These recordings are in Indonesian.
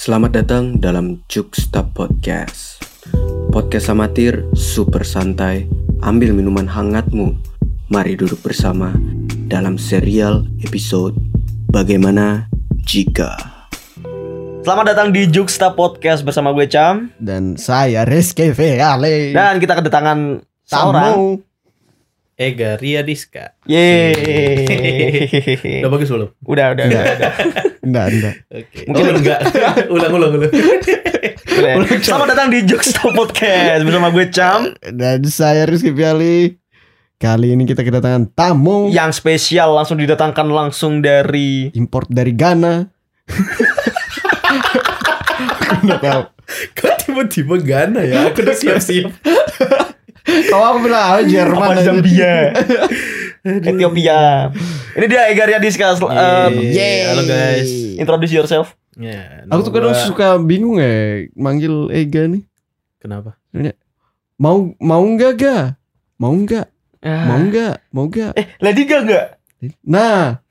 Selamat datang dalam Juksta Podcast. Podcast amatir super santai. Ambil minuman hangatmu. Mari duduk bersama dalam serial episode Bagaimana Jika. Selamat datang di Juksta Podcast bersama gue Cam dan saya Rizky Veale. dan kita kedatangan seorang. Tamu. Ega Ria Diska. Yeay. Udah bagus belum? Udah, udah, udah, udah. Enggak, enggak. Oke. Mungkin oh, enggak. ulang, ulang, ulang. Udah. Selamat datang di Juksta Podcast bersama gue Cam Dan saya Rizky Veale. Kali ini kita kedatangan tamu yang spesial langsung didatangkan langsung dari import dari Ghana. Tahu. Kok tiba-tiba Ghana ya? Aku udah siap-siap. Kalau aku bilang Jerman apa. Zambia, Ethiopia. Ini dia Ega Riadiska. Uh, Yeay. Halo guys. introduce yourself. Ya, Aku tuh kadang suka bingung ya manggil Ega nih. Kenapa? Mau mau enggak ga? Mau enggak? Ah. Mau enggak? Mau enggak? Eh, Lady Gaga. Nah,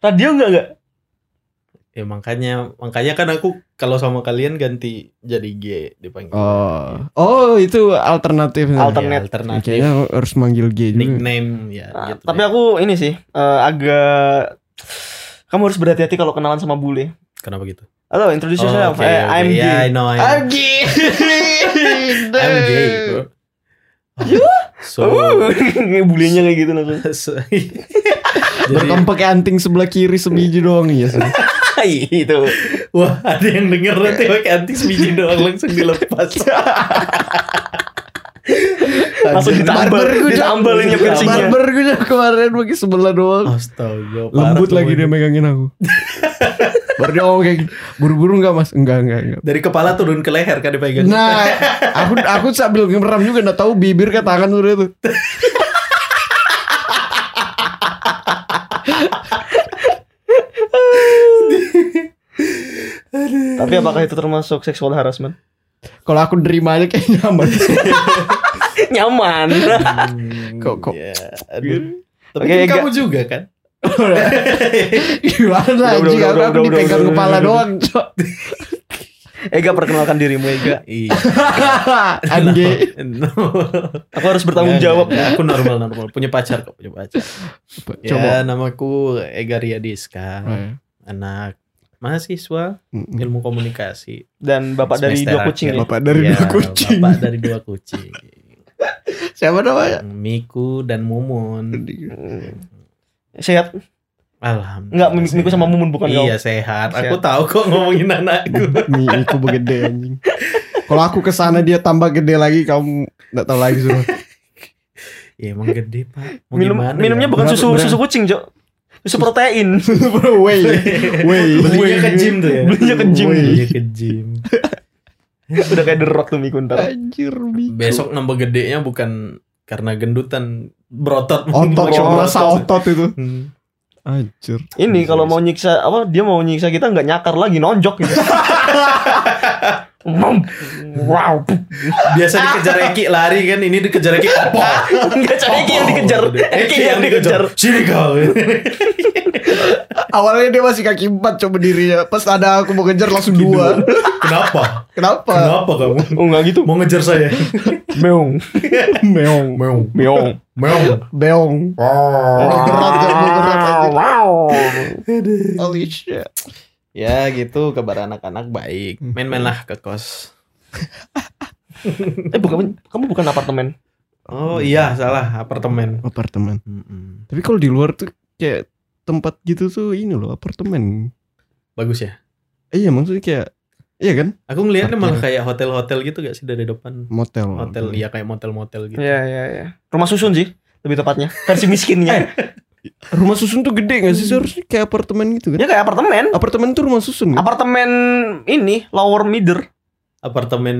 Radio enggak enggak? Ya makanya makanya kan aku kalau sama kalian ganti jadi G dipanggil. oh, oh itu alternatifnya. Alternate. Ya, alternatif. Kayaknya harus manggil G juga. Nickname ya Ah, gitu. tapi ya. aku ini sih eh, agak kamu harus berhati-hati kalau kenalan sama bule. Kenapa gitu? Halo, introduce yourself. oke, Eh, oke. I'm Yeah, I gay. know, I know. I'm gay. I'm gay, bro. So, Oh, bulenya kayak gitu langsung. so- pakai anting sebelah kiri sebiji doang ya. sih. Itu. wah ada yang denger nanti pakai anting sebiji doang langsung dilepas. Langsung ditambal, ditambal ini piercingnya. Barber gue kemarin pakai sebelah doang. Astaga, Lembut lagi dia megangin aku. Baru dia ngomong kayak gini, buru-buru enggak mas? Enggak, enggak, enggak. Dari kepala turun ke leher kan dipegang. Nah, aku aku sambil ngeram juga enggak tahu bibir ke tangan udah tuh. Tapi apakah itu termasuk sexual harassment? Kalau aku nerima aja kayak nyaman. Nyaman. Hmm, Kok- kok- ya, aduh. Tapi Oke, kan Ega. kamu juga kan? Gimana anjing udah, aku, dipegang kepala doang. Ega perkenalkan dirimu Ega. Iya. Ange. No. Aku harus bertanggung jawab. enggak, Aku normal normal. Punya pacar kok, punya pacar. Coba. Ya, namaku Ega Riadiska. Oh, ya. Anak mahasiswa Mm-mm. ilmu komunikasi. Dan bapak dari dua kucing akhir. ya. Bapak dari Ya, dua kucing. Bapak dari dua kucing. Siapa namanya? Miku dan Mumun. Sehat? Alhamdulillah. Enggak, Miku Miku sama Mumun bukan Iya kau. sehat. Sehat. Aku tahu kok ngomongin anakku. Mi itu begede anjing. Kalau aku ke sana dia tambah gede lagi kamu nggak tahu lagi suruh. ya emang gede pak. Mau Minum, gimana minumnya ya? bukan susu susu kucing, Cok. Susu protein. Woi, woi. Belinya ke gym tuh ya. Belinya ke gym. Belinya ke gym. Udah kayak The Rock tuh Miku ntar. Anjir, Miku. Besok nambah gedenya bukan karena gendutan berotot. otot rasa otot. otot itu. Hmm. Anjir. Ini kalau mau nyiksa apa dia mau nyiksa kita nggak nyakar lagi nonjok gitu. Wow. Biasa dikejar Eki lari kan, ini dikejar Eki apa? Enggak cari Eki yang dikejar. Eki yang dikejar. Sini kau. Awalnya dia masih kaki empat coba dirinya. Pas ada aku mau kejar langsung dua. Kenapa? Kenapa? Kenapa kamu? Oh enggak gitu. Mau ngejar saya? Meong. Meong. Meong. Meong. Meong. Mau berat anjing. Wow. Holy shit. Ya gitu kabar anak-anak baik. Main-main lah ke kos. Eh bukan kamu bukan apartemen. Oh iya salah apartemen. Apartemen. Mm-mm. Tapi kalau di luar tuh kayak tempat gitu tuh ini loh apartemen. Bagus ya. Eh, Iya maksudnya kayak Iya kan? Aku ngeliatnya Parkir. malah kayak hotel-hotel gitu gak sih dari depan Motel. hotel ya kayak motel-motel gitu. Iya iya iya. Rumah susun sih lebih tepatnya. Versi miskinnya. Rumah susun tuh gede gak sih? Seharusnya kayak apartemen gitu kan? Ya kayak apartemen. Apartemen tuh rumah susun kan? Apartemen ini lower middle. Apartemen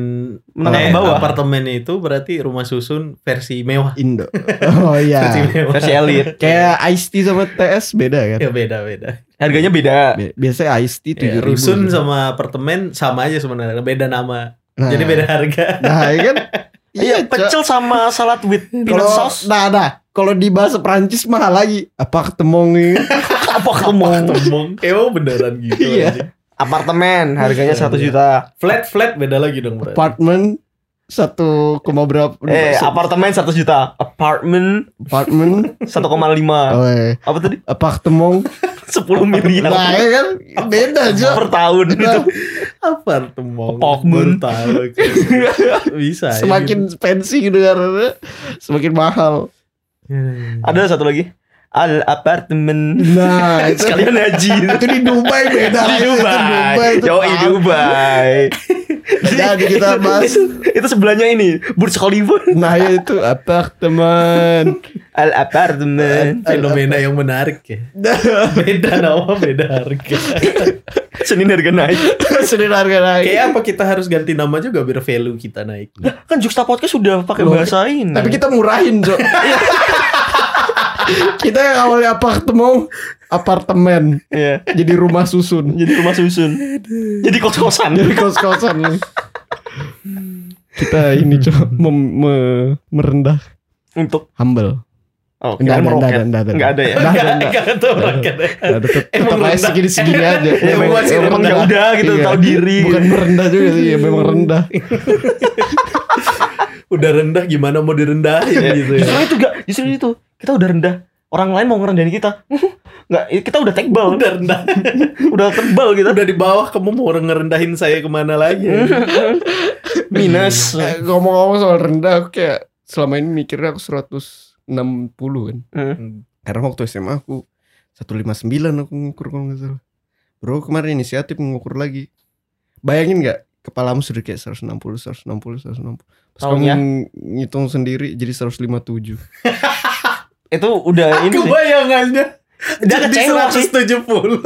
Menengah eh, ke bawah. Apartemen itu berarti rumah susun versi mewah. Indo. Oh Versi iya. mewah. Versi elit. Kayak Ice Tea sama TS beda kan? Ya beda-beda. Harganya beda. Bi- Biasanya Ice Tea Ya, 7000 rusun gitu. sama apartemen sama aja sebenarnya, beda nama. Nah, Jadi beda harga. Nah, iya kan? Iya, Cok. pecel sama salad with peanut sauce. nah, nah, kalau di bahasa Prancis mahal lagi. Apa ketemong ini? Apa ketemu? Temong. Emang beneran gitu Iya. Apartemen harganya 1 juta. Flat flat beda lagi dong berarti. Apartemen satu koma berapa? Eh, apartemen 1 juta. Apartemen apartemen. 1,5. Oh, eh. Apa tadi? Apartemen. 10 miliar Nah, ya kan beda aja. per tahun itu. Apartemen. Apartemen. Bisa. ya. Semakin fancy dengarannya, semakin mahal. Ada satu lagi. Al apartemen. Nah, itu, Sekalian haji. itu di Dubai beda. di Dubai. Yo, di. Dubai. Jadi kita bahas. itu, itu sebelahnya ini Burj Khalifa. Nah, ya itu apartemen. Al apartemen. fenomena yang menarik ya. Beda nama, beda harga. Senin harga naik. Senin harga naik. Kayak apa kita harus ganti nama juga biar value kita naik. Kan Juxta Podcast sudah pakai bahasa ini. Tapi kita murahin, Jo. kita yang awalnya apartemen, apartemen. Iya. Jadi rumah susun. Jadi rumah susun. Jadi kos-kosan. Jadi kos-kosan nih. Kita ini coba mem- me- merendah Untuk humble. Oh, Enggak ada, enggak ada, enggak ada. Enggak ada ya. Enggak ada, Enggak, enggak enggak rakyat. Enggak ada. Tetap Emang aja rendah. segini-segini aja. Ya, Emang masih emang ya rendah. udah gitu Iya. tahu diri. Bukan merendah juga sih, ya memang rendah. Udah rendah gimana mau direndahin Ya, gitu ya. Justru itu enggak, justru itu. Kita udah rendah. Orang lain mau ngerendahin kita. Enggak, kita udah tebal. Udah rendah. udah tebal kita. Udah di bawah kamu mau ngerendahin saya ke mana lagi? Minus. Eh, Ngomong-ngomong soal rendah, aku kayak selama ini mikirnya aku 160 kan. Hmm. Karena waktu SMA aku 159 aku ngukur kalau nggak salah. Bro kemarin inisiatif ngukur lagi. Bayangin nggak kepalamu sudah kayak 160, 160, 160. Pas Tahunnya? kamu ngitung sendiri jadi 157. Itu udah ini Aku bayangannya. Dia Jadi kecewa sih. 170.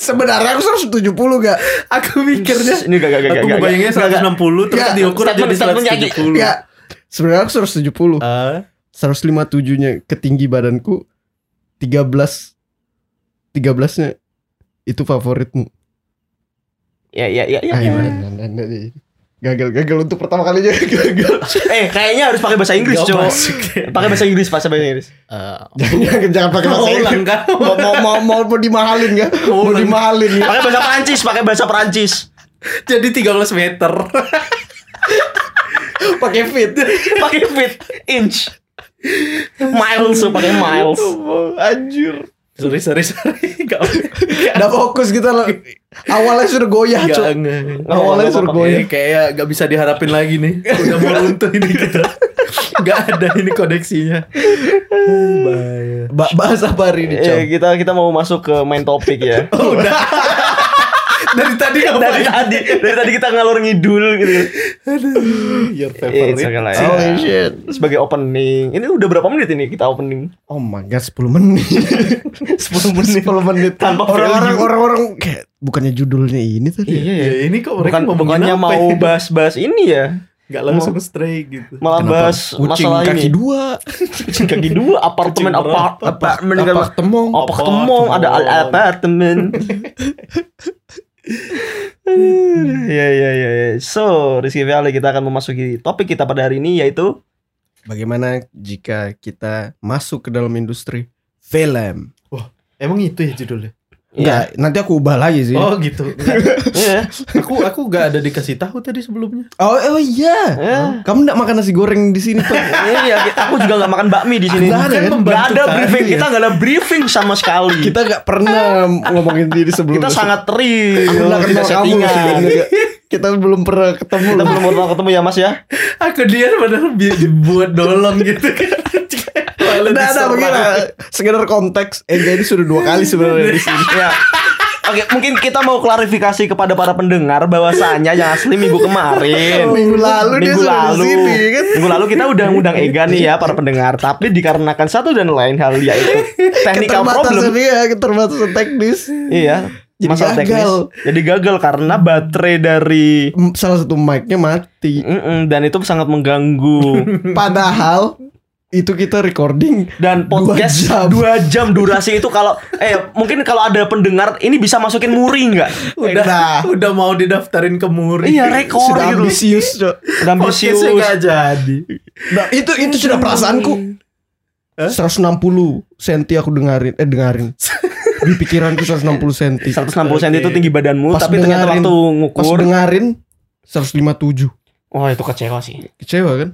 Sebenarnya aku 170 gak? Aku mikirnya Ini gak gak gak Aku gak, bayangnya Gak, gak. 160 terus diukur jadi statementnya lagi. 170. Enggak. Sebenarnya aku 170. Ah, 157-nya ketinggi badanku 13 13-nya itu favoritmu. Ya ya ya ya. Ah, ya. Gagal gagal untuk pertama kalinya gagal. Eh, kayaknya harus pakai bahasa Inggris, masuk. Pakai bahasa Inggris, bahasa bahasa Inggris. ah, jangan jangan, jangan pakai bahasa Mau Inggris. kan? Mau mau mau, mau, mau dimahalin enggak? Mau dimahalin ya. Pakai bahasa Perancis, pakai bahasa Perancis. Jadi 13 meter. Pakai fit. Pakai feet, inch. Miles, pakai miles. Anjir. Sorry sorry sorry. Gak Udah fokus kita loh. Awalnya sudah goyah, Gak, Cok. enggak. Awalnya Nggak suruh apa-apa. goyah. Eh, kayak gak bisa diharapin lagi nih. Udah mau runtuh ini kita. Gak ada ini koneksinya. Ba- bahas apa hari ini, Cok? Eh, kita kita mau masuk ke main topik ya. Oh, udah. Dari tadi dari ngapain? tadi, dari tadi kita ngalur ngidul gitu. Your Eh, favorite. segala ya. Holy shit. Sebagai opening. Ini udah berapa menit ini kita opening? Oh my god, 10 menit. 10 menit. 10 menit. Tanpa orang-orang orang-orang kayak bukannya judulnya ini tadi. Iya Ya, ya. ini kok mereka Bukan ngomongin bukannya apa mau ya? bahas-bahas ini ya. Gak langsung straight gitu. Malah Kenapa? bahas Kucing masalah kaki ini. dua. Kucing kaki dua, apartemen apart, apartemen Apa apa ketemu? apa ketemu ada apartemen. Ya ya ya ya. So, Rizky Valley kita akan memasuki topik kita pada hari ini yaitu Bagaimana jika kita masuk ke dalam industri film? Emang itu ya judulnya? Enggak, nanti aku ubah lagi sih. Oh gitu. Iya. aku aku gak ada dikasih tahu tadi sebelumnya. Oh, oh iya. Ya. Kamu enggak makan nasi goreng di sini tuh. Iya, aku juga nggak makan bakmi di sini. Nggak ada, kan? Ada briefing. ya. Kita nggak ada briefing sama sekali. kita enggak pernah ngomongin diri sebelumnya. kita sangat real. Aku enggak tidak kenal kamu. Kita belum pernah ketemu. Kita belum pernah ketemu ya Mas ya. Aku dia padahal bi- dibuat dolong gitu kan. Nah, nah, diserang. begini. Sekedar konteks, Ega ini sudah dua kali sebenarnya di sini. Ya. Oke, mungkin kita mau klarifikasi kepada para pendengar bahwasanya yang asli minggu kemarin. Minggu lalu dia minggu sudah di lalu, sini, kan? minggu lalu kita udah ngundang Ega nih ya para pendengar, tapi dikarenakan satu dan lain hal yaitu technical Keterbatasan problem. dia, keterbatasan teknis. Iya, Jadi masalah gagal. teknis. Jadi gagal karena baterai dari Salah satu mic-nya mati. Mm-mm, dan itu sangat mengganggu Padahal itu kita recording dan Dua podcast jam. dua jam durasi itu kalau eh mungkin kalau ada pendengar ini bisa masukin muri nggak udah Nah. udah mau didaftarin ke Muri. iya rekor sudah gitu ambisius, Cok. udah ambisius Podcastnya gak jadi. Nah, itu itu sudah perasaanku. 160 senti aku dengerin eh dengerin. Di pikiranku 160 cm. 160 cm itu tinggi badanmu, Pas tapi ternyata dengerin- waktu Pas ngukur, dengerin 157. wah itu kecewa sih. Kecewa kan?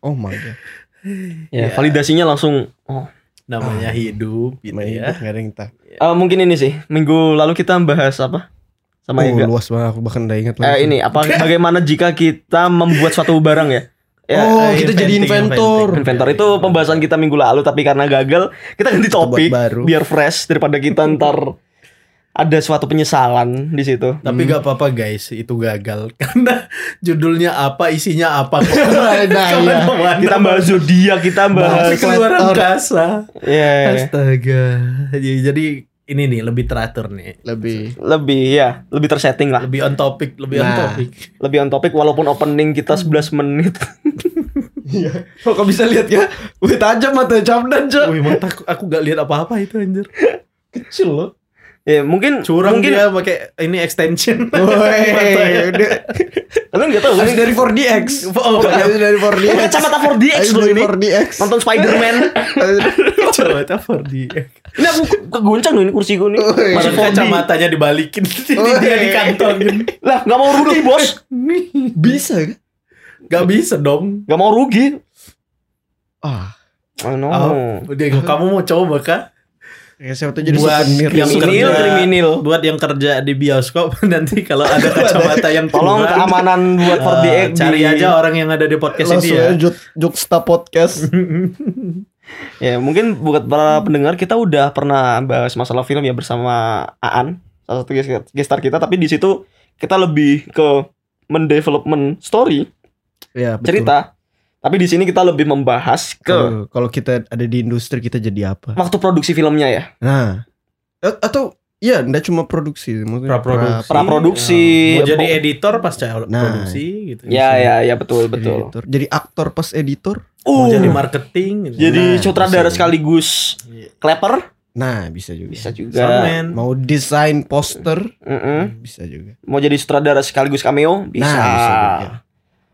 Oh my god. Ya, validasinya langsung oh. Namanya hidup gitu ya. hidup ada yang tahu. Eh, mungkin ini sih, minggu lalu kita bahas apa? Sama Oh, Ega. luas banget aku bahkan udah ingat Eh, langsung. ini apa bagaimana jika kita membuat suatu barang ya? Ya, oh, eh, kita jadi inventing, inventor. Inventor itu pembahasan kita minggu lalu tapi karena gagal kita ganti topik baru. biar fresh daripada kita ntar ada suatu penyesalan di situ. Tapi gak apa-apa guys, itu gagal karena judulnya apa, isinya apa. kok. Nah, iya. Kita bahas zodiak, kita bahas keluar Flat Earth. angkasa. ya Astaga. Jadi, jadi ini nih lebih teratur nih. Lebih. lebih ya, lebih tersetting lah. Lebih on topic, lebih on Nah. topic. Lebih on topic walaupun opening kita 11 menit. Iya. Oh, kau bisa lihat ya? Wih, tajam mata Camdan, Cok. Wih, mata aku, aku gak lihat apa-apa itu anjir. Kecil loh. Ya, mungkin Curang mungkin dia pakai ini extension. Woi, udah. kalian enggak tahu kan Habis dari 4DX. Oh, Habis dari 4DX. kacamata 4DX Habis loh ini. 4DX. Nonton Spider-Man. kacamata 4D. ini aku keguncang loh ini kursiku nih. Woi. Masih Masa 4D. kacamatanya dibalikin, dia dikantongin. Lah, nggak mau rugi, Bos. Bisa kan? Gak bisa dong. Nggak mau rugi. Ah. Oh, no. Oh, dia, kamu mau coba kah? Kayak siapa tuh jadi Buat souvenir. yang Kriminal, kerja- kriminal. Buat yang kerja di bioskop nanti kalau ada kacamata yang Tolong kurang, keamanan buat eh, 4DX cari di- aja orang yang ada di podcast ini Langsung ya. aja Jok Joksta Podcast. Ya, mungkin buat para pendengar kita udah pernah bahas masalah film ya bersama Aan, salah satu guest guest star kita, tapi di situ kita lebih ke mendevelopment story, Ya, betul. cerita. Tapi di sini kita lebih membahas ke Kalau kalau kita ada di industri kita jadi apa? waktu produksi filmnya ya. Nah, A- atau ya enggak cuma produksi, mungkin Praproduksi. Praproduksi. Mau jadi editor pasca Nah. produksi gitu. Ya, ya, ya betul, Jadi betul. editor. Jadi aktor pas editor. Mau Uh, jadi marketing gitu. jadi Nah, sutradara bisa. sekaligus Iya. clapper Nah, bisa juga. bisa juga. Soundman. Mau desain poster Mm-mm. bisa juga. Mau jadi sutradara sekaligus cameo bisa. Nah, bisa juga.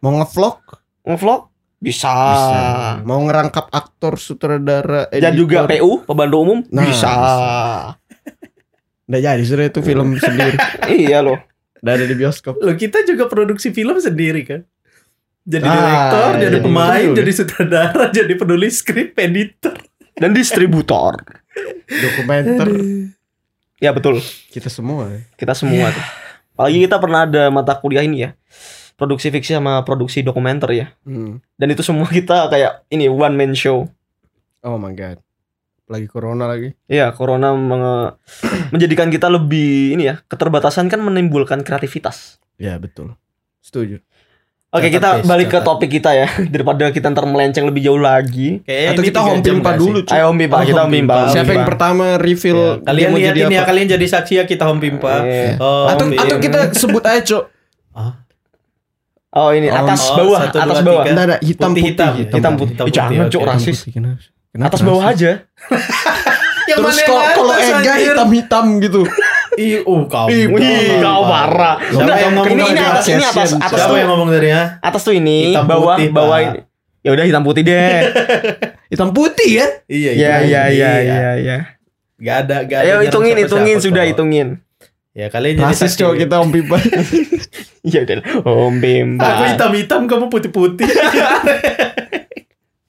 Mau ngevlog Ngevlog bisa. bisa. Mau ngerangkap aktor sutradara editor. Dan juga PU, pembantu umum Nah, bisa. Nggak jadi sudah itu film sendiri. iya loh. Udah ada di bioskop. Loh kita juga produksi film sendiri kan. Jadi Ah, direktor, jadi iya, pemain, jadi sutradara, jadi penulis skrip, editor. Dan distributor. Dokumenter Ya betul. kita semua. Kita semua tuh. Apalagi kita pernah ada mata kuliah ini ya. Produksi fiksi sama produksi dokumenter ya. Hmm. Dan itu semua kita kayak ini one man show. Oh my god. Lagi corona lagi. Iya, corona menge- menjadikan kita lebih ini ya, keterbatasan kan menimbulkan kreativitas. Ya betul. Setuju. Oke, Catat, kita balik ke topik kita ya daripada kita ntar melenceng lebih jauh lagi. Kayaknya Atau ini kita home pimpa nggak dulu? Cuk. Ayo Om Pimpa, Oh, kita Om Om Pimpa. Pimpa. Siapa yang pertama reveal Ya, dia Kalian mau lihat jadi ini ya, kalian jadi saksi ya kita home pimpa. Iya. Oh, atau kita sebut aja, Cok. Ah, Oh, ini Oh, atas oh, bawah, satu, atas dua, bawah. Enggak ada hitam Putih, putih, hitam. Hitam putih. Hitam Ih, jangan, putih, Cuk, oke. rasis. Putih, kenapa? Atas bawah rasis? aja. Yang Terus mana yang kalau Ega hitam-hitam gitu. Ih, uh, kau. Ih, kau parah. Siapa Enggak, yang ngomong ini ini atas, ini atas, atas Siapa tuh. yang ngomong tadi ya? Atas tuh ini, Hitam bawah, putih, bawah ini. Ya udah hitam putih deh. Hitam putih kan? Iya, Ya, itu ya, putih, ya, ya, ya. Gak ada, gak ada. Ayo hitungin, hitungin sudah hitungin. Ya kalian jadi Rasis cowok kita Om Pipa. Ya udah, Om Bimba. Aku hitam-hitam, kamu putih-putih.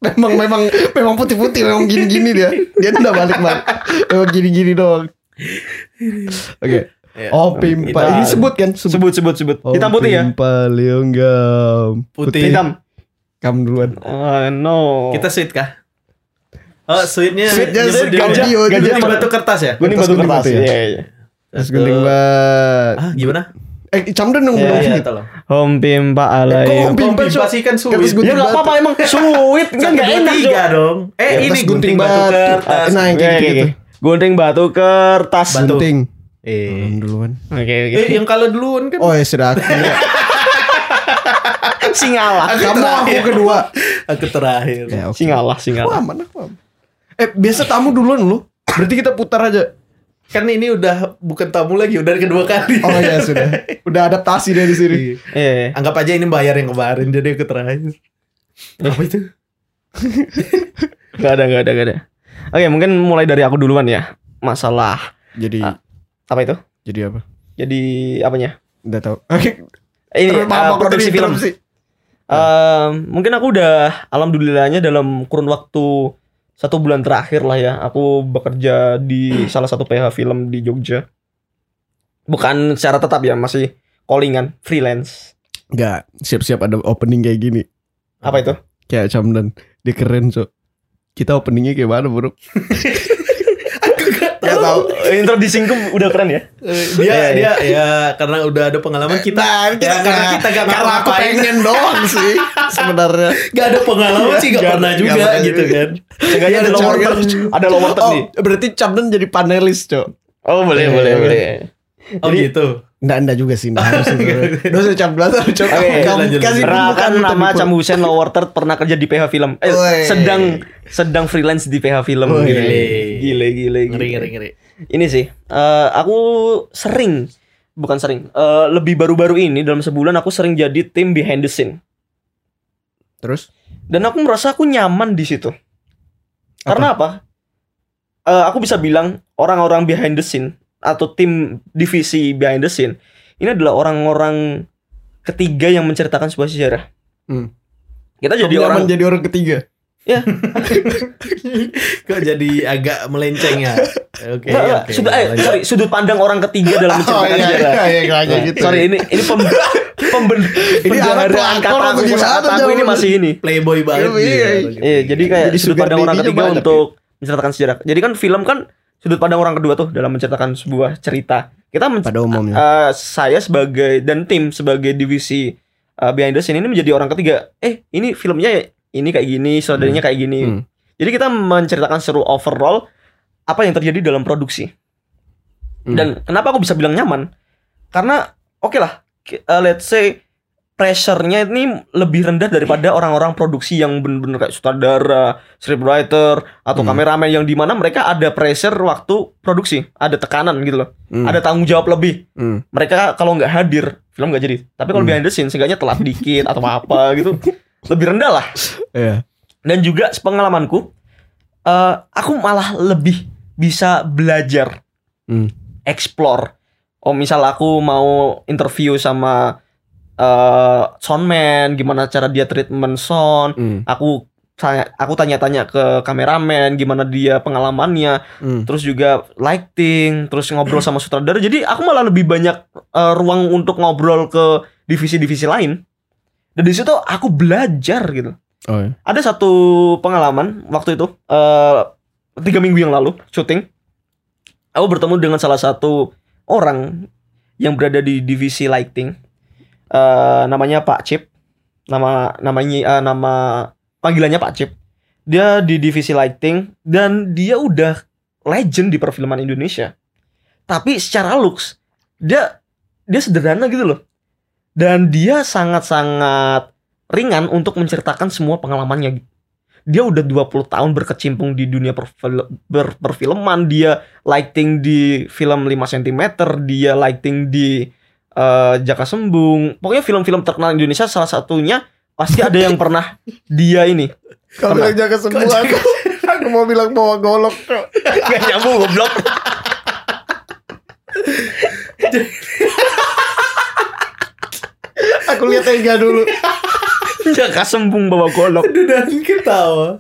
memang memang memang putih-putih memang gini-gini dia. Dia enggak balik-balik. Memang gini-gini doang. Oke. Ya. Oh, Pimpa. Hitam. Ini sebut kan? Sebut, sebut, sebut. Oh, Hitam putih ya? Pimpa Leonggam. Putih. Hitam. Kamu duluan. Oh, no. Kita sweet kah? Oh, sweetnya Sweetnya sweet, apa? batu kertas ya? Gunting Kertas batu gunting kertas. batu ya? Iya, iya. Terus gunting bat. Ah, gimana? Eh, camden dong Iya, belum Iya, sih. tolong. Om Bimba kok alay. Om Kok Pimpa, Pimpa sih kan sweet. gunting Ya enggak apa-apa emang suit kan enggak enak, Cok. dong. Eh, Kertas ini gunting batu kertas. Nah, kayak gitu. Gunting batu kertas. Batu. Gunting. Eh. Duluan. Oke, oke. Eh, yang kalah duluan kan? Oh, ya sudah aku. Singalah. Kamu aku kedua. Aku terakhir. Ya. Singalah, Wah, singalah. mana aku aman. Eh, biasa tamu duluan lu. Berarti kita putar aja. Kan ini udah bukan tamu lagi, udah kedua kali. Oh ya sudah. Udah adaptasi dari sini. Iya. Iya. Anggap aja ini bayar yang kemarin, jadi aku terakhir. Apa itu? Gak ada, gak ada, gak ada. Oke, mungkin mulai dari aku duluan ya. Masalah Jadi Ah. Apa itu? jadi apa? Jadi apanya? Udah tahu. Oke. Eh, Ini uh, produksi film. Um, mungkin aku udah alhamdulillahnya dalam kurun waktu satu bulan terakhir lah ya aku bekerja di salah satu PH film di Jogja bukan secara tetap ya masih callingan freelance Enggak, siap-siap ada opening kayak gini. apa itu Kayak Camdan. Dia keren, Cok. Kita openingnya kayak mana, Bro? Gak tahu intro di singkum udah keren ya Eh, dia Iya, dia ya karena udah ada pengalaman kita ya, karena kita gak karena aku pengen doang sih sebenarnya. gak ada pengalaman sih gak pernah juga pernah gitu juga. kan Seenggaknya ada Iya, lower Cok. third ada lower third Oh, nih berarti Camdan jadi panelis, Cok. oh boleh Iya, boleh boleh oh gitu Enggak, enggak juga sih, enggak harus itu. Dosa Camdan, Cok. Oke, Kamu lanjut, kasih lanjut. Pernah dulu kan kamu nama Cam Hussein lower third pernah kerja di PH film eh, sedang sedang freelance di PH film Woi. gile gile gile, ngeri gile. ngeri ngeri ini sih eh, aku sering bukan sering eh, lebih baru-baru ini dalam sebulan aku sering jadi tim behind the scene Terus? dan aku merasa aku nyaman di situ karena apa Eh, aku bisa bilang orang-orang behind the scene atau tim divisi behind the scene ini adalah orang-orang ketiga yang menceritakan sebuah sejarah Hmm. kita Jadi orang jadi orang ketiga. kok jadi agak melenceng ya oke Enggak, enggak. oke, sudut eh, lanjut. sorry, sudut pandang orang ketiga dalam menceritakan iya, sejarah iya, iya, Nah, gitu. Sorry ini ini pem, pemben, Ini anak pendaharaan pelakor kata atau aku ini masih ini. playboy banget Iya, dia. iya. Iya, jadi kayak Jadi sudut pandang orang ketiga banyak untuk menceritakan sejarah. Jadi kan film kan sudut pandang orang kedua tuh dalam menceritakan sebuah cerita. Kita Pada umumnya. eh, saya sebagai dan tim sebagai divisi eh, behind the scene ini menjadi orang ketiga. Eh, ini filmnya ini kayak gini, saudaranya kayak gini. Hmm. Jadi kita menceritakan seru overall apa yang terjadi dalam produksi. Hmm. Dan kenapa aku bisa bilang nyaman? Karena oke lah, ki- uh, let's say pressure-nya ini lebih rendah daripada orang-orang produksi yang bener-bener kayak sutradara, scriptwriter, atau Hmm. kameramen yang di mana mereka ada pressure waktu produksi, ada tekanan gitu loh, Hmm. ada tanggung jawab lebih. Hmm. Mereka kalau nggak hadir, film nggak jadi. Tapi kalau Hmm. behind the scene, seenggaknya telat dikit atau apa gitu, lebih rendah lah Iya. dan juga sepengalamanku eh aku malah lebih bisa belajar Hmm. explore oh misal aku mau interview sama eh soundman gimana cara dia treatment sound. Hmm. aku tanya aku tanya-tanya ke kameramen gimana dia pengalamannya. Hmm. terus juga lighting terus ngobrol sama sutradara. Jadi aku malah lebih banyak eh, ruang untuk ngobrol ke divisi-divisi lain. Dan di situ aku belajar gitu. Oh, iya. ada satu pengalaman waktu itu eh tiga minggu yang lalu syuting. Aku bertemu dengan salah satu orang yang berada di divisi lighting eh namanya Pak Cip nama namanya eh, nama panggilannya Pak Cip dia di divisi lighting dan dia udah legend di perfilman Indonesia. Tapi secara looks dia dia sederhana gitu loh. Dan dia sangat-sangat ringan untuk menceritakan semua pengalamannya. Dia udah 20 tahun berkecimpung di dunia perfil- ber- perfilman, dia lighting di film 5 cm, dia lighting di eh, Jaka Sembung. Pokoknya film-film terkenal Indonesia salah satunya pasti ada yang pernah dia ini. Kalau bilang jaga sembuh aku, aku mau bilang bawa golok. Gak nyambung goblok. Aku lihat Ega dulu. Jaka Sembung bawa golok. Aduh, dan ketawa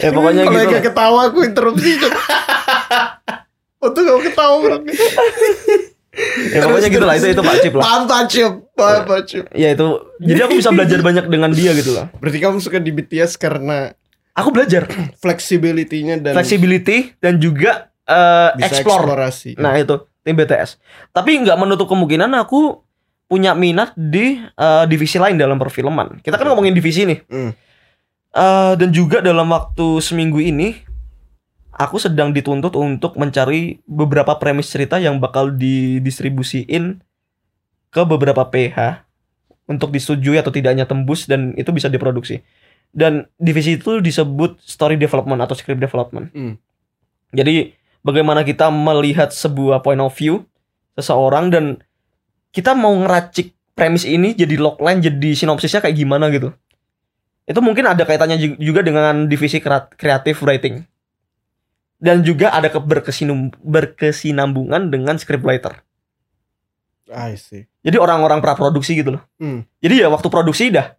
Ya pokoknya Kalau gitu. Ega ketawa aku interupsi. Untung kamu ketawa bro. Ya pokoknya gitu lah itu itu Pak Cip lah. Paham Pak Cip. Paham Pak Cip. Ya itu. Jadi aku bisa belajar banyak dengan dia gitu lah. Berarti kamu suka di BTS karena Aku belajar flexibility-nya dan flexibility dan juga bisa explore. eksplorasi. Nah itu tim BTS. Tapi nggak menutup kemungkinan aku punya minat di eh, divisi lain dalam perfilman. Kita kan ngomongin divisi nih. Hmm. Eh, dan juga dalam waktu seminggu ini aku sedang dituntut untuk mencari beberapa premis cerita yang bakal didistribusiin ke beberapa PH untuk disetujui atau tidaknya tembus dan itu bisa diproduksi. Dan divisi itu disebut story development atau script development. Hmm. Jadi bagaimana kita melihat sebuah point of view seseorang dan kita mau ngeracik premis ini jadi logline jadi sinopsisnya kayak gimana gitu. Itu mungkin ada kaitannya ju- juga dengan divisi kreat- creative writing. Dan juga ada keberkesinum berkesinambungan dengan scriptwriter. I see. Jadi orang-orang praproduksi gitu loh. Hmm. Jadi ya waktu produksi dah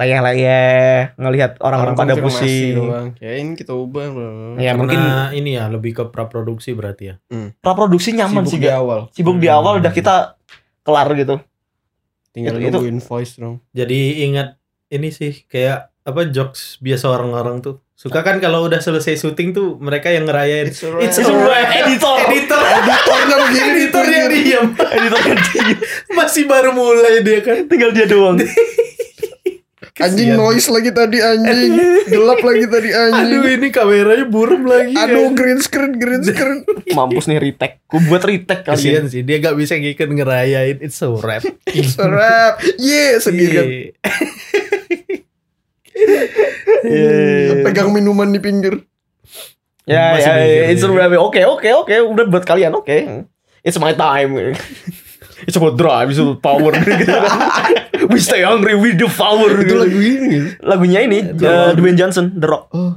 layeh-layeh ngelihat orang-orang pada pusing. Ya ini kita ubah loh. Ya Karena mungkin ini ya lebih ke praproduksi berarti ya. praproduksi nyaman Sibuk sih di gak. awal. Sibuk di Hmm. awal udah kita kelar gitu. Tinggal Itu- itu- nungguin voice dong. Jadi ingat ini sih kayak apa jokes biasa orang-orang tuh. Suka kan kalau udah selesai syuting tuh mereka yang ngerayain. It's alright. It's alright. Editor. Editor. Editornya begini, Editornya editornya. diam. Editor ganti. Masih baru mulai dia kan. Tinggal dia doang. Anjing noise lagi tadi anjing. Gelap lagi tadi Aduh anjing. ini kameranya buram lagi. Aduh kan. green screen green screen. Mampus nih retake. Gue buat retake Kasian kali. sih dia gak bisa ngikut ngerayain It's so rap. Serap. Ye sendirian. Iya. Pegang minuman di pinggir. Ya, Masih ya, mikir it's dia. a Oke, oke, oke. Udah buat kalian, oke. It's my time. It's about drive, it's about power. gitu. We stay hungry with the power. Itu gitu. lagu ini. gitu. Lagunya ini uh, Dwayne Johnson, The Rock, Oh.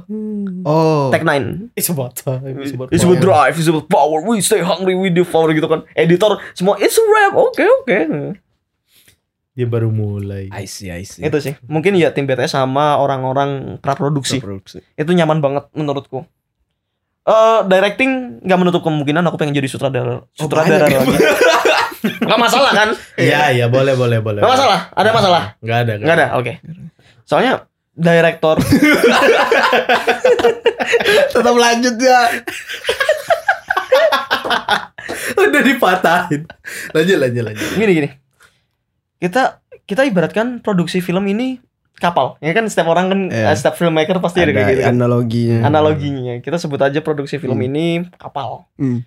Oh. Tech Nine. It's about time. It's about It's about drive, it's about power. We stay hungry with the power gitu kan. Editor semua it's a rap. Oke, oke. Dia baru mulai. I see, I see. Itu sih. Mungkin ya tim BTS sama orang-orang praproduksi. Produksi. Itu nyaman banget menurutku. Eh directing nggak menutup kemungkinan aku pengen jadi sutradara sutradara banyak. lagi. Gak masalah kan? Iya, iya, boleh, boleh, boleh. Gak masalah. Ada masalah? Gak ada. Nggak ada. Oke. Soalnya director Tetap lanjut ya. Udah dipatahin. Lanjut, lanjut, lanjut. gini gini. Kita kita ibaratkan produksi film ini kapal. Ya kan setiap orang kan Iya. eh, setiap filmmaker pasti ada, kayak gitu. Ada kan. analoginya. Analoginya kita sebut aja produksi film Hmm. ini kapal. Hmm.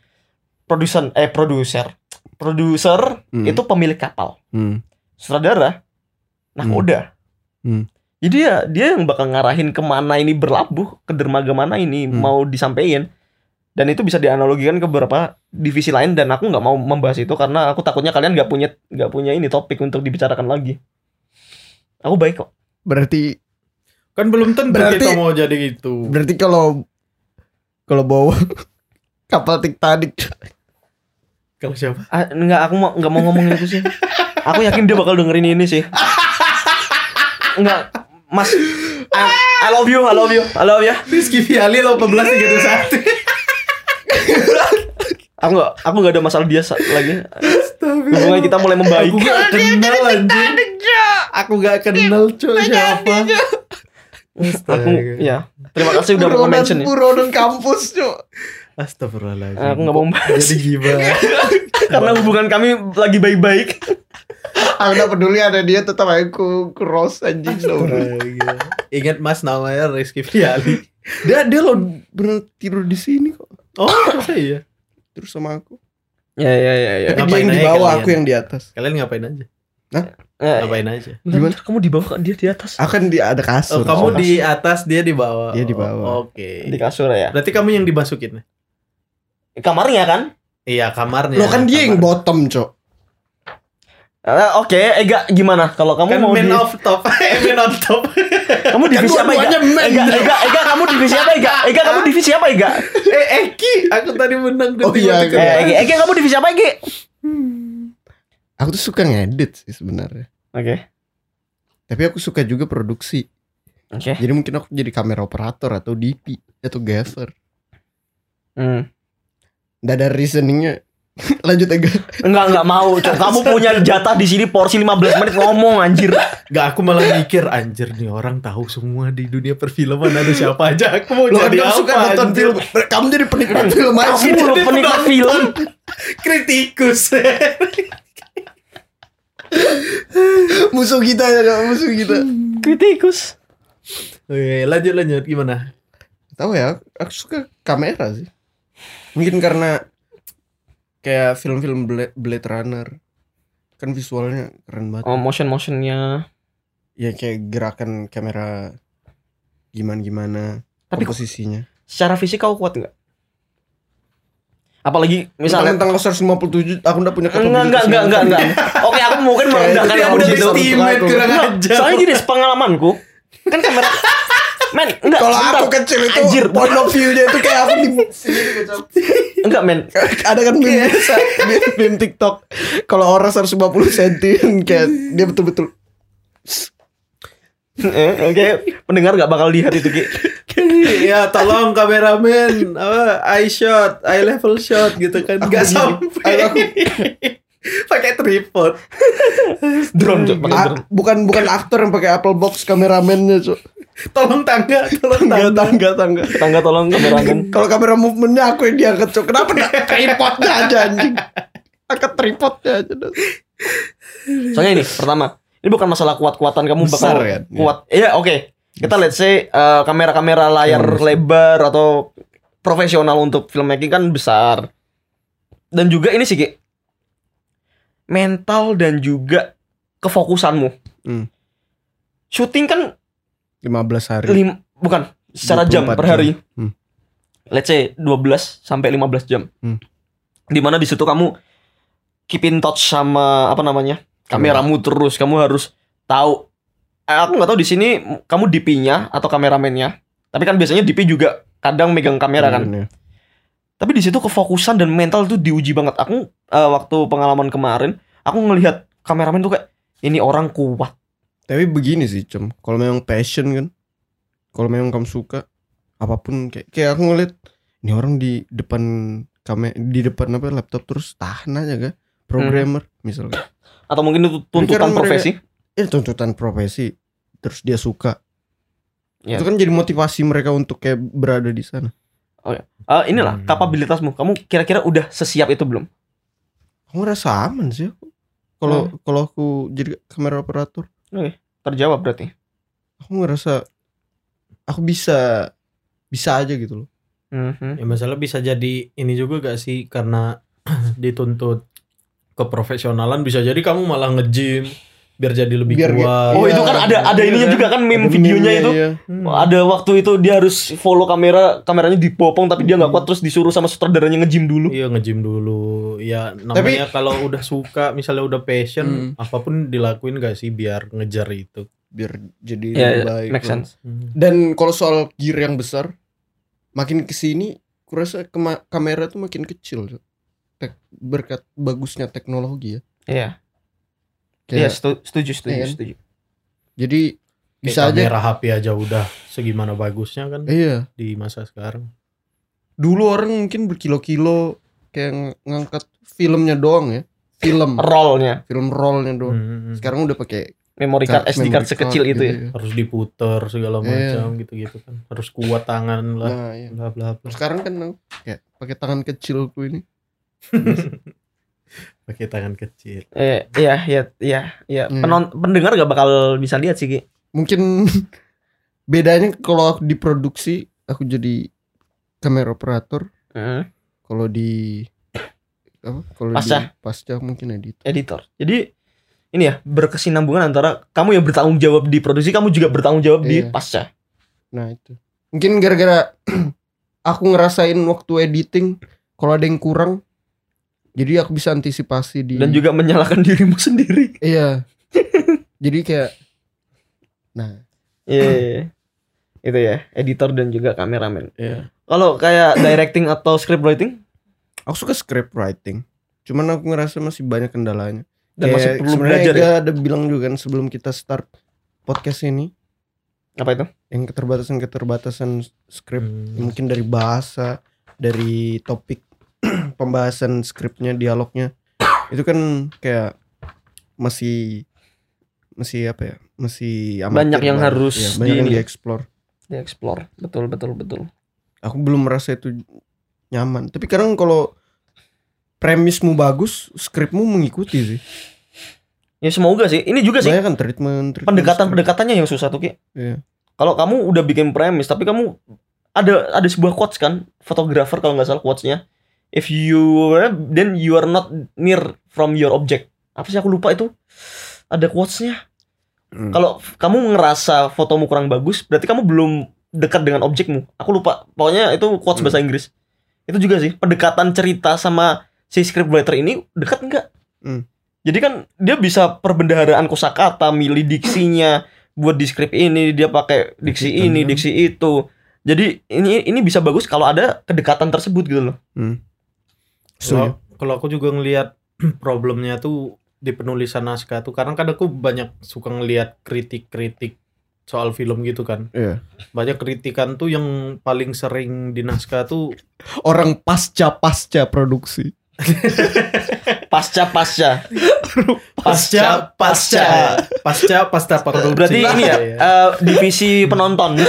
Produsen eh produser. Produser Hmm. itu pemilik kapal. Hmm. Sutradara nakoda. Hmm. Jadi ya dia yang bakal ngarahin ke mana ini berlabuh, ke dermaga mana ini Hmm. mau disampaikan. Dan itu bisa dianalogikan ke beberapa divisi lain dan aku nggak mau membahas itu karena aku takutnya kalian nggak punya nggak punya ini topik untuk dibicarakan lagi. Aku baik kok. Berarti Kan belum tentu Berarti- kita mau jadi gitu. berarti kalau kalau bawa kapal Titanic Kalau siapa? Ah, nggak aku mau nggak mau ngomongin itu sih. Aku yakin dia bakal dengerin ini sih. Nggak, Mas. I, I love you, I love you, I love ya. Rizky Fiali 1831. Aku nggak, aku nggak ada masalah dia lagi. Hubungan kita mulai membaik. Aku gak kenal anjing. Aku gak kenal cuy siapa. Aku, ya. Terima kasih udah mau mention ya. buronan kampus cuk Astagfirullahaladzim. Aku nggak mau bahas. Jadi gimana? Karena hubungan kami lagi baik-baik. aku udah peduli ada dia tetap aku cross anjing Ingat mas namanya Rizky Fiali. dia dia lo bener tidur di sini kok Oh, masa iya? terus sama aku Ya ya ya ya. tapi dia yang di bawah aku yang di atas Kalian ngapain aja? Eh, Ngapain aja? Gimana? Kamu di bawah dia di atas. aku kan di ada kasur Oh, kamu Oh, di atas, dia di bawah. Dia di bawah. Oh, Oke. Di kasur ya. Berarti kamu yang dimasukin? Kamarnya kan? Iya, kamarnya. lo kan dia yang Kamar. bottom cok Eh, Oke, Ega gimana? Kalau kamu Kan mau man di, off top. Eh, man on top. kamu divisi apa Ega? Ega, Ega, Ega, kamu divisi apa Ega? Ega, kamu divisi apa Ega? eh, Eki. Aku tadi menang. Oh, iya. Eh, Ega, Ega, kamu divisi apa Ega? aku tuh suka ngedit sih sebenarnya Oke. tapi aku suka juga produksi Oke. jadi mungkin aku jadi kamera operator atau DP atau gaffer Hmm. Nggak ada reasoningnya lanjut aja Enggak, enggak mau. Cok. Kamu punya jatah di sini porsi 15 menit ngomong anjir. Gak, aku malah mikir anjir nih orang tahu semua di dunia perfilman ada siapa aja. Aku mau lo kan jadi kamu apa? suka nonton anjir? film kamu jadi penikmat film aja Kamu lo penikmat film. Kritikus. musuh kita ya musuh kita Kritikus. Oke, lanjut lanjut gimana? tahu ya aku suka kamera sih mungkin karena kayak film-film Blade, Blade Runner kan visualnya keren banget Oh, motion motionnya. ya kayak gerakan kamera gimana gimana Tapi komposisinya secara fisik kau kuat nggak? Apalagi misalnya tentang 157 aku udah punya Enggak, enggak, enggak, enggak, enggak. Oke, aku mungkin merendahkan kamu ajar. soalnya gini, pengalamanku kan kamera Men, enggak. Kalau aku kecil itu Anjir, point of view-nya itu kayak aku di enggak, men. Ada kan meme biasa, meme, TikTok. Kalau orang 150 cm kayak dia betul-betul Eh, Oke, pendengar gak bakal lihat itu Ki. ya tolong kameramen apa eye shot, eye level shot gitu kan. Enggak sampai. Pakai tripod. Drone, Cok, pakai Ah, drone. bukan bukan aktor yang pakai Apple Box kameramennya, Cok. Tolong tangga, tolong Tangga tangga. tangga tangga. Tangga tolong kameramen. Kalau kamera movementnya aku yang diangkat, Cok. Kenapa enggak tripodnya aja anjing? Angkat tripodnya aja. dah. Soalnya ini pertama, ini bukan masalah kuat-kuatan kamu Besar bakal kan? kuat. Iya, oke. Kita let's say eh, kamera-kamera layar Hmm, lebar atau profesional untuk filmmaking kan besar. Dan juga ini sih mental dan juga kefokusanmu. Hmm. Syuting kan 15 hari. lim, bukan secara jam 24 per hari. jam. Hmm. Let's say 12 sampai 15 jam. Hmm. Di mana di situ kamu keep in touch sama apa namanya? kameramu terus. Kamu harus tahu eh, aku nggak tahu di sini kamu DP-nya atau kameramennya. Tapi kan biasanya DP juga kadang megang kamera kan. Iya. Tapi di situ kefokusan dan mental tuh diuji banget. Aku eh, waktu pengalaman kemarin, aku ngelihat kameramen tuh kayak ini orang kuat. Tapi begini sih, Cem. Kalau memang passion kan, kalau memang kamu suka, apa pun kayak kayak aku ngeliat ini orang di depan kamera di depan apa laptop terus tahan aja kan, programmer misalnya. Atau mungkin itu tuntutan mereka- profesi. Eh tuntutan profesi, terus dia suka. Ya. Itu kan jadi motivasi mereka untuk kayak berada di sana. Eh, inilah Hmm. kapabilitasmu. Kamu kira-kira udah sesiap itu belum? Aku ngerasa aman sih. aku. Kalau kalau aku jadi kamera operator, Terjawab berarti. aku ngerasa aku bisa bisa aja gitu loh. Mhm. Ya masalah bisa jadi ini juga gak sih karena dituntut keprofesionalan bisa jadi kamu malah nge-gym biar jadi lebih Biar- kuat. Oh Iya, itu kan ada ada iya ininya kan? juga kan meme videonya meme-nya, itu. iya. Hmm. Ada waktu itu dia harus follow kamera, kameranya dipopong tapi dia nggak kuat terus disuruh sama sutradaranya nge-gym dulu. Iya nge-gym dulu. Ya namanya kalau udah suka misalnya udah passion Hmm. apa pun dilakuin gak sih biar ngejar itu. biar jadi Ya, lebih baik. make sense. Hmm. Dan kalau soal gear yang besar, makin ke sini, kurasa kema- kamera tuh makin kecil. Tek- berkat bagusnya teknologi ya. Iya. Iya, setuju, setuju, Iya kan? setuju. Jadi Kayak bisa aja. kamera HP aja udah segimana bagusnya kan Iya. di masa sekarang. Dulu orang mungkin berkilo-kilo kayak ng- ngangkat filmnya doang ya. Film, Rollnya, film rollnya doang. Hmm. Sekarang udah pakai memory card, SD card sekecil card itu ya. gitu harus diputer segala Iya. macam gitu-gitu kan. Harus kuat tangan lah. Nah, iya. Bla bla bla. Sekarang kan kayak pakai tangan kecilku ini. Pakai tangan kecil. Eh, iya, iya, iya, iya. Iya. Penon- pendengar gak bakal bisa lihat sih, Ki. Mungkin bedanya kalau aku diproduksi aku jadi kamera operator Heeh. kalau di apa kalau Pasca. di pasca mungkin edit editor. Jadi ini ya berkesinambungan antara kamu yang bertanggung jawab di produksi, kamu juga bertanggung jawab di Iya. pasca. nah itu mungkin gara-gara aku ngerasain waktu editing kalau ada yang kurang jadi aku bisa antisipasi di Dan juga menyalahkan dirimu sendiri. iya jadi kayak nah Iya. iya, iya. Itu ya, editor dan juga kameramen. iya Kalau kayak directing atau script writing aku suka script writing cuman aku ngerasa masih banyak kendalanya dan masih Kayak perlu sebenarnya belajar ya. Ada bilang juga kan sebelum kita start podcast ini Apa itu? yang keterbatasan keterbatasan skrip Hmm. mungkin dari bahasa dari topik pembahasan skripnya dialognya itu kan kayak masih masih apa ya masih amatir Banyak yang lah. harus Iya, banyak yang di- dieksplor Di explore. Betul, betul, betul. aku belum merasa itu nyaman tapi kadang kalau premismu bagus skripmu mengikuti sih Ya semoga sih. Ini juga sih kan treatment, treatment pendekatan-pendekatannya yang susah tuh, Ki. Iya. Kalau kamu udah bikin premis tapi kamu ada ada sebuah quotes kan, fotografer kalau nggak salah quotesnya. If you then you are not near from your object. Apa sih aku lupa itu? Ada quotesnya. Hmm. Kalau kamu ngerasa fotomu kurang bagus, berarti kamu belum dekat dengan objekmu. Aku lupa. Pokoknya itu quotes Hmm. bahasa Inggris. Itu juga sih pendekatan cerita sama si scriptwriter ini dekat enggak? Hmm. Jadi kan dia bisa perbendaharaan kosakata, milih diksinya, buat di skrip ini dia pakai diksi Diksi ini kan. diksi itu jadi ini ini bisa bagus kalau ada kedekatan tersebut gitu loh Hmm. Kalau Setuju. kalau aku juga ngelihat problemnya tuh di penulisan naskah tuh karena kan aku banyak suka ngelihat kritik-kritik soal film gitu kan. Iya. Banyak kritikan tuh yang paling sering di naskah tuh Orang pasca pasca produksi. pasca pasca pasca pasca pasca pasca produksi. berarti ini ya Iya. eh, divisi penonton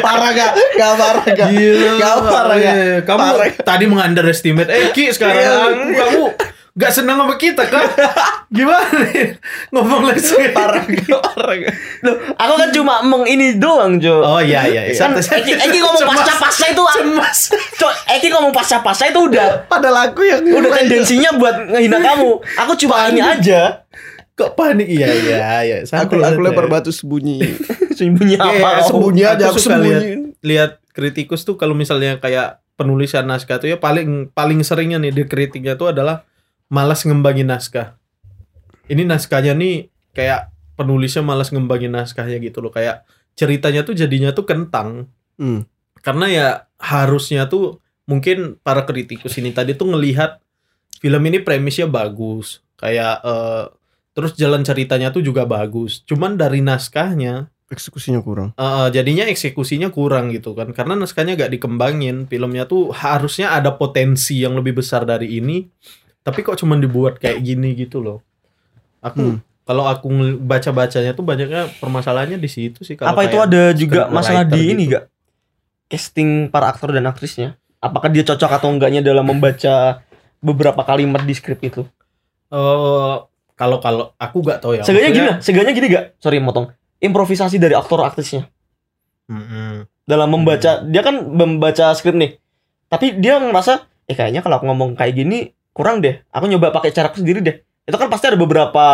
parah gak? Gak parah gak? Gila, Gak parah gak? eh, Kamu Parah. tadi mengunderestimate Eki sekarang Iya. kamu gak senang sama kita kan? Gimana nih? Ngomong lagi Parah gak? Parah gak? Loh, aku kan cuma meng ini doang Jo Oh iya iya. iya. kan Eki. Eki ngomong pasca pasca itu Cemas. Cok, Eki ngomong pasca pasca itu udah Padahal aku yang udah tendensinya buat ngehina kamu aku cuma ini aja Kok panik? Iya iya iya. Aku Santai, aku santai. lempar batu sembunyi. sembunyi apa Sembunyi aku aja aku suka sembunyi. Lihat kritikus tuh kalau misalnya kayak penulisan naskah tuh ya paling paling seringnya nih di kritiknya tuh adalah malas ngembangin naskah. Ini naskahnya nih kayak penulisnya malas ngembangin naskahnya gitu loh. Kayak ceritanya tuh jadinya tuh kentang. Hmm. karena ya harusnya tuh mungkin para kritikus ini tadi tuh ngelihat film ini premisnya bagus. Kayak eh, terus jalan ceritanya tuh juga bagus. Cuman dari naskahnya Eksekusinya kurang. eh, jadinya eksekusinya kurang gitu kan. Karena naskahnya gak dikembangin. Filmnya tuh harusnya ada potensi yang lebih besar dari ini tapi kok cuman dibuat kayak gini gitu loh aku Hmm. kalau aku baca bacanya tuh banyaknya permasalahannya di situ sih kalau apa itu ada juga masalah di ini gitu. gak casting para aktor dan aktrisnya apakah dia cocok atau enggaknya dalam membaca beberapa kalimat di skrip itu Eh, kalau kalau aku gak tahu ya Seenggaknya gini seenggaknya gini gak? Sorry motong. Improvisasi dari aktor aktrisnya Mm-mm. dalam membaca dia kan membaca skrip nih. Tapi dia ngerasa eh kayaknya kalau aku ngomong kayak gini kurang deh. Aku nyoba pakai cara aku sendiri deh. Itu kan pasti ada beberapa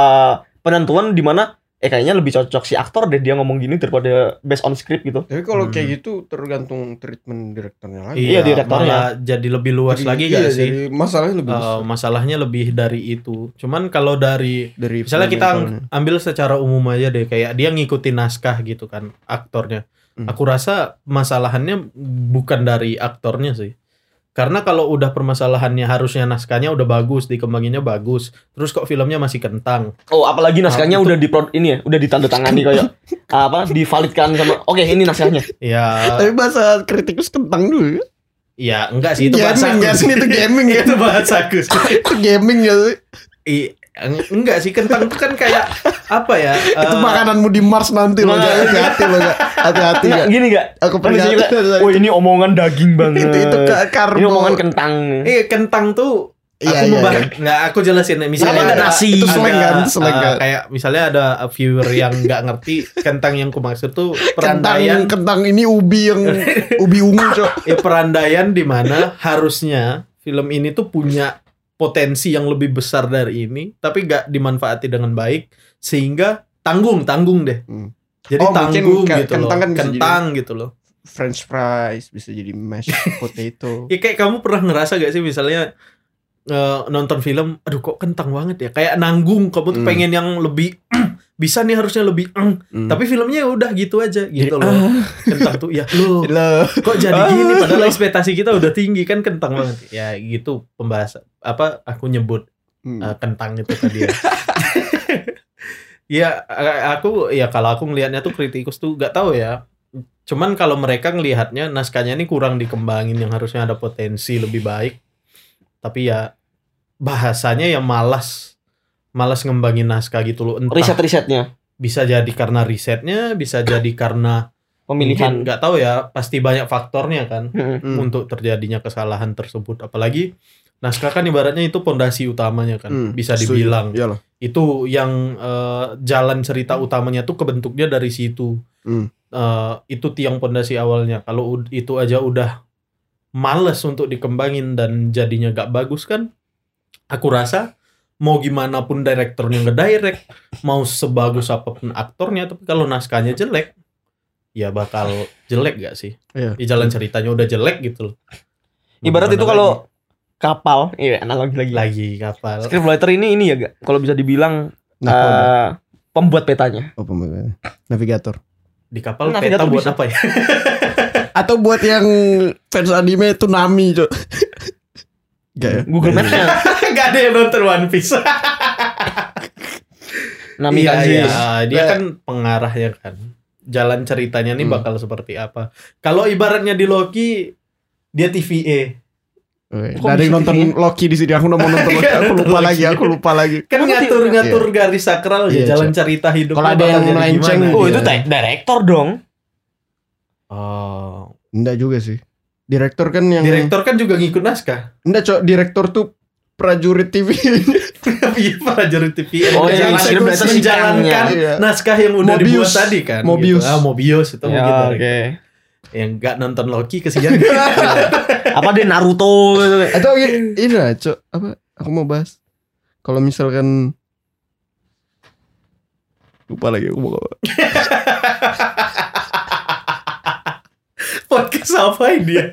penentuan di mana eh kayaknya lebih cocok si aktor deh dia ngomong gini daripada based on script gitu. Tapi kalau Hmm. kayak gitu tergantung treatment direkturnya lagi. Iya, direktornya. malah jadi lebih luas Jadi- lagi iya, gak sih? Jadi masalahnya lebih besar masalahnya lebih dari itu. Cuman kalau dari dari misalnya kita ambil secara umum aja deh, kayak dia ngikutin naskah gitu kan, aktornya. Hmm. Aku rasa masalahannya bukan dari aktornya sih. Karena kalau udah permasalahannya harusnya naskahnya udah bagus, dikembanginnya bagus, terus kok filmnya masih kentang. Oh, apalagi naskahnya Ah, itu- udah di ini ya, udah ditandatangani kayak apa divalidkan sama oke ini naskahnya. Ya, Tapi bahasa kritikus kentang dulu. ya enggak sih itu bahasa gaming ya sih itu gaming ya. itu bahasaku. itu gaming ya sih. I- enggak sih kentang itu kan kayak apa ya? itu eh, makananmu di Mars nanti loh. Nah. Hati-hati loh. Kak. Hati-hati ya. gini gak? Aku peringatkan. juga, Oh ini omongan daging banget. itu itu ke karbo. Ini omongan kentang. Eh kentang tuh Iya, aku iya, mau bahas iya. nggak aku jelasin misalnya ada nasi? Itu slang kan, eh, kan. kayak misalnya ada viewer yang nggak ngerti kentang yang ku maksud tuh kentang perandaian kentang ini ubi yang ubi ungu cok. ya perandaian di mana harusnya film ini tuh punya potensi yang lebih besar dari ini tapi nggak dimanfaati dengan baik sehingga tanggung tanggung deh Hmm. jadi Oh, tanggung gitu kentang loh kan kentang gitu loh French fries bisa jadi mashed potato. ya kayak kamu pernah ngerasa gak sih misalnya eh, nonton film aduh kok kentang banget ya kayak nanggung kamu tuh Hmm. pengen yang lebih bisa nih harusnya lebih "eng." Hmm. tapi filmnya ya udah gitu aja gitu Jadi, loh kentang tuh ya lo. kok jadi Ah, gini padahal loh. ekspektasi kita udah tinggi kan kentang banget. Ya gitu pembahasan apa aku nyebut Hmm. eh, kentang itu tadi ya. Ya aku ya kalau aku ngelihatnya tuh kritikus tuh gak tahu ya. Cuman kalau mereka ngelihatnya naskahnya ini kurang dikembangin yang harusnya ada potensi lebih baik. Tapi ya bahasanya ya malas malas ngembangin naskah gitu loh entah Riset-risetnya, bisa jadi karena risetnya bisa jadi karena pemilihan. nggak tahu ya pasti banyak faktornya kan Hmm. Hmm. untuk terjadinya kesalahan tersebut apalagi naskah kan ibaratnya itu pondasi utamanya kan Hmm, bisa dibilang Iyalah. itu yang eh, jalan cerita utamanya tuh kebentuknya dari situ Hmm. Eh, itu tiang pondasi awalnya kalau ud- itu aja udah males untuk dikembangin dan jadinya gak bagus kan aku rasa mau gimana pun direkturnya ngedirect mau sebagus apa pun aktornya tapi kalau naskahnya jelek ya bakal jelek gak sih Iya. di jalan ceritanya udah jelek gitu loh Mau Ibarat itu kalau kapal, iya analogi lagi. lagi, kapal Scriptwriter ini ini ya gak? Kalau bisa dibilang Nah, eh, pembuat petanya. Oh, pembuat. Navigator. Di kapal Nah, peta buat bisa. apa ya? Atau buat yang fans anime Tsunami, Cok. Gak ya? Google Maps-nya. Gak ada yang nonton One Piece. Nami iya, iya. Dia kan pengarahnya kan. Jalan ceritanya nih Hmm. bakal seperti apa. Kalau ibaratnya di Loki, dia TVA. Yang bisa nonton TV-nya? Loki di sini. Aku udah mau nonton Loki. Aku lupa lagi. Aku lupa lagi. Kan ngatur-ngatur garis sakral ya, Iya, jalan Cok. cerita hidup. Kalau ada yang melenceng, Oh, Iya. itu te- direktor dong. Oh. Enggak juga sih. Direktor kan yang Direktor kan juga ngikut naskah. Enggak, Cok. Direktor tuh prajurit TV. Iya, prajurit TVA. Oh, yang Menjalankan- menjalankan Iya. naskah yang udah Mobius. dibuat tadi kan. Mobius. Gitu. Ah, Mobius itu mungkin Ya, direktor. oke. Yang nggak nonton Loki kesian. Apa dia Naruto gitu. Atau ini, ini lah, Cok. Apa? Aku mau bahas. Kalau misalkan lupa lagi aku mau Podcast apa ini ya?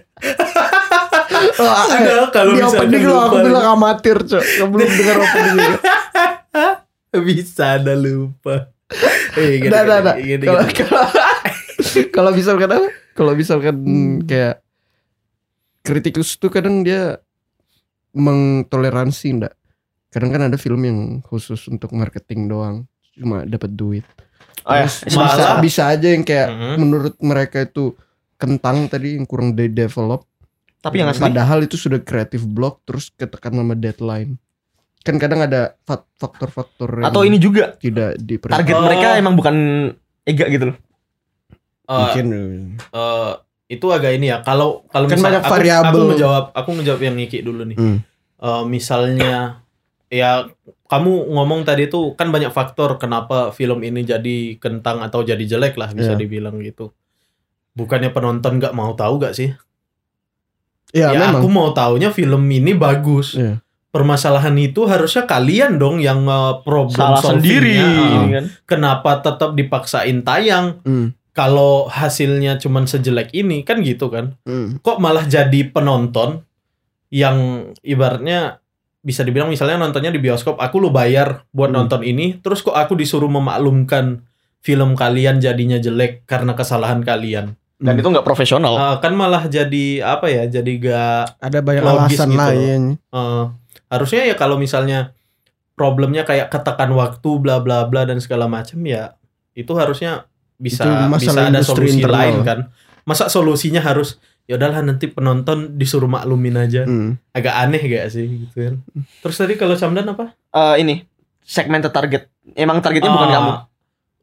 Ah, Udah, kalau di opening lo aku bilang amatir, Cok. Kamu belum dengar opening Bisa ada lupa. Eh, gini, Nah, nah, gini, nah. Kalau kalau kalau misalkan apa? Kalau misalkan Hmm. kayak kritikus tuh kadang dia mengtoleransi enggak. Kadang kan ada film yang khusus untuk marketing doang, cuma dapat duit. Oh ya, Terus malah- bisa, bisa aja yang kayak Mhm. menurut mereka itu kentang tadi yang kurang di develop. Tapi yang asli Padahal itu sudah kreatif block terus ketekan sama deadline. Kan kadang ada fak- faktor-faktor yang atau ini juga tidak diperhatikan. target Oh. mereka emang bukan Ega gitu loh. Eh, Mungkin eh, itu agak ini ya. Kalau kalau Kan banyak aku, variabel. Aku ngejawab, aku ngejawab yang Niki dulu nih. Hmm. Eh, misalnya ya kamu ngomong tadi tuh kan banyak faktor kenapa film ini jadi kentang atau jadi jelek lah bisa Iya. dibilang gitu. Bukannya penonton nggak mau tahu gak sih? Ya, ya memang. aku mau taunya film ini bagus. Iya. Permasalahan itu harusnya kalian dong yang eh, problem Salah sendiri solvingnya. Eh, kan. Kenapa tetap dipaksain tayang Hmm. kalau hasilnya cuman sejelek ini kan gitu kan? Hmm. Kok malah jadi penonton yang ibaratnya bisa dibilang misalnya nontonnya di bioskop, aku lu bayar buat Hmm. nonton ini, terus kok aku disuruh memaklumkan film kalian jadinya jelek karena kesalahan kalian. Dan itu nggak profesional. Eh, kan malah jadi apa ya? Jadi gak ada banyak logis alasan gitu lain. Eh, harusnya ya kalau misalnya problemnya kayak ketekan waktu bla bla bla dan segala macam ya itu harusnya bisa Itu bisa ada solusi internal. lain kan masa solusinya harus ya udahlah nanti penonton disuruh maklumin aja Hmm. agak aneh gak sih gitu kan terus tadi kalau Samdan apa Eh, ini segmented target. Emang targetnya bukan Ah, kamu.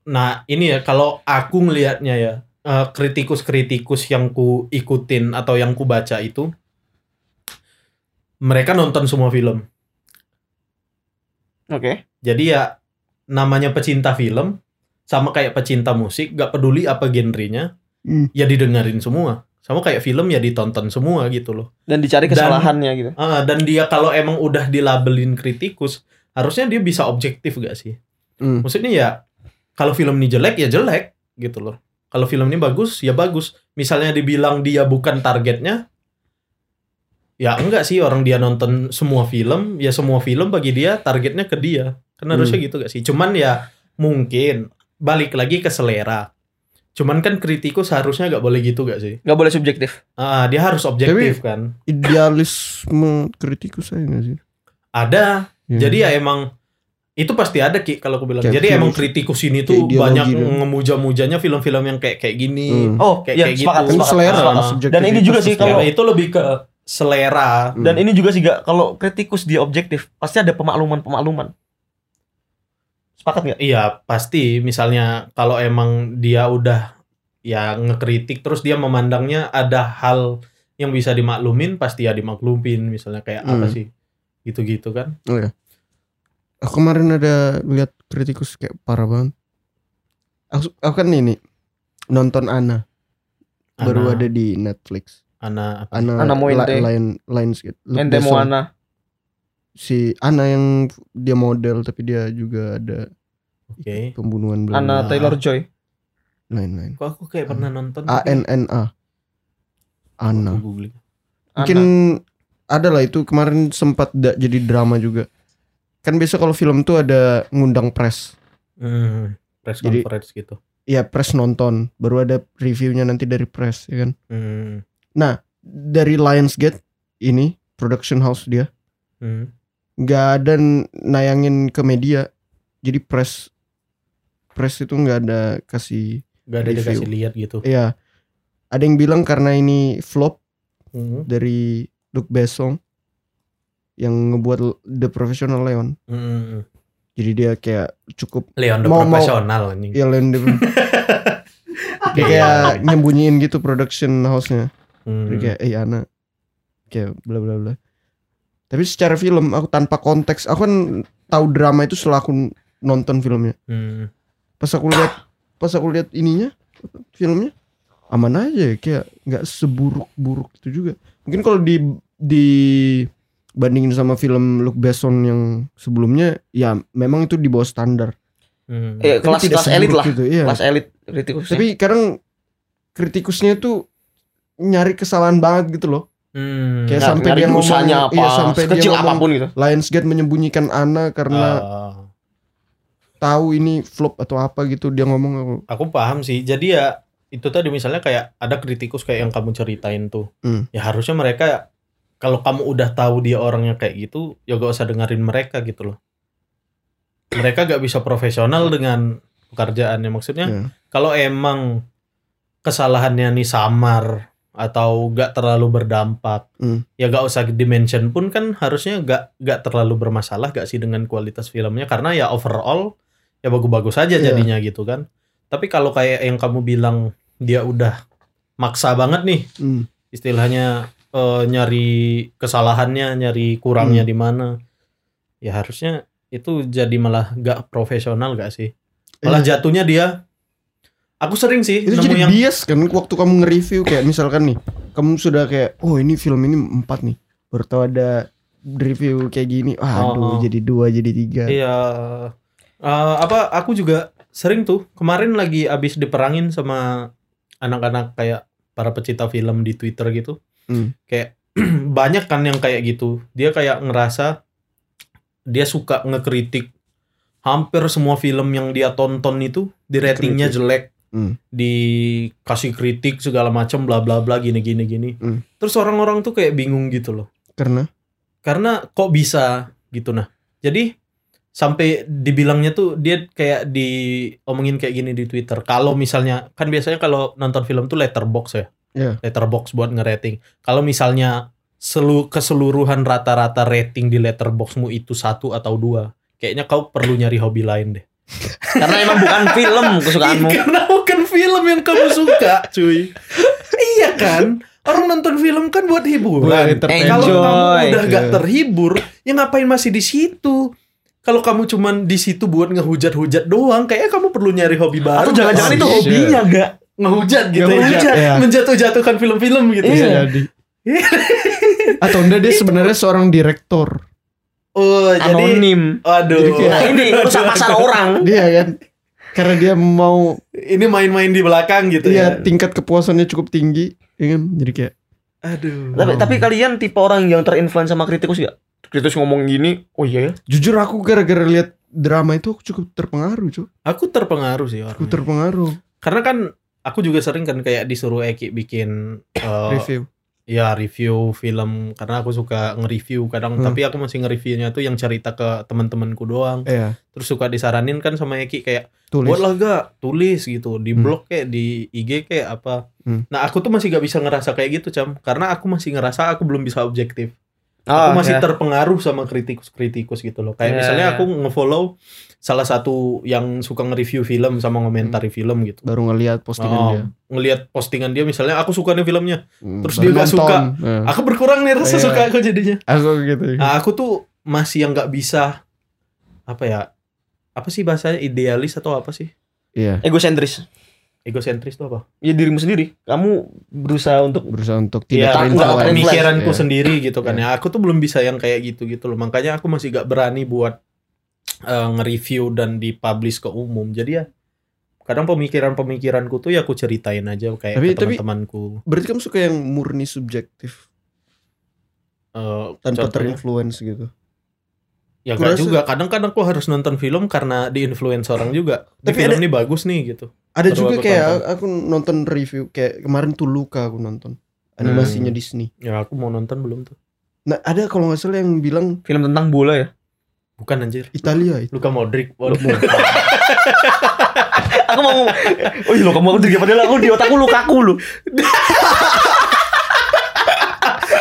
nah ini ya kalau aku ngelihatnya ya eh, kritikus-kritikus yang ku ikutin atau yang ku baca itu mereka nonton semua film Oke. Jadi ya namanya pecinta film sama kayak pecinta musik, gak peduli apa genrenya, Hmm. ya didengerin semua. Sama kayak film ya ditonton semua gitu loh. Dan dicari Dan- kesalahannya gitu. Ah, dan dia kalau emang udah dilabelin kritikus, harusnya dia bisa objektif gak sih? Hmm. Maksudnya ya kalau film ini jelek ya jelek gitu loh. Kalau film ini bagus ya bagus. Misalnya dibilang dia bukan targetnya, ya enggak sih orang dia nonton semua film, ya semua film bagi dia targetnya ke dia. Kan harusnya gitu gak sih? Cuman ya mungkin balik lagi ke selera. Cuman kan kritikus harusnya gak boleh gitu gak sih? Nggak boleh subjektif. Ah, dia harus objektif kan. Idealisme kritikus saya nggak sih? Ada. Ya. Jadi ya emang itu pasti ada Ki kalau aku bilang. Kayak Jadi film- emang kritikus ini tuh banyak ngemuja-mujanya film-film yang kayak kayak gini. Hmm. Oh, Kayak- iya, kayak sepakat, gitu. Sepakat, selera sepakat. subjektivitas Dan ini juga sih pasti kalau- Ya, itu lebih ke selera. Hmm. Dan ini juga sih gak kalau kritikus dia objektif, pasti ada pemakluman-pemakluman. Sepakat nggak? Iya, pasti misalnya kalau emang dia udah ya ngekritik terus dia memandangnya ada hal yang bisa dimaklumin, pasti ya dimaklumin misalnya kayak apa Hmm. sih? Gitu-gitu kan. Oh ya. Aku kemarin ada lihat kritikus kayak parah banget. Aku, aku kan ini nonton Ana baru Ana- ada di Netflix. Ana apa? Ana, Ana lain lain sedikit. Ente Besok Moana. Si Ana yang dia model tapi dia juga ada Oke. pembunuhan Anna Nah. Taylor Joy. lain-lain. Kok aku kayak pernah nonton? A N N A. Ana. Mungkin ada lah itu kemarin sempat jadi drama juga. Kan biasa kalau film tuh ada ngundang press. Hmm, press Jadi- conference gitu. ya press nonton baru ada reviewnya nanti dari press ya kan Hmm. dari Lionsgate ini production house dia Hmm. nggak ada n- nayangin ke media jadi press press itu nggak ada kasih Gak ada dikasih lihat gitu. ya ada yang bilang karena ini flop Hmm. dari Luc Besson yang ngebuat The Professional Leon Hmm. jadi dia kayak cukup Leon the Mau- profesional anjing. ya Leon The- dia kayak nyembunyiin gitu production house-nya Hmm. Jadi kayak eh anak kayak bla bla bla. Tapi secara film aku tanpa konteks aku kan tahu drama itu setelah aku nonton filmnya. Hmm. Pas aku lihat pas aku lihat ininya filmnya aman aja kayak nggak seburuk-buruk itu juga. Mungkin kalau di di bandingin sama film Luc Besson yang sebelumnya ya memang itu di bawah standar. Hmm. Eh, kelas tidak kelas elit lah. gitu, iya. Kelas elit kritikusnya. Tapi kadang kritikusnya tuh nyari kesalahan banget gitu loh. Hmm. Kayak Nah, sampai nyari dia ngomong- apa, iya, sampai dia sekecil ngomong- apa pun gitu. Lionsgate menyembunyikan Ana karena Ah, tahu ini flop atau apa gitu dia ngomong aku aku paham sih. Jadi ya itu tadi misalnya kayak ada kritikus kayak yang kamu ceritain tuh. Hmm. Ya harusnya mereka kalau kamu udah tahu dia orangnya kayak gitu, ya gak usah dengerin mereka gitu loh. Mereka gak bisa profesional dengan pekerjaannya. Maksudnya Ya. kalau emang kesalahannya nih samar atau gak terlalu berdampak, Hmm. ya gak usah dimention pun kan harusnya gak gak terlalu bermasalah gak sih dengan kualitas filmnya karena ya overall ya bagus-bagus aja Iya. jadinya gitu kan. Tapi kalau kayak yang kamu bilang dia udah maksa banget nih Hmm. istilahnya eh, nyari kesalahannya, nyari kurangnya Hmm. di mana, ya harusnya itu jadi malah gak profesional gak sih? Malah Iya. jatuhnya dia Aku sering sih itu nemu jadi yang bias kan waktu kamu nge-review kayak misalkan nih kamu sudah kayak oh ini film ini empat nih baru ada review kayak gini ah, Oh, aduh oh. jadi dua jadi tiga Iya. Eh, apa aku juga sering tuh kemarin lagi abis diperangin sama anak-anak kayak para pecinta film di Twitter gitu. Hmm. Kayak banyak kan yang kayak gitu. Dia kayak ngerasa dia suka ngekritik hampir semua film yang dia tonton itu di ratingnya jelek. Hmm. Dikasih kritik segala macam bla bla bla gini gini gini. Hmm. Terus orang-orang tuh kayak bingung gitu loh karena karena kok bisa gitu nah jadi sampai dibilangnya tuh dia kayak diomongin kayak gini di Twitter kalau misalnya kan biasanya kalau nonton film tuh letterbox ya Iya. letterbox buat ngerating kalau misalnya selu keseluruhan rata-rata rating di letterboxmu itu satu atau dua kayaknya kau perlu nyari hobi lain deh Karena emang bukan film kesukaanmu. karena bukan film yang kamu suka cuy iya kan orang nonton film kan buat hiburan kalau kamu udah gak Iya. terhibur, ya ngapain masih di situ? Kalau kamu cuman di situ buat ngehujat-hujat doang, kayaknya kamu perlu nyari hobi baru. Atau jangan-jangan itu Shit. hobinya gak? Ngehujat gitu Ngehujat, ya. iya. Menjatuh-jatuhkan film-film gitu bisa ya. jadi atau enggak dia sebenarnya seorang direktor Oh, jadi Anonim. aduh. Jadi kayak- Nah ini rusak pasar orang. dia kan karena dia mau Ini main-main di belakang gitu ya ya. tingkat kepuasannya cukup tinggi ya kan jadi kayak Aduh. Tapi, tapi kalian tipe orang yang terinfluence sama kritikus gak? Kritikus ngomong gini, oh iya ya. jujur aku gara-gara lihat drama itu aku cukup terpengaruh cuy Aku terpengaruh sih aku orangnya. terpengaruh Karena kan aku juga sering kan kayak disuruh Eki bikin eh, review ya review film karena aku suka nge-review kadang Hmm. tapi aku masih nge-reviewnya tuh yang cerita ke teman-temanku doang Iya, terus suka disaranin kan sama Eki kayak tulis. buatlah gak tulis gitu di Hmm. blog kayak di IG kayak apa Hmm. nah aku tuh masih gak bisa ngerasa kayak gitu cam karena aku masih ngerasa aku belum bisa objektif Oh, aku masih ya. terpengaruh sama kritikus-kritikus gitu loh kayak Ya, misalnya ya. aku nge-follow salah satu yang suka nge-review film sama ngomentari film gitu baru ngelihat postingan Oh, dia. ngelihat postingan dia misalnya aku suka nih filmnya Hmm, terus baru dia nggak nonton. suka. Nah, aku berkurang nih rasa Iya. suka aku jadinya aku gitu. Nah, aku tuh masih yang nggak bisa apa ya? Apa sih bahasanya idealis atau apa sih? Iya, Egosentris. Egosentris itu apa? Ya dirimu sendiri. Kamu berusaha untuk berusaha untuk Iya, tidak enggak terinfluence. pemikiranku Iya. sendiri gitu kan ya. Aku tuh belum bisa yang kayak gitu gitu loh. Makanya aku masih gak berani buat eh, nge-review dan dipublish ke umum. Jadi ya kadang pemikiran-pemikiranku tuh ya aku ceritain aja kayak Tapi- ke tapi- teman-temanku. Berarti kamu suka yang murni subjektif Eh, tanpa terinfluence gitu. Ya enggak juga. Kadang-kadang aku harus nonton film karena di-influence orang juga. Di Tapi film ada- ini bagus nih gitu. Ada Baru juga aku kayak tonton. aku nonton review kayak kemarin tuh Luka aku nonton animasinya Hmm. Disney. Ya aku mau nonton belum tuh. Nah ada kalau nggak salah yang bilang Film tentang bola ya. Bukan anjir. Italia itu. Luka Modric. Waduh. Aku mau oh iya kamu aku padahal aku di otakku lukaku lu.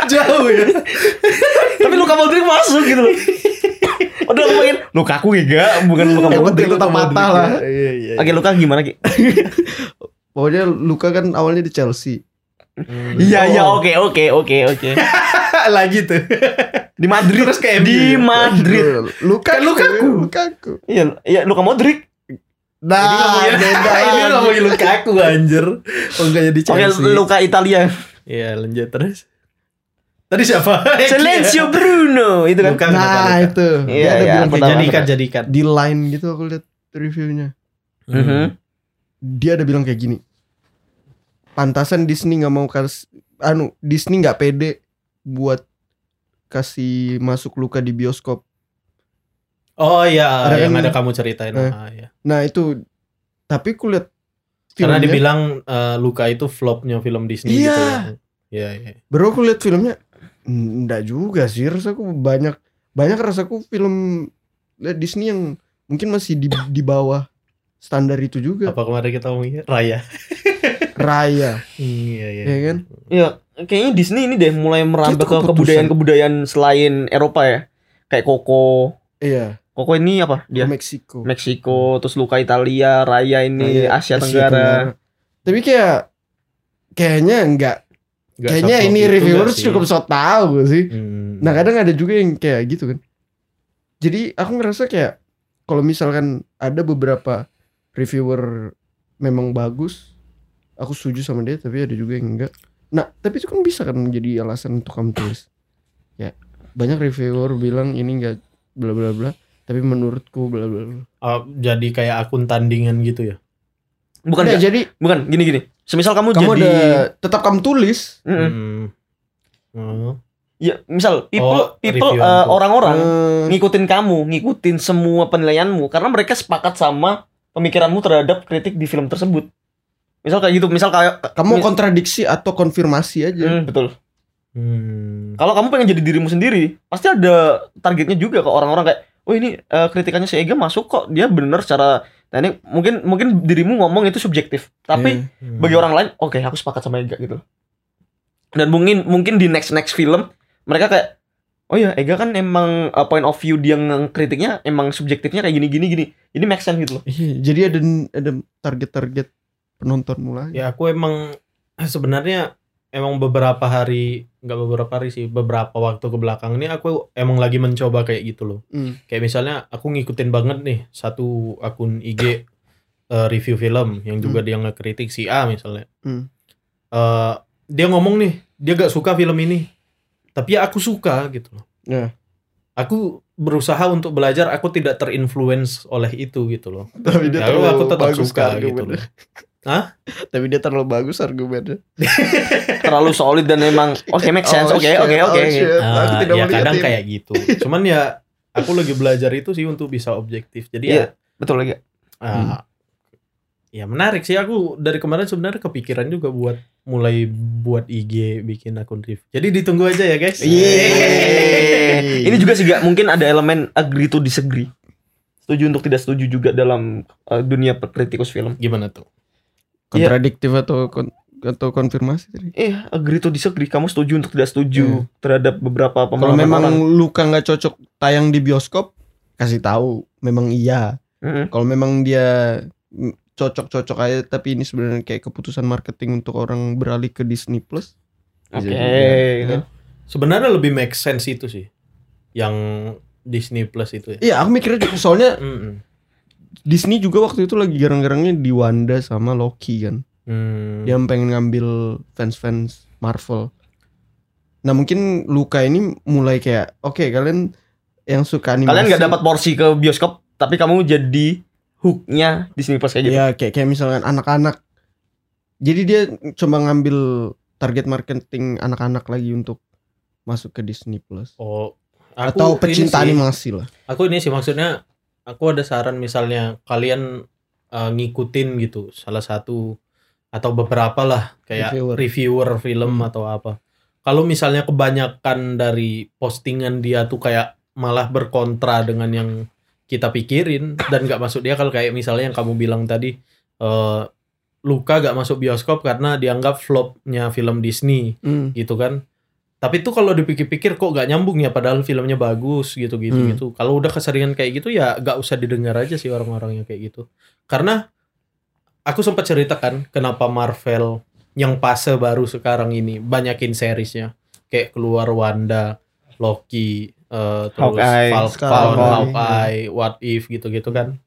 Jauh ya. Tapi Luka Modric masuk gitu loh. Udah aku pengen Lukaku ya gak, bukan Luka Yang Modric. penting tetap patah lah. Iya, iya. Oke Luka gimana Ki? Pokoknya Luka kan awalnya di Chelsea. Hmm. Iya iya oke oke oke oke. Lagi tuh. Di Madrid Terus ke MU di? Madrid. Luka Lukaku. Lukaku. Iya iya Luka Modric. Nah, beda ini lagi. ngomongin Lukaku anjir. Oh enggak jadi Oke Chelsea. Luka Italia. Iya, lanjut terus. Tadi siapa? Silencio Bruno itu kan. Bukan, Nah itu Iya, dia ada iya, bilang kayak Jadikan, jadikan. di line gitu aku lihat reviewnya. Mhm. Dia ada bilang kayak gini. Pantasan Disney nggak mau kas anu Disney nggak pede buat kasih masuk Luka di bioskop. Oh iya, Ada yang kan- ada kamu ceritain. Eh. Ah, iya. Nah itu tapi aku lihat Karena filmnya, dibilang eh, Luka itu flopnya film Disney Iya. gitu ya. Iya, iya. Baru aku lihat filmnya Enggak juga sih Rasaku banyak Banyak rasaku film Disney yang Mungkin masih di, di bawah Standar itu juga Apa kemarin kita ngomongin Raya? Raya Iya, iya. Ya kan Iya, kayaknya Disney ini deh mulai merambah ke kebudayaan-kebudayaan selain Eropa ya. Kayak Coco. Iya Coco ini apa? Dia Meksiko Meksiko, terus Luka Italia, Raya ini Raya, Asia, Tenggara. Tapi kayak Kayaknya enggak Nggak Kayaknya ini reviewers cukup so tau sih Hmm. Nah kadang ada juga yang kayak gitu kan Jadi aku ngerasa kayak Kalau misalkan ada beberapa reviewer memang bagus Aku setuju sama dia tapi ada juga yang enggak Nah tapi itu kan bisa kan menjadi alasan untuk kamu tulis Ya banyak reviewer bilang ini enggak bla bla bla Tapi menurutku bla bla bla Oh, jadi kayak akun tandingan gitu ya? Bukan nggak, jadi bukan gini-gini. Semisal kamu, kamu jadi ada Tetap kamu tulis Mm-mm. Hmm. Oh. Ya, misal people Oh, people tuh. orang-orang eh, ngikutin kamu, ngikutin semua penilaianmu karena mereka sepakat sama pemikiranmu terhadap kritik di film tersebut. Misal kayak gitu, misal kayak Kamu mi- kontradiksi atau konfirmasi aja Hmm, betul. Hmm. Kalau kamu pengen jadi dirimu sendiri, pasti ada targetnya juga ke orang-orang kayak, oh ini eh, kritikannya si Ega masuk kok, dia bener secara, nah ini mungkin mungkin dirimu ngomong itu subjektif, tapi Iya. Hmm. bagi orang lain, oke aku sepakat sama Ega gitu. Dan mungkin mungkin di next next film mereka kayak, oh ya Ega kan emang uh, point of view dia kritiknya emang subjektifnya kayak gini gini gini, ini make sense gitu loh. Iya, jadi ada ada target-target penonton mulai. Ya aku emang sebenarnya emang beberapa hari nggak beberapa hari sih beberapa waktu ke belakang ini aku emang lagi mencoba kayak gitu loh. Hmm. Kayak misalnya aku ngikutin banget nih satu akun IG eh, review film yang juga dia ngekritik si A misalnya. Hmm. Eh, dia ngomong nih dia gak suka film ini, tapi ya aku suka gitu loh. Ya. Aku berusaha untuk belajar, aku tidak terinfluence oleh itu gitu loh. Tapi dia Ya, aku tetap bagus suka argumennya. gitu loh. Hah? Tapi dia terlalu bagus argumennya. Terlalu solid dan emang oke make sense, Oh, oke oke oh, oke. Ah, ya kadang ini. kayak gitu. Cuman ya aku lagi belajar itu sih untuk bisa objektif. Jadi Iya. Betul lagi. ya ah, ya menarik sih aku dari kemarin sebenarnya kepikiran juga buat mulai buat IG bikin akun review. Jadi ditunggu aja ya guys. Yeay. Ini juga sih gak mungkin ada elemen agree to disagree. Setuju untuk tidak setuju juga dalam uh, dunia kritikus film. Gimana tuh? Kontradiktif atau kon- atau konfirmasi tadi. Eh, agree to disagree. Kamu setuju untuk tidak setuju terhadap beberapa Kalau pemahaman memang orang. Luka nggak cocok tayang di bioskop, kasih tahu memang iya. Mm-mm. Kalau memang dia mm, cocok-cocok aja tapi ini sebenarnya kayak keputusan marketing untuk orang beralih ke Disney Plus. Oke. Bisa juga. gitu. Sebenarnya lebih make sense itu sih. Yang Disney Plus itu ya. Iya, aku mikirnya juga- soalnya Mm-mm. Disney juga waktu itu lagi garang-garangnya di Wanda sama Loki kan. Hmm. Dia pengen ngambil fans-fans Marvel. Nah mungkin Luka ini mulai kayak oke kalian yang suka animasi Kalian nggak dapat porsi ke bioskop, tapi kamu jadi hooknya Disney Plus kayak gitu. ya kayak kayak misalkan anak-anak jadi dia coba ngambil target marketing anak-anak lagi untuk masuk ke Disney Plus Oh, Aku atau pecinta sih- animasi lah. Aku ini sih maksudnya aku ada saran misalnya kalian uh, ngikutin gitu salah satu atau beberapa lah kayak Reviewer. reviewer, film Hmm. atau apa. Kalau misalnya kebanyakan dari postingan dia tuh kayak malah berkontra dengan yang kita pikirin dan nggak masuk dia kalau kayak misalnya yang kamu bilang tadi eh Luka gak masuk bioskop karena dianggap flopnya film Disney Hmm. gitu kan. Tapi tuh kalau dipikir-pikir kok gak nyambung ya padahal filmnya bagus gitu gitu Hmm. gitu. Kalau udah keseringan kayak gitu ya gak usah didengar aja sih orang-orang yang kayak gitu. Karena aku sempat ceritakan kenapa Marvel yang fase baru sekarang ini banyakin seriesnya kayak keluar Wanda, Loki, eh, terus Hawkeye, Falcon. Hawkeye, What If gitu-gitu kan.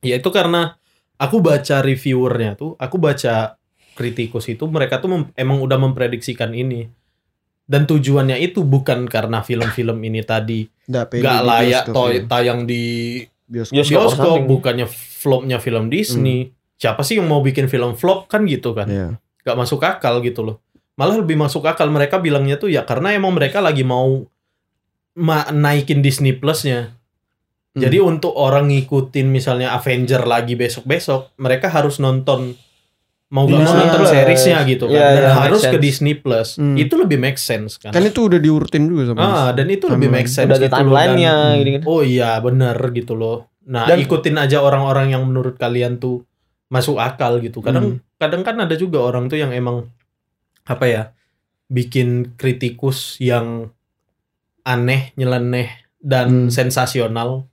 Ya itu karena aku baca reviewernya tuh, aku baca kritikus itu mereka tuh emang udah memprediksikan ini. Dan tujuannya itu bukan karena film-film ini tadi Nggak layak bioskop toy- ya. tayang di Bioskop. Bioskop bioskop, bukannya flopnya film Disney. Siapa sih yang mau bikin film flop kan gitu kan? Iya. Gak masuk akal gitu loh. Malah lebih masuk akal mereka bilangnya tuh ya karena emang mereka lagi mau ma- naikin Disney Plus-nya. Hmm. Jadi untuk orang ngikutin misalnya Avenger lagi besok-besok, mereka harus nonton mau gak mau nonton Plus. seriesnya gitu kan. Iya, dan iya, make harus ke. Disney Plus. Hmm. Itu lebih make sense kan. Kan itu udah diurutin juga sama. ah, dan itu lebih make sense Udah ada gitu loh, timelinenya gitu kan. Oh iya bener gitu loh. Nah Dan- ikutin aja orang-orang yang menurut kalian tuh masuk akal gitu. Kadang kadang kan ada juga orang tuh yang emang apa ya bikin kritikus yang aneh, nyeleneh dan Hmm. sensasional.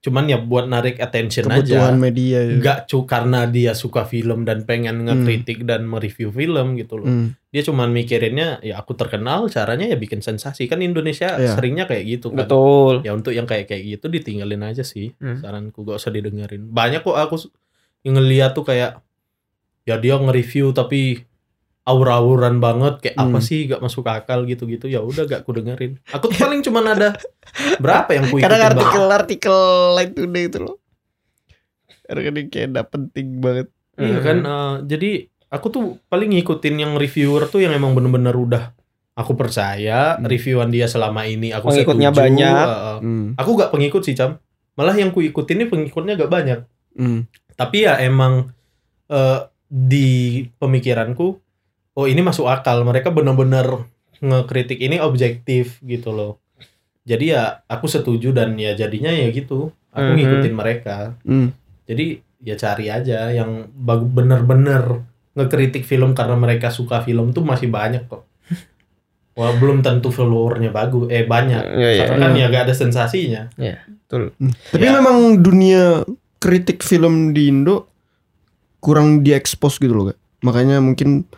Cuman ya buat narik attention Kebutuhan aja. media ya. Enggak cu karena dia suka film dan pengen ngekritik dan mereview film gitu loh. Hmm. Dia cuman mikirinnya ya aku terkenal caranya ya bikin sensasi. Kan Indonesia Iya. seringnya kayak gitu kan Betul. ya untuk yang kayak kayak gitu ditinggalin aja sih Hmm. saranku gak usah didengerin banyak kok aku ngeliat tuh kayak ya dia nge-review tapi aur-auran banget kayak apa Hmm. sih gak masuk akal gitu-gitu ya udah gak aku dengerin aku tuh paling cuman ada berapa yang ku Kadang ikutin artikel banget. artikel Light Today itu loh. Kadang kayak penting banget. iya kan eh, jadi aku tuh paling ngikutin yang reviewer tuh yang emang bener-bener udah aku percaya Hmm. reviewan dia selama ini aku Pengikutnya setuju, banyak. eh. Hmm. aku gak pengikut sih cam malah yang ku ikutin ini pengikutnya gak banyak Hmm. tapi ya emang eh, di pemikiranku oh ini masuk akal mereka benar-benar ngekritik ini objektif gitu loh jadi ya aku setuju dan ya jadinya ya gitu aku Mhm. ngikutin mereka Hmm. jadi ya cari aja yang bag- bener-bener ngekritik film karena mereka suka film tuh masih banyak kok Wah, belum tentu followernya bagus eh banyak Iya, iya. karena kan ya gak ada sensasinya Tapi Ya. memang dunia kritik film di Indo kurang diekspos gitu loh, Kak. Makanya mungkin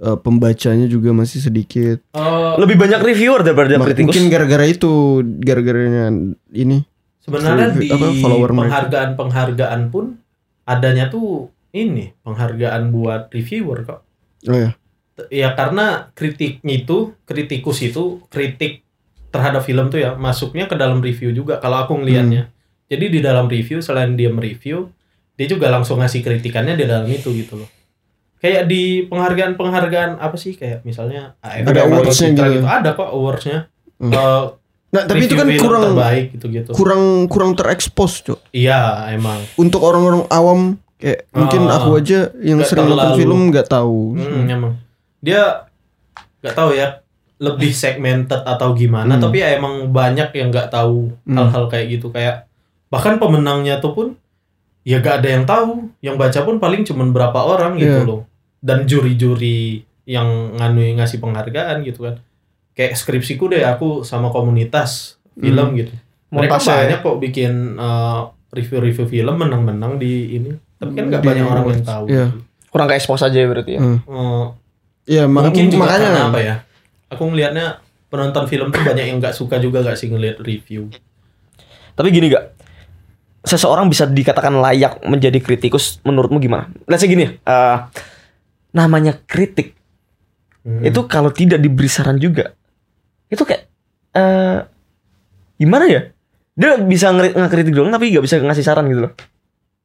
eh, pembacanya juga masih sedikit. Eh, Lebih banyak reviewer daripada kritikus. Mungkin gara-gara itu, gara-garanya ini. Sebenarnya di apa, follower mereka. penghargaan-penghargaan pun adanya tuh ini penghargaan buat reviewer kok. Oh ya. Ya karena kritiknya itu, kritikus itu kritik terhadap film tuh ya masuknya ke dalam review juga kalau aku ngelihatnya. Jadi di dalam review selain dia mereview, dia juga langsung ngasih kritikannya di dalam itu gitu loh. Kayak di penghargaan-penghargaan apa sih kayak misalnya AFF Ada atau awards-nya Citra gitu. Ada kok awards-nya. Hmm. Eh, Nah, tapi itu kan kurang terbaik gitu-gitu. kurang kurang terekspos, Cok. Iya, emang. Untuk orang-orang awam kayak mungkin Ah, aku aja yang sering nonton film nggak tahu. Hmm, emang. Dia nggak tahu ya lebih segmented atau gimana, Hmm. tapi ya emang banyak yang nggak tahu Hmm. hal-hal kayak gitu kayak bahkan pemenangnya tuh pun ya gak ada yang tahu, yang baca pun paling cuman berapa orang gitu Iya. loh. Dan juri-juri yang nganu ngasih penghargaan gitu kan. Kayak skripsiku deh aku sama komunitas film gitu. Mereka Montase. banyak kok bikin uh, review-review film menang-menang di ini. Tapi kan nggak banyak orang yang tahu. Iya. gitu. Kurang ke expose aja berarti ya. Hmm. Uh, Ya, mak- mungkin juga makanya karena apa ya aku ngelihatnya penonton film tuh banyak yang nggak suka juga gak sih ngelihat review Tapi gini gak? Seseorang bisa dikatakan layak menjadi kritikus menurutmu gimana? Let's say gini ya. Namanya kritik Hmm. itu kalau tidak diberi saran juga itu kayak eh gimana ya? Dia bisa ngekritik doang tapi gak bisa ngasih saran gitu loh.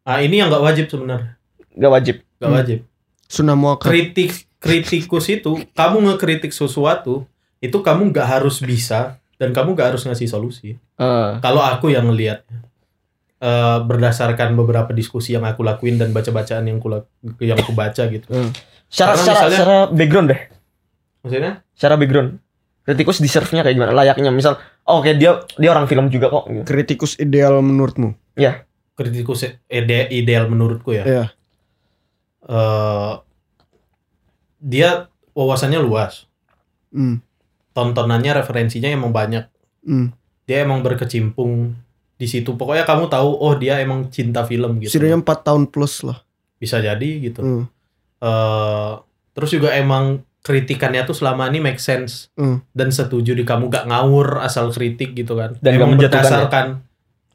ah ini yang nggak wajib sebenarnya Gak wajib. nggak Hmm. wajib Sunnah muakkad. kritik kritikus itu kamu ngekritik sesuatu itu kamu nggak harus bisa dan kamu gak harus ngasih solusi. Ah. Kalau aku yang ngelihat eh, berdasarkan beberapa diskusi yang aku lakuin dan baca-bacaan yang aku yang aku baca gitu. Secara secara, misalnya- secara background deh. Maksudnya Secara background. Kritikus deserve-nya kayak gimana? Layaknya misal, oh, oke dia dia orang film juga kok. gitu. Kritikus ideal menurutmu? kritikus ide- ideal menurutku ya. Iya. Eh, dia wawasannya luas, Hmm. tontonannya referensinya emang banyak. Hmm. Dia emang berkecimpung di situ. Pokoknya kamu tahu, oh dia emang cinta film gitu. Setidaknya 4 tahun plus lah. Bisa jadi gitu. Hmm. Eh, terus juga emang kritikannya tuh selama ini make sense Hmm. dan setuju di kamu gak ngawur asal kritik gitu kan. Dan emang ya? berdasarkan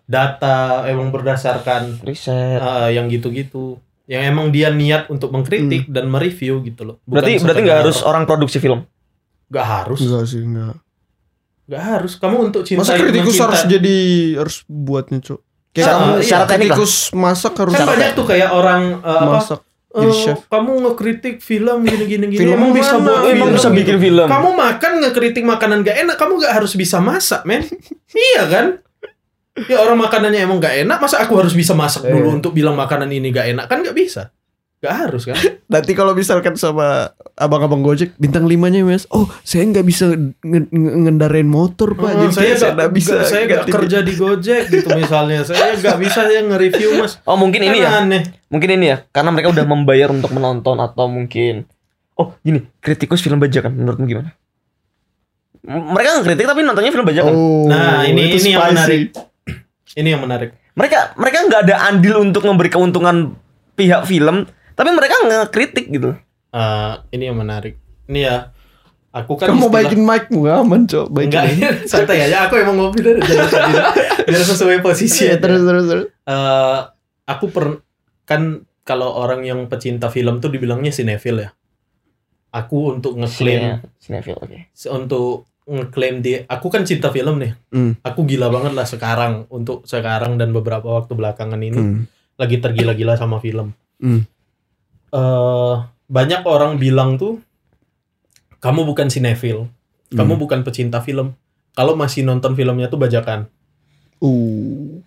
data, emang berdasarkan Riset. eh, yang gitu-gitu. Yang emang dia niat untuk mengkritik dan mereview gitu loh. Bukan berarti berarti nggak harus orang produksi film. Gak harus, Enggak sih, enggak. gak harus. Kamu untuk cinta Masa kritikus harus jadi harus buatnya, Cok? Kayak Secara- kamu iya, secara teknik lah. kritikus masak harus Kan banyak tuh kayak orang apa? masak. eh, jadi chef. kamu ngekritik film gini-gini gini. Film emang bisa buat emang bisa bikin film. Kamu makan ngekritik makanan gak enak, kamu gak harus bisa masak, men. iya kan? Ya orang makanannya emang gak enak, masa aku harus bisa masak dulu Iya. untuk bilang makanan ini gak enak? Kan gak bisa. Gak harus kan? Nanti kalau misalkan sama abang-abang Gojek bintang limanya mas, oh saya nggak bisa nge- nge- ngendarain motor pak, Oh, jadi saya saya gak, nggak bisa. saya gak ganti- kerja di Gojek gitu misalnya. Saya gak bisa ya nge-review mas. Oh mungkin ini ya. Aneh. Mungkin ini ya. Karena mereka udah membayar untuk menonton atau mungkin. Oh gini, kritikus film bajakan menurutmu gimana? Mereka nggak kritik tapi nontonnya film bajakan. Oh, Nah, ini ini yang menarik. Ini yang menarik. Mereka mereka nggak ada andil untuk memberi keuntungan pihak film, tapi mereka ngekritik gitu. Eh, ini yang menarik. Ini ya. Aku kan Kamu mau istilah- baikin mic-mu aman cok, baikin. Enggak, ini santai aja. Aku emang ngopi dari biar, biar sesuai posisi. Iya, aja. terus terus terus. Eh, aku per kan kalau orang yang pecinta film tuh dibilangnya sinetfil ya. Aku untuk ngeklaim Cinefil, oke. untuk ngeklaim di aku kan cinta film nih. Hmm. Aku gila banget lah sekarang untuk sekarang dan beberapa waktu belakangan ini Hmm. lagi tergila-gila sama film. Hmm. Eh banyak orang bilang tuh kamu bukan sinetfil, kamu Hmm. bukan pecinta film. Kalau masih nonton filmnya tuh bajakan. Uh.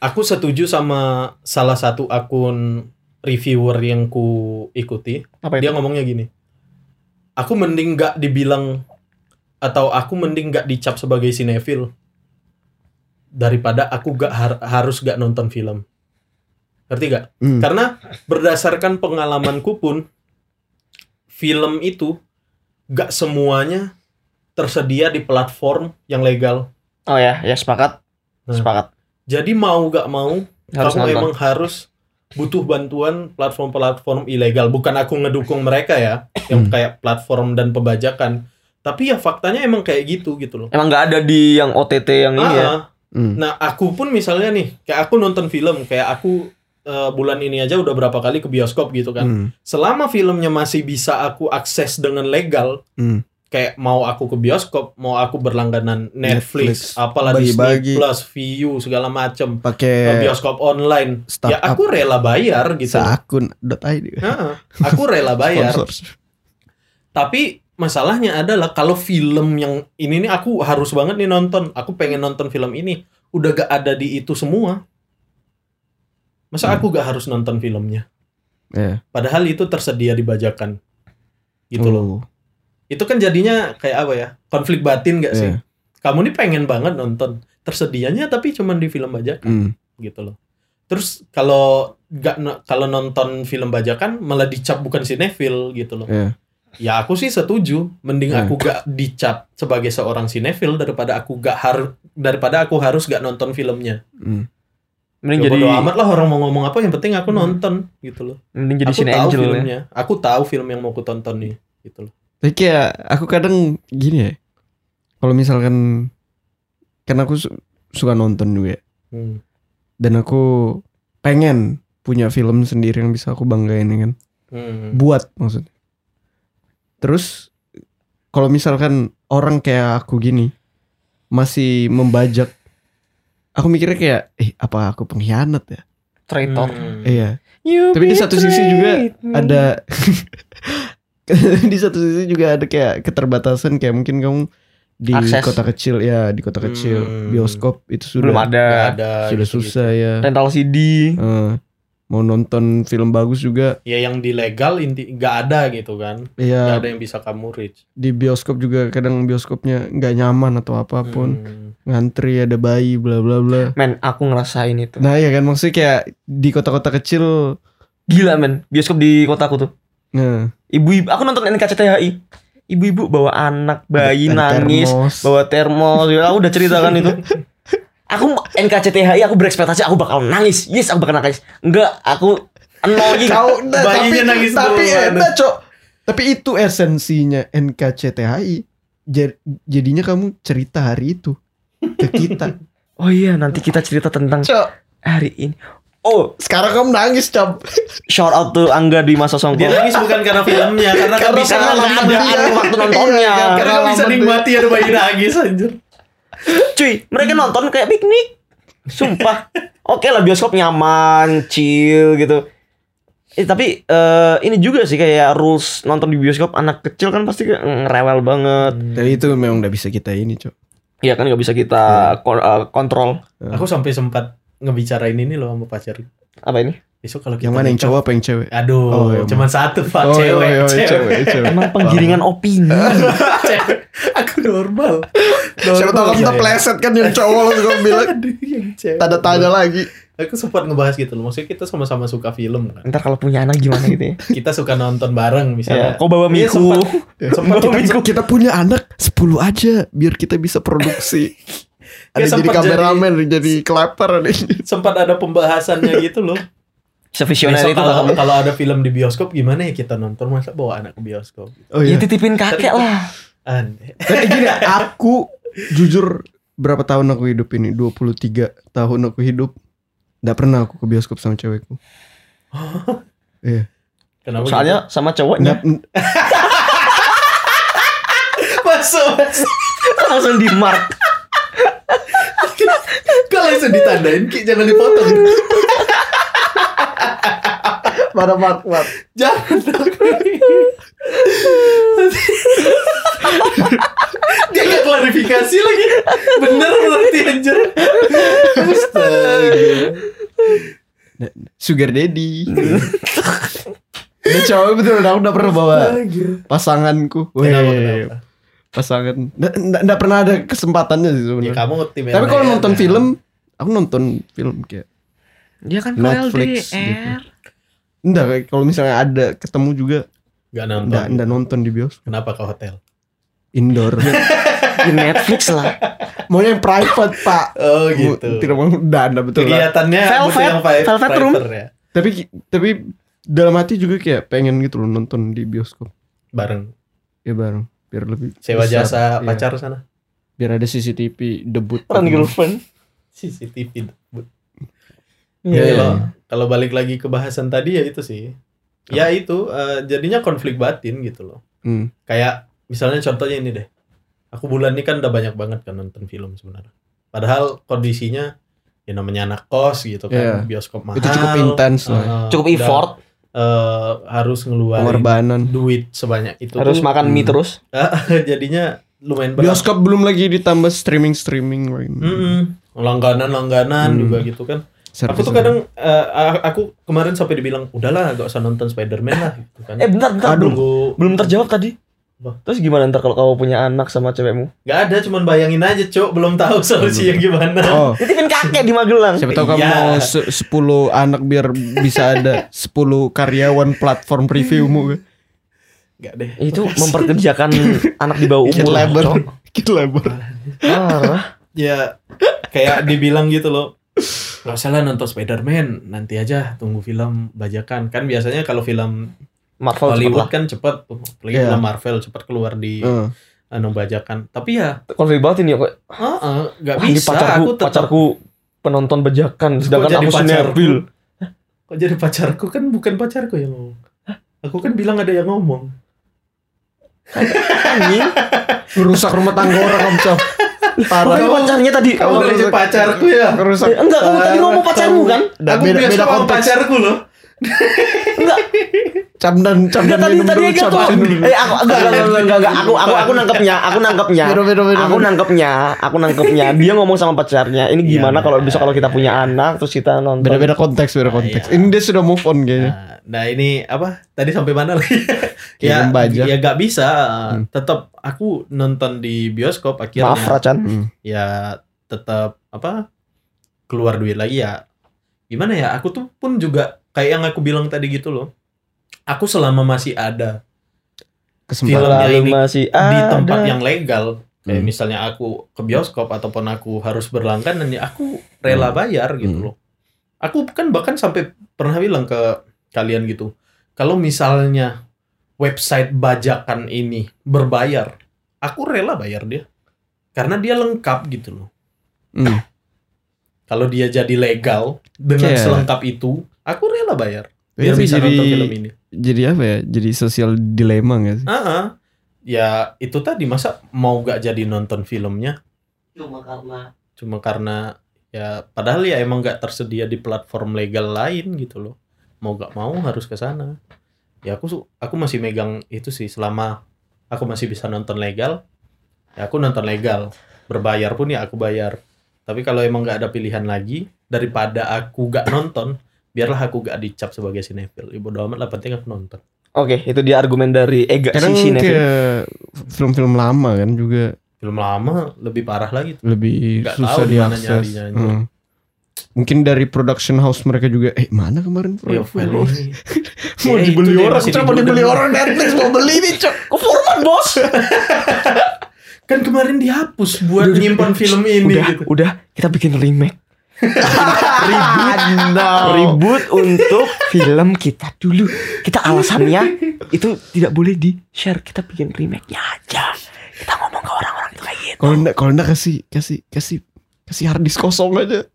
Aku setuju sama salah satu akun reviewer yang ku ikuti. Apa itu? Dia ngomongnya gini. Aku mending gak dibilang atau aku mending gak dicap sebagai sinetfil daripada aku gak har- harus gak nonton film. Ngerti gak? Hmm. Karena berdasarkan pengalamanku pun film itu gak semuanya tersedia di platform yang legal. Oh ya, ya sepakat. Nah. Sepakat. Jadi mau gak mau Harus kamu nonton. emang harus butuh bantuan platform-platform ilegal. Bukan aku ngedukung mereka ya, yang Hmm. kayak platform dan pembajakan. Tapi ya faktanya emang kayak gitu gitu loh. Emang nggak ada di yang OTT yang ini ya. Ah, Hmm. Nah, aku pun misalnya nih, kayak aku nonton film, kayak aku eh, bulan ini aja udah berapa kali ke bioskop gitu kan. Hmm. Selama filmnya masih bisa aku akses dengan legal, Hmm. kayak mau aku ke bioskop, mau aku berlangganan Netflix, Netflix, apalah bagi-bagi. Disney Plus, Viu segala macem, Pakai bioskop online. Ya aku rela bayar gitu. seakun.id. Heeh, aku rela bayar. Tapi masalahnya adalah kalau film yang ini nih aku harus banget nih nonton. Aku pengen nonton film ini. Udah gak ada di itu semua. Masa Hmm. aku gak harus nonton filmnya? Iya. Padahal itu tersedia di bajakan. Gitu loh. Oh. Itu kan jadinya kayak apa ya? Konflik batin gak sih? Iya. Kamu nih pengen banget nonton. Tersedianya tapi cuman di film bajakan Hmm. gitu loh. Terus kalau gak kalau nonton film bajakan malah dicap bukan sinetfil gitu loh. Iya. Ya aku sih setuju, mending Hmm. aku gak dicap sebagai seorang sinetfil daripada aku gak harus daripada aku harus gak nonton filmnya. Hmm. Mending Ya jadi bodo amat lah orang mau ngomong apa, yang penting aku Hmm. nonton gitu loh. mending jadi aku tahu Angel ya. filmnya, aku tahu film yang mau aku tonton nih gitu loh. Tapi kayak aku kadang gini ya. Kalau misalkan kan aku su- suka nonton juga ya. Hmm. dan aku pengen punya film sendiri yang bisa aku banggain ya kan. Hmm. Buat maksudnya. Terus kalau misalkan orang kayak aku gini masih membajak aku mikirnya kayak eh apa aku pengkhianat ya? Traitor. Hmm. Iya. You Tapi di satu sisi juga me. ada di satu sisi juga ada kayak keterbatasan kayak mungkin kamu di Akses. kota kecil ya di kota kecil Hmm. bioskop itu sudah belum ada Nggak ada sudah gitu-gitu. susah ya rental CD Eh, mau nonton film bagus juga. Ya yang di legal inti nggak ada gitu kan. Nggak ya ada yang bisa kamu reach. Di bioskop juga kadang bioskopnya nggak nyaman atau apa pun. Hmm. ngantri ada bayi bla bla bla. Men aku ngerasain itu. Nah ya kan? Maksudnya kayak di kota-kota kecil. Gila men. Bioskop di kotaku tuh. Nah. Ibu-ibu aku nonton NKCTHI ibu-ibu bawa anak bayi ada nangis termos. bawa termos. Ya, aku udah ceritakan itu aku NKCTHI aku berekspektasi aku bakal nangis. Yes aku bakal nangis. Enggak aku annoying Kau nah, tapi, nangis tapi enak cok. Tapi itu esensinya NKCTHI Ja- jadinya kamu cerita hari itu ke kita. Oh iya nanti kita cerita tentang cok. hari ini. Oh. Sekarang kamu nangis cok. Shout out to Angga di masa dia songkok nangis bukan karena filmnya karena Karena bisa dia. ada waktu nontonnya. Iya, karena nggak bisa nikmati ada bayi nangis anjir cuy mereka nonton kayak piknik. Sumpah. Oke lah bioskop nyaman chill gitu. Eh, tapi eh, ini juga sih kayak rules nonton di bioskop. Anak kecil kan pasti ngerewel banget. Jadi itu memang udah bisa kita ini cok. Iya kan nggak bisa kita kon- eh, kontrol. Aku sampai sempat ngebicarain ini loh sama pacar. Apa ini besok kalau kita yang mana yang cowok apa yang cewek? Aduh Oh, iya, cuma satu pak. Oh, cewek, iya, iya, cewek. cewek, cewek. emang penggiringan opini. Cewek. aku normal. Siapa tahu kamu saya. terpleset kan yang cowok lalu kamu bilang Aduh, yang cewek. tanda tanya lagi. aku sempat ngebahas gitu loh. Maksudnya kita sama-sama suka film kan. Ntar kalau punya anak gimana gitu ya? Kita suka nonton bareng ya, misalnya kau bawa Iya, miku? sempat. Sempat Bawa Kita, miku. kita punya anak 10 aja biar kita bisa produksi. Ada jadi kameramen, jadi kelaper nih. sempat ada pembahasannya gitu loh sevisioner itu kalau, kamu kalau ada film di bioskop gimana ya kita nonton masa bawa anak ke bioskop Oh ya titipin kakek lah aneh Dan gini, aku jujur berapa tahun aku hidup ini? 23 tahun aku hidup. Nggak pernah aku ke bioskop sama cewekku. Iya. kenapa soalnya sama cowoknya Nggak, gitu? masuk masuk. langsung di mark kalau langsung ditandain Ki jangan dipotong pada mat jangan dia nggak klarifikasi lagi bener berarti anjir Astaga. Sugar daddy. Ini cowok betul aku udah pernah bawa pasanganku. Kenapa, Weh, kenapa? pasangan. Nggak, nggak, nggak pernah ada kesempatannya sih ya sebenarnya. kamu tim Tapi kalau LDR, nonton ya. film, aku nonton film kayak dia kan Netflix gitu. Enggak, kayak kalau misalnya ada ketemu juga nggak nonton enggak enggak nonton di bioskop. kenapa ke hotel Indoor. di Netflix lah mau yang private, Pak. oh Mau- gitu Tidak mau enggak betul lah. kegiatannya Velvet, yang pri- Velvet private Room. ya Tapi tapi dalam hati juga kayak pengen gitu loh nonton di bioskop. bareng Ya bareng biar lebih sewa besar. jasa Iya. pacar sana Biar ada CCTV debut. Run girlfriend CCTV Iya, Ya, iya, kalau iya. kalau balik lagi ke bahasan tadi ya itu sih. Ya itu eh, jadinya konflik batin gitu loh. Hmm. Kayak misalnya contohnya ini deh. Aku bulan ini kan udah banyak banget kan nonton film sebenarnya. Padahal kondisinya ya namanya anak kos gitu kan, Iya. bioskop mahal. Itu cukup intens lah. eh, cukup dan, effort eh, harus ngeluarin Pengorbanan. duit sebanyak itu. harus tuh, makan mie Hmm. terus jadinya lumayan berat. Bioskop belum lagi ditambah streaming streaming lain. Mm-mm. Langganan-langganan Hmm. juga gitu kan. Aku Service- tuh kadang eh, aku kemarin sampai dibilang udahlah gak usah nonton Spider-Man lah gitu kan. eh bentar bentar belum Tunggu belum terjawab tadi Apa? terus gimana ntar kalau kamu punya anak sama cewekmu Gak ada cuman bayangin aja cok belum tahu solusinya gimana. Oh, titipin kakek di Magelang siapa tahu kamu Iya. mau se- 10 anak biar bisa ada 10 karyawan platform previewmu. Gak deh. itu memperkerjakan anak di bawah Kid umur labor. Cok. Kid labor. Parah. Ya kayak dibilang gitu loh. Gak usah lah nonton Spider-Man nanti aja tunggu film bajakan. Kan biasanya kalau film Marvel cepet Hollywood lah. kan cepet tuh apalagi Iya. film Marvel cepet keluar di Heeh. anu bajakan. Tapi ya konflik banget ini ya kok heeh, gak Wah, ini bisa pacarku aku tetap pacarku penonton bajakan sedangkan jadi aku sinebil kok jadi pacarku? Kan bukan pacarku yang ngomong. Aku kan bilang ada yang ngomong. Anjing. Merusak rumah tangga orang kamu, Cok. Parah. Bukan pacarnya tadi kamu rusak- pacarku ya Merusak. Eh, enggak kamu tadi ngomong pacarmu kan aku beda beda beda konteks. pacarku loh Camdan camdan tadi tadi camdan dulu. Eh aku enggak enggak enggak enggak, enggak. aku aku aku nangkepnya, aku nangkepnya. Aku nangkepnya, aku nangkepnya. Dia ngomong sama pacarnya, ini gimana Iya. kalau besok kalau kita punya anak terus kita nonton. Beda-beda konteks, beda konteks. iya. Ini dia sudah move on kayaknya. Nah, ini apa? Tadi sampai mana lagi? Ya, baja. ya gak bisa. Hmm. Tetap aku nonton di bioskop akhirnya. Maaf Racan. Hmm. ya tetap apa keluar duit lagi ya gimana ya aku tuh pun juga kayak yang aku bilang tadi gitu loh aku selama masih ada Kesempatan. Filmnya ini masih di tempat ada. yang legal kayak Hmm. misalnya aku ke bioskop ataupun aku harus berlangganan ya aku rela Hmm. bayar gitu Hmm. loh aku kan bahkan sampai pernah bilang ke kalian gitu kalau misalnya website bajakan ini berbayar aku rela bayar dia karena dia lengkap gitu loh Hmm. kalau dia jadi legal dengan Kayak- selengkap itu, aku rela bayar. Biar Tapi bisa jadi, nonton film ini. jadi apa ya? Jadi sosial dilema gak sih? Ah, ah. ya itu tadi masa mau gak jadi nonton filmnya Cuma karena cuma karena ya padahal ya emang gak tersedia di platform legal lain gitu loh. Mau gak mau harus ke sana. Ya aku aku masih megang itu sih selama aku masih bisa nonton legal, ya aku nonton legal. Berbayar pun ya aku bayar. Tapi kalau emang gak ada pilihan lagi daripada aku gak nonton, biarlah aku gak dicap sebagai sinetron. Ibu bodo amat lah penting aku nonton. Oke, itu dia argumen dari Ega Kadang si kayak film-film lama kan juga Film lama lebih parah lagi tuh. lebih Nggak susah diakses. Hmm. Mungkin dari production house mereka juga eh mana kemarin Ya, film. mau Ya, dibeli orang, coba di dibeli orang Netflix mau beli nih, cok. Kok format bos? Kan kemarin dihapus buat Udah, nyimpan film ini udah, gitu. udah kita bikin remake. ribut, ribut untuk film kita dulu. Kita alasannya itu tidak boleh di share. Kita bikin remake-nya aja. Kita ngomong ke orang-orang itu kayak gitu. Kalau enggak kalau enggak kasih kasih kasih kasih hard disk kosong aja.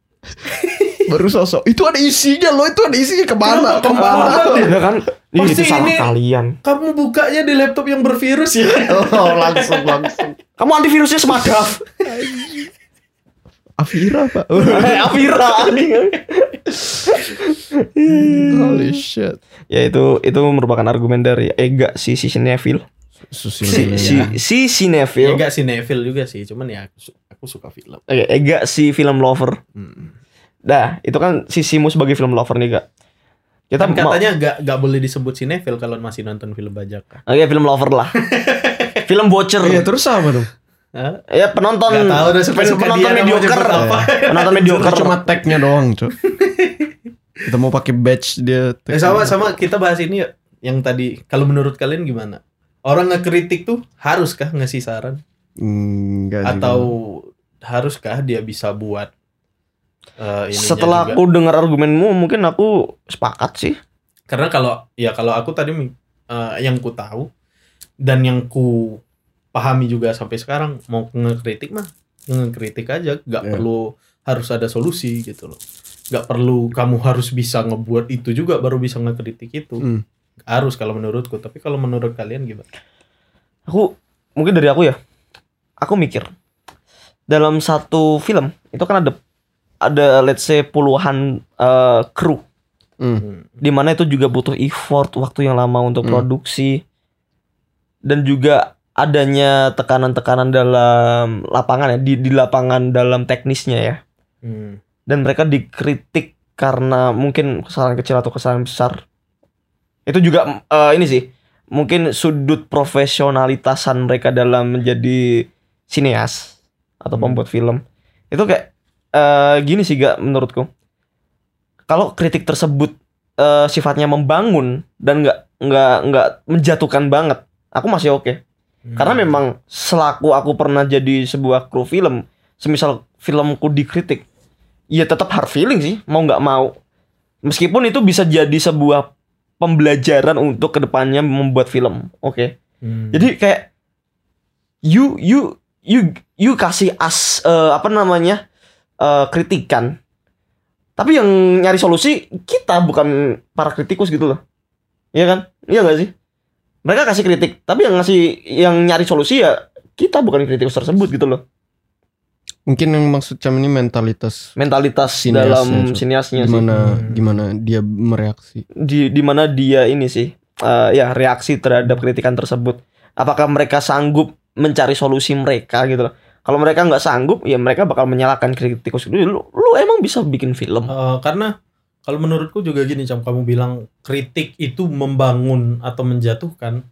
Baru sosok. Itu ada isinya loh, itu ada isinya ke mana? Ke mana? Ya kan? Ini Pasti itu salah ini- kalian. Kamu bukanya di laptop yang bervirus ya. Oh, langsung langsung. Kamu antivirusnya semadaf. Afira pak. Avira. Holy shit. ya itu itu merupakan argumen dari Ega si si. Susil Si si, si Ya Cinefil. enggak sinetron juga sih, cuman ya aku, aku suka film. Oke, Ega si film lover. Hmm. Dah, itu kan sisimu sebagai film lover nih, Kak. Kita Kan katanya enggak enggak boleh disebut sinetron kalau masih nonton film bajakan. Oke, film lover lah. film voucher. Iya terus apa dong? Hah? Ya penonton Nggak tahu udah suka-suka penonton dia mau mediocre. apa. penonton mediocre. Cuma tagnya doang, cok. Kita mau pakai badge dia. Eh, sama sama kita bahas ini yuk. Yang tadi kalau menurut kalian gimana? Orang ngekritik tuh haruskah ngasih saran Enggak juga. atau haruskah dia bisa buat eh, Setelah juga? aku dengar argumenmu, mungkin aku sepakat sih. karena kalau ya kalau aku tadi eh, yang ku tahu dan yang ku pahami juga sampai sekarang mau ngekritik mah ngekritik aja nggak Iya. perlu harus ada solusi gitu loh nggak perlu kamu harus bisa ngebuat itu juga baru bisa ngekritik itu Hmm. harus kalau menurutku tapi kalau menurut kalian gimana Aku mungkin dari aku ya. Aku mikir dalam satu film itu kan ada ada let's say puluhan eh, kru Hmm. Hmm. di mana itu juga butuh effort waktu yang lama untuk Hmm. produksi dan juga adanya tekanan-tekanan dalam lapangan ya di di lapangan dalam teknisnya ya Hmm. dan mereka dikritik karena mungkin kesalahan kecil atau kesalahan besar itu juga eh, ini sih mungkin sudut profesionalitasan mereka dalam menjadi sineas atau Hmm. pembuat film itu kayak eh, gini sih gak menurutku kalau kritik tersebut eh, sifatnya membangun dan nggak nggak nggak menjatuhkan banget aku masih oke Hmm. karena memang selaku aku pernah jadi sebuah kru film, semisal filmku dikritik, ya tetap hard feeling sih, mau nggak mau. Meskipun itu bisa jadi sebuah pembelajaran untuk ke depannya membuat film, oke. Hmm. Jadi kayak you you you you kasih as eh, apa namanya eh, kritikan, tapi yang nyari solusi kita bukan para kritikus gitu loh, iya kan? Iya gak sih? Mereka kasih kritik, tapi yang ngasih yang nyari solusi ya kita bukan kritikus tersebut gitu loh. Mungkin yang maksud Cam ini mentalitas mentalitas Siniasnya, dalam siniasnya sih gimana Hmm. gimana dia mereaksi. di di mana dia ini sih eh, ya reaksi terhadap kritikan tersebut apakah mereka sanggup mencari solusi mereka gitu loh kalau mereka nggak sanggup ya mereka bakal menyalahkan kritikus. Lu, lu emang bisa bikin film? Eh, karena kalau menurutku juga gini Cam kamu bilang kritik itu membangun atau menjatuhkan.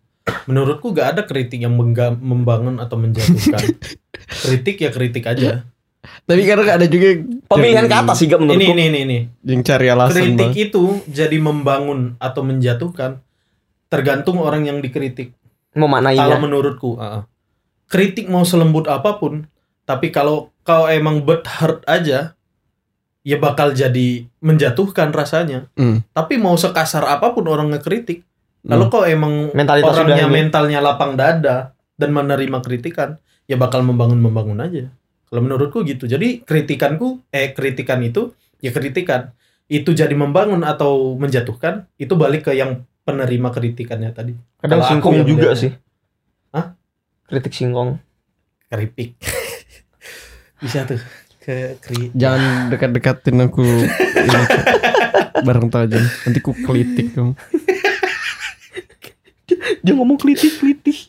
Menurutku gak ada kritik yang membangun atau menjatuhkan. Kritik ya kritik aja. Tapi kadang ada juga pemilihan kata sih gak ini menurutku. Ini ini ini yang cari alasan kritik bang. itu jadi membangun atau menjatuhkan tergantung orang yang dikritik. Kalau memaknainya menurutku uh-uh. Kritik mau selembut apa pun tapi kalau kau emang bad heart aja ya bakal jadi menjatuhkan rasanya. Hmm. tapi mau sekasar apa pun orang ngekritik kalau kau emang Mentalitas orangnya mentalnya lapang dada dan menerima kritikan ya bakal membangun membangun aja. Kalau menurutku gitu. Jadi kritikanku eh kritikan itu ya kritikan. Itu jadi membangun atau menjatuhkan itu balik ke yang penerima kritikannya tadi. Kadang singkong juga sih? Kritik singkong. Keripik. Bisa tuh. Ke kri Jangan dekat-dekatin aku. Ini, bareng tajan. Nanti ku kelitik dong. dia ngomong klitik klitik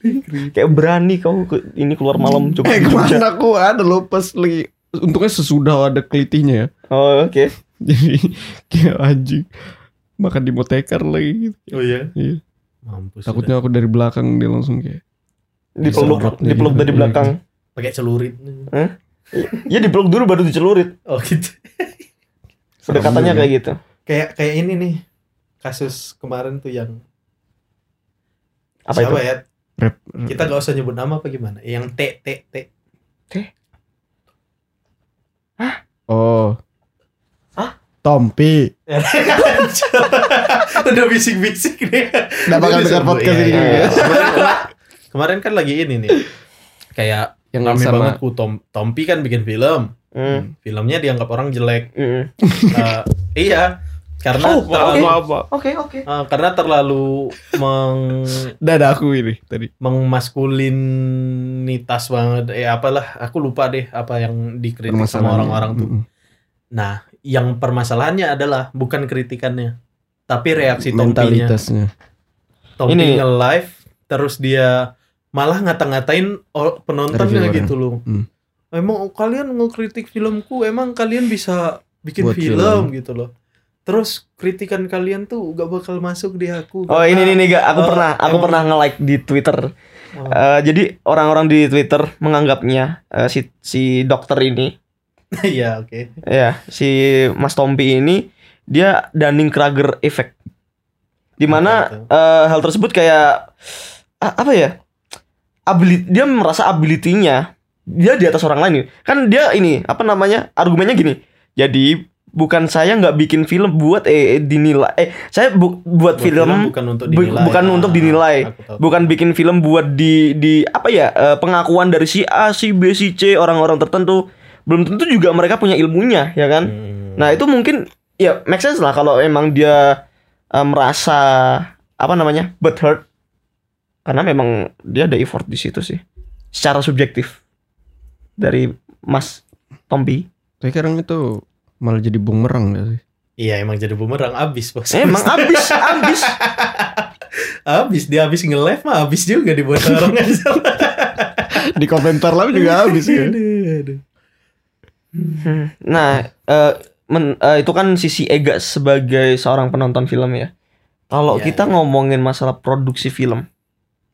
kayak berani kau ke, ini keluar malam coba Eh kemarin aku? Ada loh pas lagi. Untungnya sesudah ada kelitinya ya. oh oke. Jadi kayak anjing. Makan di motekar lagi. Gitu. oh iya? Iya. mampus Takutnya aku dari belakang dia langsung kayak dipeluk dipeluk gitu. dari belakang udah. pakai celurit ya dipeluk dulu baru dicelurit oh gitu udah katanya kayak gitu kayak kayak ini nih kasus kemarin tuh yang apa itu siapa ya rap. kita gak usah nyebut nama apa gimana yang T T T Oh. Hah? Tompi. udah bisik-bisik nih Nggak bakal dengar podcast Iya, ini iya, iya. Kemarin, kan lagi ini nih kayak Yang rame sama- banget ku Tom Tompi kan bikin film Hmm. filmnya dianggap orang jelek Hmm. Eh, iya karena Oh, terlalu apa? Oke oke. eh, karena terlalu meng Dadaku ini tadi. mengmaskulinitas banget eh apalah aku lupa deh apa yang dikritik sama orang-orang tuh Mm-mm. nah yang permasalahannya adalah bukan kritikannya tapi reaksi Tompinya. Tompi nge-live terus dia malah ngata-ngatain penontonnya gitu loh Hmm. emang kalian ngekritik filmku emang kalian bisa bikin Buat film, film. gitu loh terus kritikan kalian tuh gak bakal masuk di aku Oh ini nih nih gak, aku Oh, pernah aku emang- pernah nge-like di Twitter. Oh. Eh, jadi orang-orang di Twitter menganggapnya eh, si si dokter ini Iya oke ya si Mas Tompi ini dia Dunning Kruger effect. Di mana itu? eh, hal tersebut kayak a- apa ya? Ability, dia merasa ability-nya dia di atas orang lain. Kan dia ini apa namanya? Argumennya gini. Jadi bukan saya nggak bikin film buat eh, eh, dinilai eh saya bu- buat, Buat film, bukan untuk bu- dinilai bukan untuk dinilai. aku tahu. bukan bikin film buat di di apa ya eh, pengakuan dari si A si B si C orang-orang tertentu belum tentu juga mereka punya ilmunya ya kan Hmm. nah itu mungkin ya make sense lah kalau emang dia eh, merasa apa namanya butthurt karena memang dia ada effort di situ sih secara subjektif dari Mas Tompi Tapi sekarang itu malah jadi bumerang gak sih? Iya emang jadi bumerang abis bos. Eh, emang abis abis abis dia abis nge-live mah abis juga dibuat orang Di komentar lah juga habis ya. Hmm, Nah, eh, men- eh, itu kan sisi Ega sebagai seorang penonton film ya. Kalau Iya, kita iya. ngomongin masalah produksi film,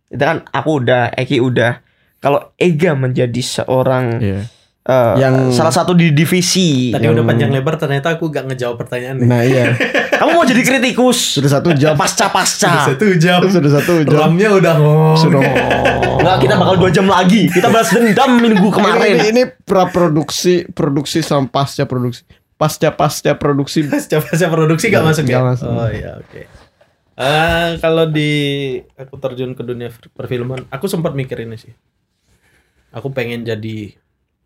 itu kan aku udah, Eki udah. Kalau Ega menjadi seorang Iya. eh, Yang- salah satu di divisi, Tadi Yang- udah panjang lebar ternyata aku gak ngejawab pertanyaan nih. Nah iya. kamu mau jadi kritikus Sudah satu jam. pasca Sudah pasca. satu jam. Sudah satu jam. Ramnya udah ngomong. Sudah. Enggak, kita bakal dua jam lagi. Kita bahas dendam minggu Ini, kemarin. ini pra produksi, produksi sama pasca produksi. Pasca pasca produksi. Pasca-pasca produksi gak Nggak- masuk ya? nggak masuk. Oh iya oke. Ah, kalau di aku terjun ke dunia perfilman, aku sempat mikir ini sih. Aku pengen jadi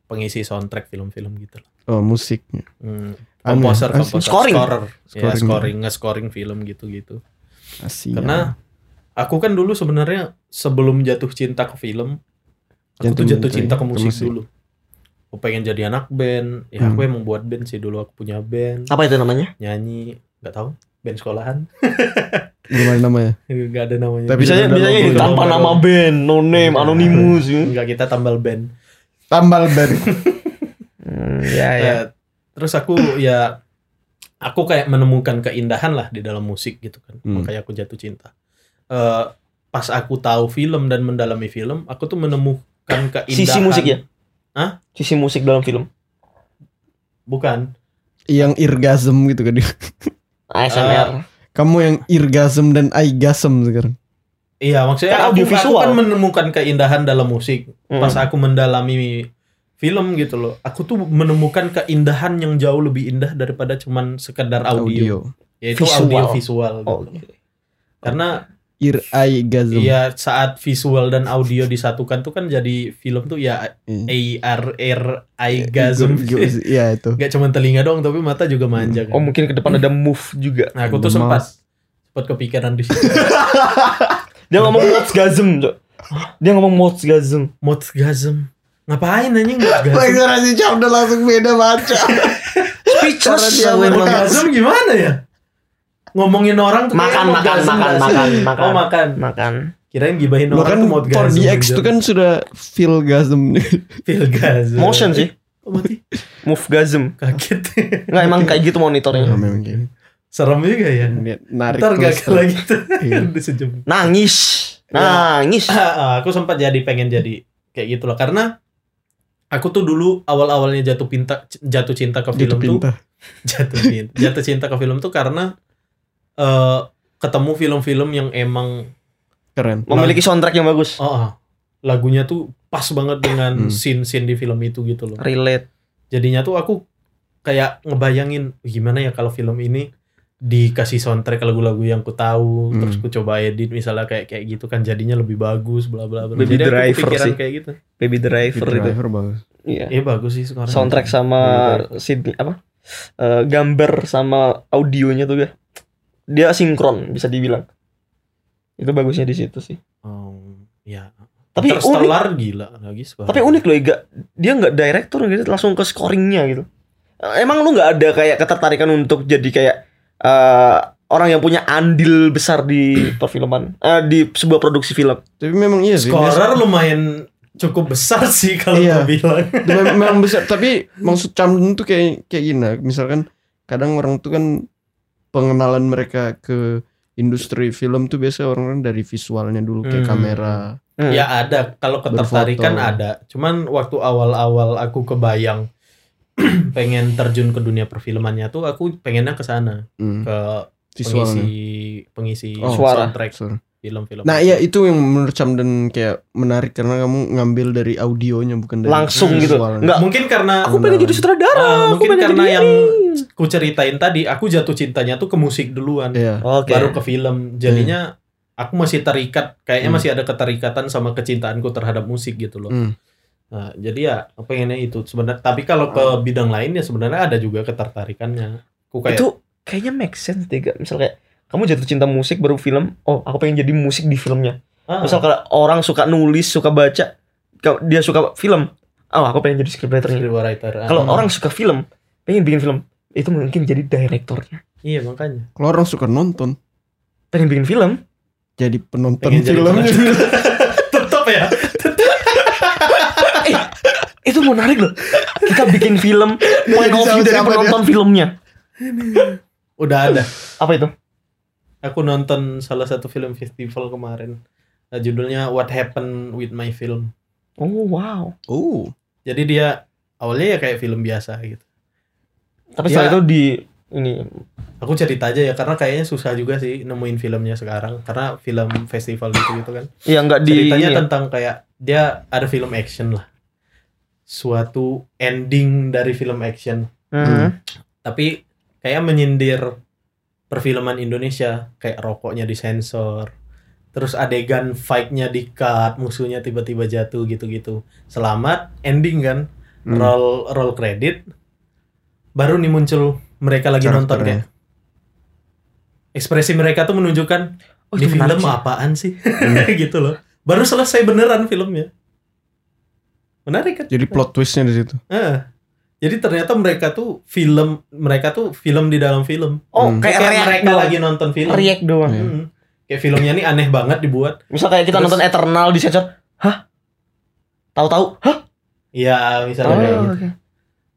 pengisi soundtrack film-film gitu loh. Oh musiknya. Hmm. Komposer, asik. komposer, Scoring. scorer, ya Scoring. scoring, nge-scoring film gitu-gitu. Asia. Karena aku kan dulu sebenarnya sebelum jatuh cinta ke film, aku Jatuh tuh jatuh cinta ya, ke ke musik musik. dulu. aku pengen jadi anak band ya aku Hmm. emang buat band sih dulu aku punya band Apa itu namanya? nyanyi nggak tahu band sekolahan ada namanya. nggak ada namanya Tapi Bisanya ada bisanya ini tanpa Logo. nama band, no name, Enggak. anonymous. ya. nggak kita tambal band Tambal ban. Hmm, ya ya. Eh, terus aku ya aku kayak menemukan keindahan lah di dalam musik gitu kan Hmm. makanya aku jatuh cinta Eh, pas aku tahu film dan mendalami film aku tuh menemukan keindahan Sisi musik ya? Hah? Sisi musik dalam film. bukan yang irgasm gitu kan. ASMR. Kamu yang irgasm dan aigasm sekarang. iya maksudnya Kan aku, aku kan menemukan keindahan dalam musik Hmm. pas aku mendalami film gitu loh aku tuh menemukan keindahan yang jauh lebih indah daripada cuman sekedar audio, yaitu Visual. audio visual gitu. Oh, karena Ir aigasm. Iya saat visual dan audio disatukan tuh kan jadi film tuh ya Iya. AR R Igasm. Iya itu. Gak cuma telinga doang tapi mata juga manja Oh kan. mungkin ke depan ada move juga. Nah, aku tuh sempat sempat kepikiran di situ. Dia ngomong modsgasm, Cok. Dia ngomong modsgasm. Modsgasm. Ngapain anjing modsgasm? Suara si Cap udah langsung beda baca. Speechless. Cara dia. Modsgasm gimana ya? Ngomongin orang tuh Makan, makan, makan, nggak makan, makan. Oh makan. Makan. Kirain gibahin Lo orang kan tuh modsgasm. 4DX itu kan sudah feelgasm. Filgasm. Motion sih. Mati. Movegasm. Kaget. Enggak emang kayak gitu monitornya. memang gitu. Serem juga ya. Narik Ntar terus. gagal lagi tuh. Iya. Udah sejam. Nangis. Nangis. Ah, aku sempat jadi pengen jadi kayak gitu loh karena aku tuh dulu awal-awalnya jatuh pinta jatuh cinta ke film Gitu tuh pinta. jatuh cinta jatuh cinta ke film tuh karena eh ketemu film-film yang emang Keren. Memiliki soundtrack yang bagus. oh, lagunya tuh pas banget dengan Hmm. scene-scene di film itu gitu loh Relate. jadinya tuh aku kayak ngebayangin gimana ya kalau film ini dikasih soundtrack lagu-lagu yang ku tahu Hmm. terus ku coba edit misalnya kayak kayak gitu kan jadinya lebih bagus bla bla bla Baby jadi Driver kepikiran sih. kayak gitu Baby Driver itu. Driver bagus. Iya. Iya bagus sih sekarang. Soundtrack sama Sydney apa? Eh, gambar sama audionya tuh ya. Dia sinkron bisa dibilang. Itu bagusnya di situ sih. Oh, ya. Tapi Interstellar gila lagi sekarang. Tapi unik loh, Iga. Dia nggak director gitu, langsung ke scoringnya gitu. Emang lu nggak ada kayak ketertarikan untuk jadi kayak eh, orang yang punya andil besar di perfilman, eh, di sebuah produksi film? Tapi memang iya sih. Scorer lumayan cukup besar sih kalau Iya. bilang. Mem- memang besar tapi maksud Camden tuh kayak kayak gini misalkan kadang orang tuh kan pengenalan mereka ke industri film tuh biasa orang dari visualnya dulu kayak Hmm. kamera Hmm. Ya ada, kalau ketertarikan Berfoto. ada. Cuman waktu awal-awal aku kebayang pengen terjun ke dunia perfilmannya tuh aku pengennya ke sana, hmm, ke visualnya pengisi pengisi Oh, suara. soundtrack Sorry. Film-film. nah iya itu yang menurut Camden kayak menarik karena kamu ngambil dari audionya bukan dari Langsung gitu. visualnya. Nggak, mungkin karena aku pengen jadi sutradara. Ah, aku mungkin pengen karena jadi yang ini. ku ceritain tadi, aku jatuh cintanya tuh ke musik duluan. Iya. Oke. baru ke film jadinya aku masih terikat kayaknya Hmm. masih ada keterikatan sama kecintaanku terhadap musik gitu loh Hmm. nah, jadi ya pengennya itu sebenarnya tapi kalau ke bidang lain ya sebenarnya ada juga ketertarikannya aku kayak Itu kayaknya make sense deh, Gak? Misal kayak kamu jatuh cinta musik baru film, oh aku pengen jadi musik di filmnya. ah, Misal kalau orang suka nulis, suka baca, dia suka film, oh aku pengen jadi scriptwriternya. scriptwriter ah. Kalau orang suka film, pengen bikin film, itu mungkin jadi direktornya. iya makanya Kalau orang suka nonton Pengen bikin film, jadi penonton pengen jadi film penonton. tetap ya itu menarik loh. Kita bikin film, point of view dari penonton filmnya. udah ada Apa itu? Aku nonton salah satu film festival kemarin Nah, judulnya What Happened with My Film Oh wow. oh jadi dia awalnya ya kayak film biasa gitu Tapi Ya. setelah itu di ini Aku cerita aja ya karena kayaknya susah juga sih nemuin filmnya sekarang karena film festival gitu gitu kan. ya nggak di Ceritanya ini ya. tentang kayak dia ada film action lah. Suatu ending dari film action Hmm. tapi kayak menyindir perfilman Indonesia kayak rokoknya disensor. Terus adegan fight-nya di cut, musuhnya tiba-tiba jatuh gitu-gitu. Selamat ending kan. Hmm. Roll roll credit. Baru nih muncul mereka lagi nonton Karakternya. kayak ekspresi mereka tuh menunjukkan Oh, di film sih. apaan sih gitu loh baru selesai beneran filmnya Menarik kan? Jadi plot twistnya di situ. Eh. Jadi ternyata mereka tuh film, mereka tuh film di dalam film. Oh, Hmm. kayak, Kayak react mereka doang. lagi nonton film. react doang. Iya. Hmm. Kayak filmnya nih aneh banget dibuat. Misal kayak kita Terus- nonton Eternal di sensor, hah? Tahu-tahu, hah? Iya, misalnya Oh, kayak gitu. oke.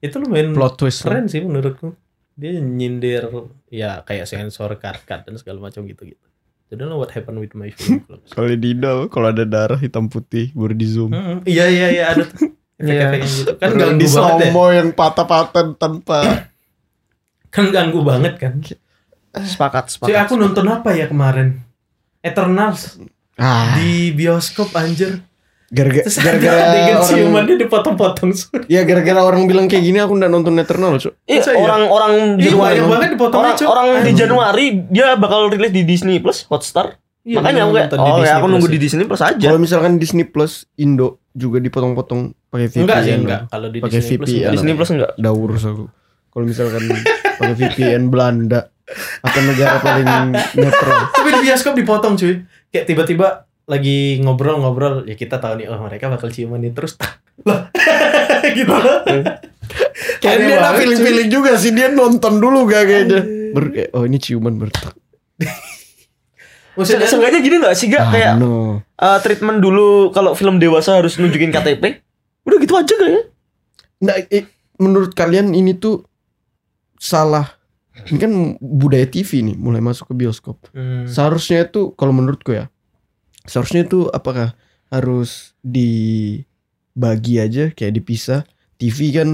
Itu lumayan Plot twist. keren sih menurutku. Dia nyindir ya kayak sensor cut-cut dan segala macam gitu-gitu. I don't know what happened with my film. Kalau di Indo, kalau ada darah hitam putih baru di zoom. Hmm, iya iya iya ada Iya. Efek-efek gitu. Kan ganggu di banget ya. slow-mo yang patah-patah tanpa Kan ganggu banget kan. Sepakat, Cuy, sepakat. aku nonton apa ya kemarin? Eternals ah di bioskop anjir. gara-gara Terus ada gara-gara adegan orang ciumannya dipotong-potong. ya gara-gara orang bilang kayak gini aku nggak nonton Eternal Cuk. Iya, iya? orang-orang Iya, Januari. banyak banget dipotongnya, Orang, orang di Anjir. Januari dia bakal rilis di Disney Plus, Hotstar. Iya, Makanya aku bener, kayak, di oh ya aku nunggu ya. di Disney Plus aja. kalau misalkan Disney Plus Indo juga dipotong-potong pakai VPN Enggak sih, enggak. Kalau di Pakai Disney Plus VPN. enggak. Disney Plus enggak? udah urus aku kalau misalkan pakai VPN Belanda atau negara paling netral Tapi di bioskop dipotong cuy. Kayak tiba-tiba lagi ngobrol-ngobrol, ya kita tahu nih, oh mereka bakal ciuman nih terus tak. Lah. gitu. kayak dia banget, feeling-feeling juga sih dia nonton dulu gak kayaknya Ber oh ini ciuman bertak Maksudnya Seenggaknya gini gak sih gak kayak no. eh, treatment dulu kalau film dewasa harus nunjukin KTP? Udah gitu aja gak ya? Nah, eh, menurut kalian ini tuh salah ini kan budaya TV nih mulai masuk ke bioskop Hmm. seharusnya itu kalau menurutku ya seharusnya itu apakah harus dibagi aja kayak dipisah TV kan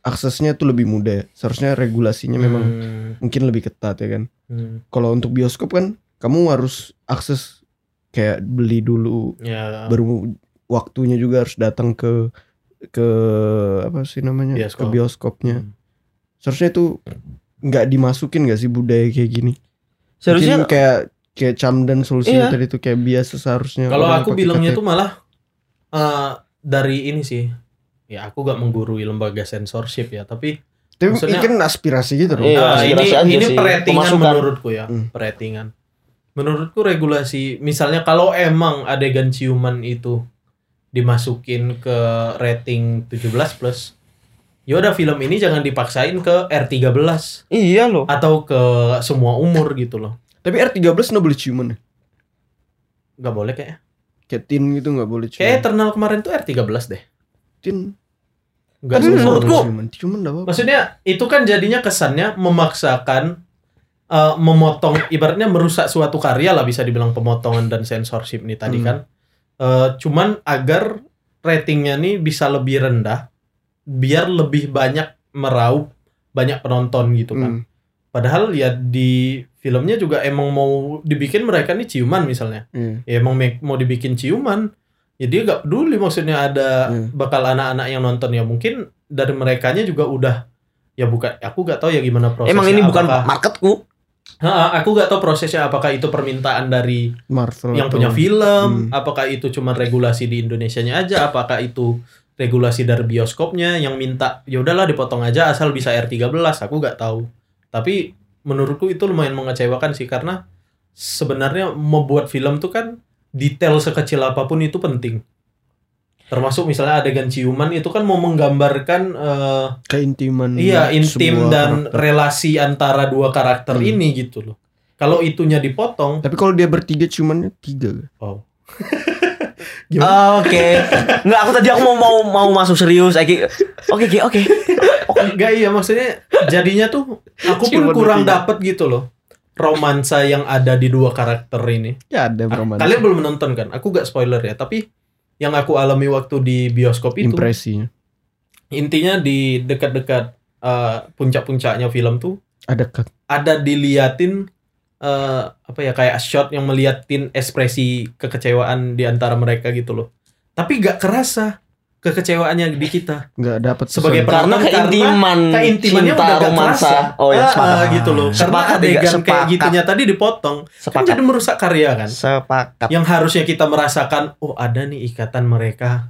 aksesnya tuh lebih mudah ya. seharusnya regulasinya memang Hmm. mungkin lebih ketat ya kan Hmm. kalau untuk bioskop kan kamu harus akses kayak beli dulu Ya. baru waktunya juga harus datang ke ke apa sih namanya Bioskop. ke bioskopnya Hmm. seharusnya itu nggak dimasukin gak sih budaya kayak gini Seharusnya Mungkin kayak kayak camdan solusinya Iya. tadi tuh kayak biasa seharusnya Kalau aku bilangnya KTP. tuh malah eh, dari ini sih. Ya aku gak menggurui lembaga censorship ya, tapi tapi maksudnya- ini kan aspirasi gitu dong Iya, Ah, ini aspirasi aja ini sih, peratingan pemasukan. menurutku ya, Hmm. peratingan. Menurutku regulasi, misalnya kalau emang adegan ciuman itu dimasukin ke rating 17 plus, ya udah film ini jangan dipaksain ke R13 iya loh. atau ke semua umur gitu loh. tapi R13 nggak boleh ciuman ya Gak boleh kayaknya. kayak tin gitu nggak boleh ciuman Kayak Eternal kemarin tuh R13 deh. tin Gak Tapi menurutku- ciuman ciuman nggak apa Maksudnya itu kan jadinya kesannya memaksakan eh, memotong ibaratnya merusak suatu karya lah bisa dibilang pemotongan dan censorship nih tadi Hmm. kan. Eh, cuman agar ratingnya nih bisa lebih rendah biar lebih banyak meraup banyak penonton gitu kan. Hmm. Padahal ya di filmnya juga emang mau dibikin mereka nih ciuman misalnya. Iya. Ya emang mau dibikin ciuman. Ya dia gak peduli maksudnya ada Hmm. bakal anak-anak yang nonton ya mungkin dari merekanya juga udah ya bukan aku gak tahu ya gimana prosesnya. Emang ini bukan apakah- marketku. Ha, aku gak tahu prosesnya apakah itu permintaan dari Marvel yang punya film, Hmm. apakah itu cuma regulasi di Indonesianya aja, apakah itu regulasi dari bioskopnya yang minta ya udahlah dipotong aja asal bisa R13, aku gak tahu. Tapi menurutku itu lumayan mengecewakan sih karena sebenarnya membuat film tuh kan detail sekecil apa pun itu penting. Termasuk misalnya adegan ciuman itu kan mau menggambarkan eh, keintiman Iya, intim dan karakter. relasi antara dua karakter Hmm. ini gitu loh. Kalau itunya dipotong, tapi kalau dia bertiga ciumannya tiga oh. Ah, Oke. Nggak, aku tadi aku mau mau mau masuk serius. Oke, oke, oke, oke. Enggak iya maksudnya jadinya tuh aku pun Ciuman kurang bertiga. dapet gitu loh. Romansa yang ada di dua karakter ini. ya ada Ah, romansa Kalian belum menonton kan? Aku gak spoiler ya, tapi yang aku alami waktu di bioskop itu impresinya intinya di dekat-dekat eh, puncak-puncaknya film tuh ada ada diliatin eh, apa ya kayak shot yang meliatin ekspresi kekecewaan di antara mereka gitu loh. Tapi gak kerasa kekecewaannya di kita. nggak dapat Sebagai. Karena Karena keintiman, Keintimannya cinta, udah gak romansa. kerasa. Oh ya, Ah, sepakat. gitu loh. Karena Sepakat, adegan juga, kayak sepakat. gitunya tadi dipotong. Kan Sepakat. jadi merusak karya kan. Sepakat. Yang harusnya kita merasakan, oh ada nih ikatan mereka.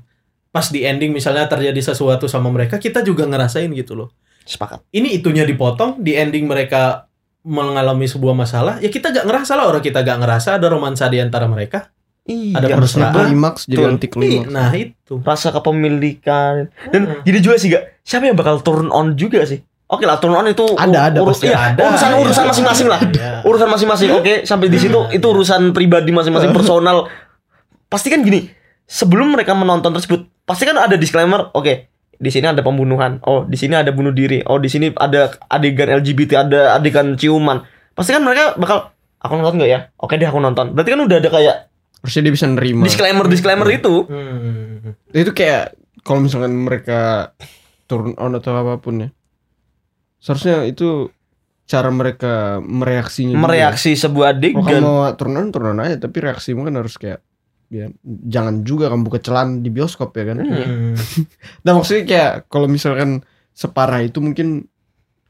Pas di ending misalnya terjadi sesuatu sama mereka, kita juga ngerasain gitu loh. Sepakat. Ini itunya dipotong, di ending mereka mengalami sebuah masalah, ya kita gak ngerasa lah orang kita gak ngerasa ada romansa di antara mereka. Iya, Ada Harusnya Nah, klimaks jadi anti klimaks. Nah itu. rasa kepemilikan. Dan Hmm. gini juga sih gak siapa yang bakal turn on juga sih? Oke lah turn on itu Ada, ada, urus, pasti ya, ada, urusan ya. urusan masing-masing lah. Iya. urusan masing-masing oke. Sampai di situ Iya, itu iya. urusan pribadi masing-masing personal. Pasti kan gini sebelum mereka menonton tersebut pasti kan ada disclaimer oke di sini ada pembunuhan. Oh di sini ada bunuh diri. Oh di sini ada adegan LGBT ada adegan ciuman. Pasti kan mereka bakal aku nonton nggak ya? Oke deh aku nonton. Berarti kan udah ada kayak Harusnya dia bisa nerima. disclaimer disclaimer itu Hmm. Itu kayak kalau misalkan mereka turn on atau apa pun ya. Seharusnya itu cara mereka mereaksinya. juga. mereaksi sebuah Kalau kamu adegan mau turn on turn on aja tapi reaksimu kan harus kayak ya, jangan juga kamu buka celan di bioskop ya kan. Hmm. Nah maksudnya kayak kalau misalkan separah itu mungkin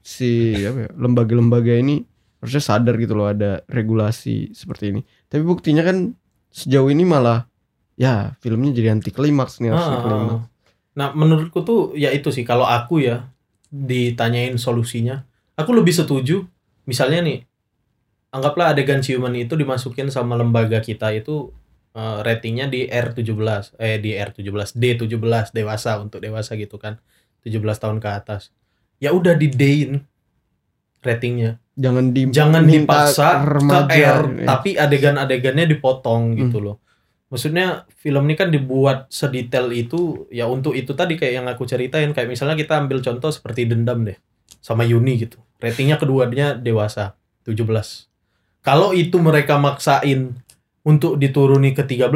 si apa ya, lembaga-lembaga ini harusnya sadar gitu loh ada regulasi seperti ini. Tapi buktinya kan sejauh ini malah ya filmnya jadi anti klimaks nih harusnya Ah, klimaks. Nah, menurutku tuh ya itu sih kalau aku ya ditanyain solusinya, aku lebih setuju misalnya nih anggaplah adegan ciuman itu dimasukin sama lembaga kita itu eh, ratingnya di R17 eh di R17 D17 dewasa untuk dewasa gitu kan 17 tahun ke atas. Ya udah di D-in ratingnya Jangan di jangan dipaksa remaja, ke R ya. tapi adegan-adegannya dipotong gitu loh maksudnya film ini kan dibuat sedetail itu ya untuk itu tadi kayak yang aku ceritain kayak misalnya kita ambil contoh seperti dendam deh sama Yuni gitu ratingnya keduanya dewasa 17 kalau itu mereka maksain untuk dituruni ke 13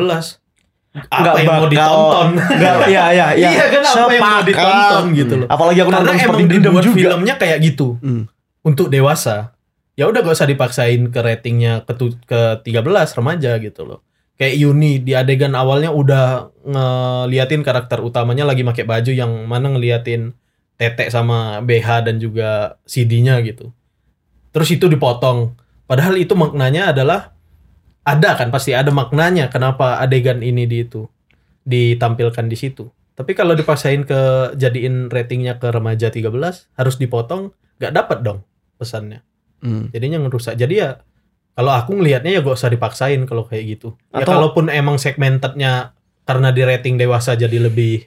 apa Nggak yang mau bakal- ditonton Enggak, ya, ya, ya. iya kan apa yang mau Sepakat. ditonton gitu loh Apalagi aku karena nonton emang dendam dibuat juga. filmnya kayak gitu Hmm. Untuk dewasa ya udah gak usah dipaksain ke ratingnya ke ke 13 remaja gitu loh. Kayak Yuni di adegan awalnya udah ngeliatin karakter utamanya lagi pakai baju yang mana ngeliatin tetek sama BH dan juga CD-nya gitu. Terus itu dipotong. Padahal itu maknanya adalah ada kan pasti ada maknanya kenapa adegan ini di itu ditampilkan di situ. Tapi kalau dipaksain ke jadiin ratingnya ke remaja 13 harus dipotong nggak dapat dong pesannya Hmm. jadinya ngerusak jadi ya kalau aku ngelihatnya ya gak usah dipaksain kalau kayak gitu ya Atau- kalaupun emang segmentednya karena di rating dewasa jadi lebih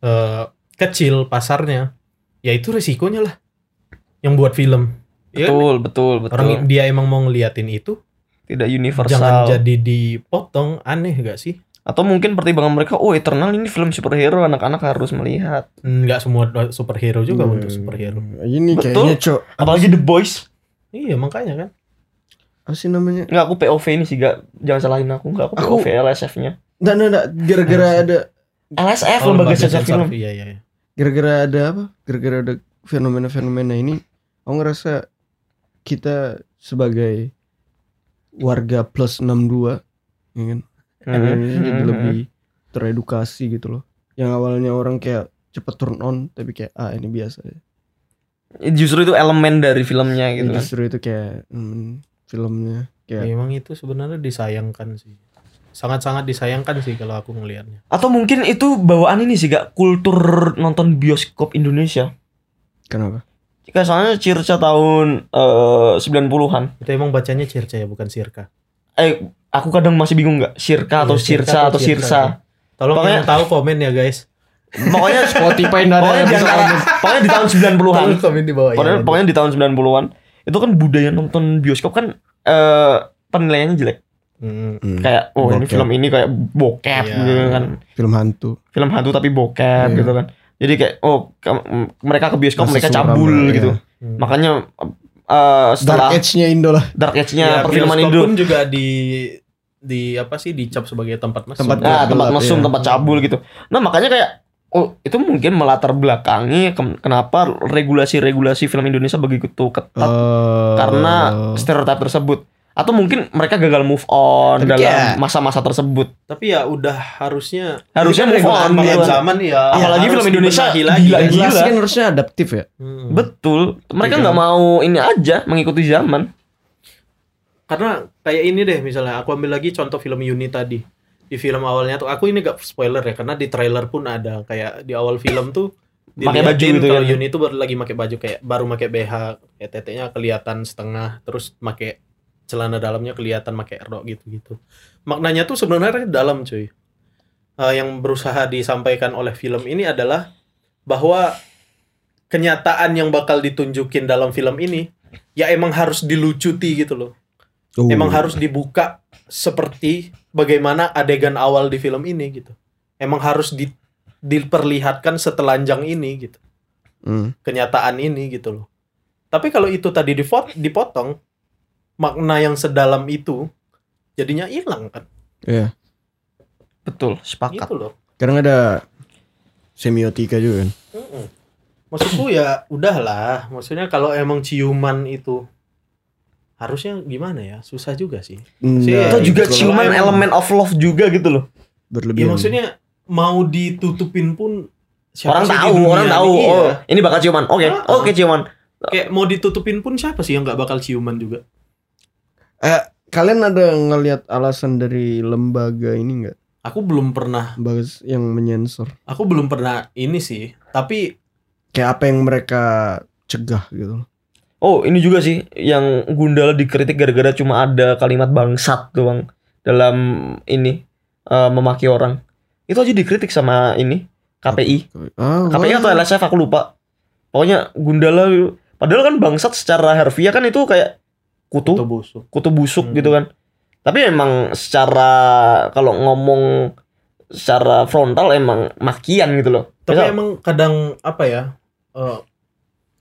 eh, kecil pasarnya ya itu resikonya lah yang buat film ya kan? Betul, betul, betul. orang dia emang mau ngeliatin itu tidak universal. jangan jadi dipotong aneh gak sih Atau mungkin pertimbangan mereka, oh Eternal ini film superhero, anak-anak harus melihat. nggak semua superhero juga Hmm. untuk superhero Ini Betul. kayaknya cok. Apalagi The Boys. iya makanya kan Apa sih namanya? Enggak, aku POV ini sih, gak, jangan salahin aku. Enggak, aku, Aku- POV LSF-nya. Nggak, nggak, nggak. Gara-gara ada LSF, Oh, lembaga sensor film. iya iya iya. gara-gara ada apa? Gara-gara ada fenomena-fenomena ini, aku ngerasa kita sebagai warga plus 62 ya kan? Hmm, Indonesia jadi hmm, lebih teredukasi gitu loh. Yang awalnya orang kayak cepet turn on tapi kayak ah ini biasa ya. Justru itu elemen dari filmnya gitu kan. Justru itu kayak hmm, filmnya kayak Memang itu sebenarnya disayangkan sih. Sangat-sangat disayangkan sih kalau aku ngelihatnya. Atau mungkin itu bawaan ini sih, gak kultur nonton bioskop Indonesia. kenapa? Kayak soalnya Circa tahun eh, 90-an. Itu emang bacanya Circa ya bukan Sirka. Eh, aku kadang masih bingung nggak Sirka atau Iya, Sirsa atau. Sirsa. Tolong Pokoknya- yang tahu komen ya guys. Pokoknya Spotify ada pokoknya, yang di bisa antara- komen. pokoknya di tahun 90-an. komen di bawah. Pokoknya, pokoknya di tahun 90-an itu kan budaya nonton bioskop kan eh penilaiannya jelek. Hmm. Kayak oh ini Bokep. film ini kayak bokep Iya. gitu kan. film hantu. Film hantu tapi bokep Iya. gitu kan. Jadi kayak oh mereka ke bioskop Masih mereka cabul lah, gitu. ya. Hmm. Makanya eh setelah Dark Age-nya Indo lah. Dark Age-nya Ya, perfilman Indo. pun juga di di apa sih dicap sebagai tempat mesum. Tempat Nah, gelap, tempat mesum, ya. tempat cabul gitu. Nah, makanya kayak oh, itu mungkin melatar belakangi ke- kenapa regulasi-regulasi film Indonesia begitu ketat Eh, karena stereotip tersebut. Atau mungkin mereka gagal move on Tapi dalam masa-masa tersebut. Tapi ya udah harusnya Harusnya kan move on, gitu. zaman ya. Apalagi harus film Indonesia dibenahi lagi. gila, regulasi gila. kan harusnya adaptif ya. Hmm. Betul. Mereka Iya. nggak mau ini aja mengikuti zaman. Karena kayak ini deh misalnya aku ambil lagi contoh film Yuni tadi. Di film awalnya tuh aku ini gak spoiler ya karena di trailer pun ada kayak di awal film tuh Pakai baju gitu kalau kan. Yuni tuh baru lagi pakai baju kayak baru pakai BH kayak teteknya kelihatan setengah terus pakai celana dalamnya kelihatan pakai rok gitu-gitu. Maknanya tuh sebenarnya dalam cuy. Eh, yang berusaha disampaikan oleh film ini adalah bahwa kenyataan yang bakal ditunjukin dalam film ini ya emang harus dilucuti gitu loh. Oh. Emang harus dibuka seperti bagaimana adegan awal di film ini gitu. Emang harus di- diperlihatkan setelanjang ini gitu. Hmm. Kenyataan ini gitu loh. Tapi kalau itu tadi difot- dipotong makna yang sedalam itu jadinya hilang kan. Iya. Betul, sepakat. Gitu loh. Kadang ada semiotika juga kan. Mm-mm. Maksudku ya udahlah. Maksudnya kalau emang ciuman itu harusnya gimana ya? Susah juga sih. Nggak, Atau juga kalau ciuman emang- elemen of love juga gitu loh. Ya berlebihan. maksudnya mau ditutupin pun siapa orang sih di tahu, dunia orang ini? tahu. Iya. Oh, ini bakal ciuman. Oke, Ah, oke ciuman. Kayak mau ditutupin pun siapa sih yang nggak bakal ciuman juga? Eh, kalian ada ngelihat alasan dari lembaga ini enggak? Aku belum pernah, Lembaga yang menyensor. aku belum pernah ini sih. Tapi Kayak apa yang mereka cegah gitu. Oh, ini juga sih yang Gundala dikritik gara-gara cuma ada kalimat bangsat doang dalam ini eh, memaki orang. Itu aja dikritik sama ini KPI. Ah, KPI atau LSF aku lupa. Pokoknya Gundala padahal kan bangsat secara harfiah kan itu kayak kutu, itu busuk. kutu busuk Hmm. gitu kan. Tapi emang secara kalau ngomong secara frontal emang makian gitu loh. Tapi Misal- emang kadang apa ya? eh,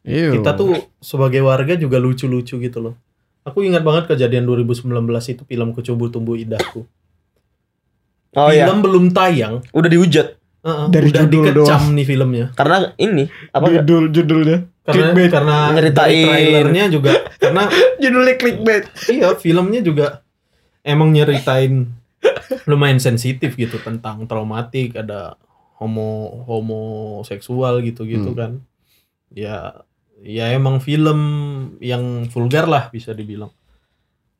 Iya. kita tuh sebagai warga juga lucu-lucu gitu loh. Aku ingat banget kejadian 2019 itu film Kucubu Tumbuh Indahku. oh iya, film belum tayang, udah dihujat uh-uh, Dari udah judul dikecam nih filmnya. karena ini apa judul judulnya. Karena Clickbait. karena Nyeritain. trailernya juga karena Judulnya clickbait. iya filmnya juga emang nyeritain lumayan sensitif gitu tentang traumatik ada homo homoseksual gitu-gitu Hmm. kan ya ya emang film yang vulgar lah bisa dibilang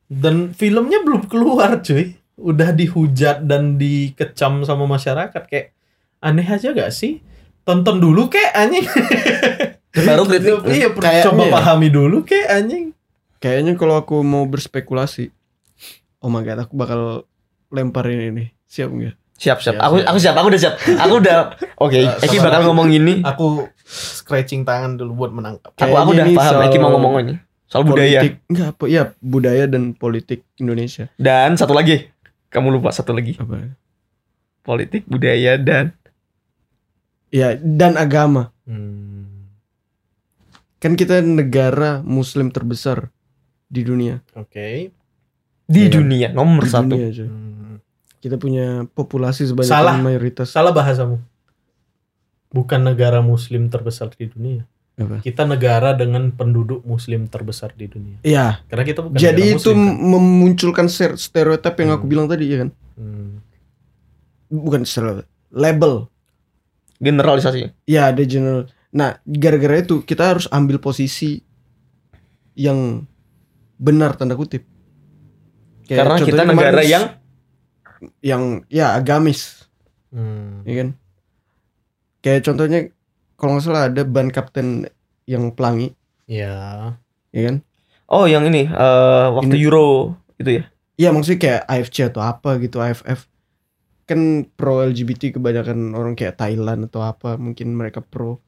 dan filmnya belum keluar cuy udah dihujat dan dikecam sama masyarakat kayak aneh aja gak sih tonton dulu kek anjing baru kritik iya Kayaknya coba ya. pahami dulu kek anjing Kayaknya kalau aku mau berspekulasi, oh my god, aku bakal lemparin ini. Siap nggak? Siap, siap. Siap, Aku siap. aku siap, aku udah siap. Aku udah oke, Eh, Eki bakal ngomong ini. aku scratching tangan dulu buat menangkap. Aku aku udah paham soal Eki mau ngomong ini. Soal budaya. Politik, enggak apa? Ya, budaya dan politik Indonesia. Dan satu lagi. Kamu lupa satu lagi. Apa? Politik, budaya dan Ya, dan agama. Hmm, Kan kita negara muslim terbesar di dunia. Oke. di Iya kan? dunia nomor Di satu. dunia, coy. Hmm. Kita punya populasi sebanyak Salah. mayoritas. Salah bahasamu. Bukan negara muslim terbesar di dunia. Apa? Kita negara dengan penduduk muslim terbesar di dunia. Iya. Karena kita bukan Jadi negara itu muslim, kan? memunculkan stereotip yang aku Hmm. bilang tadi ya kan? Hmm. Bukan stereotip, label. Generalisasi. Ya ada general. Nah, gara-gara itu kita harus ambil posisi yang benar tanda kutip. Kayak Karena kita negara kemarin yang yang ya agamis, Hmm. ya kan? Kayak contohnya kalau nggak salah ada ban kapten yang pelangi, Ya. ya kan? Oh, yang ini eh, waktu Ini- Euro itu ya. Iya maksudnya kayak AFC atau apa gitu AFF kan pro LGBT kebanyakan orang kayak Thailand atau apa mungkin mereka pro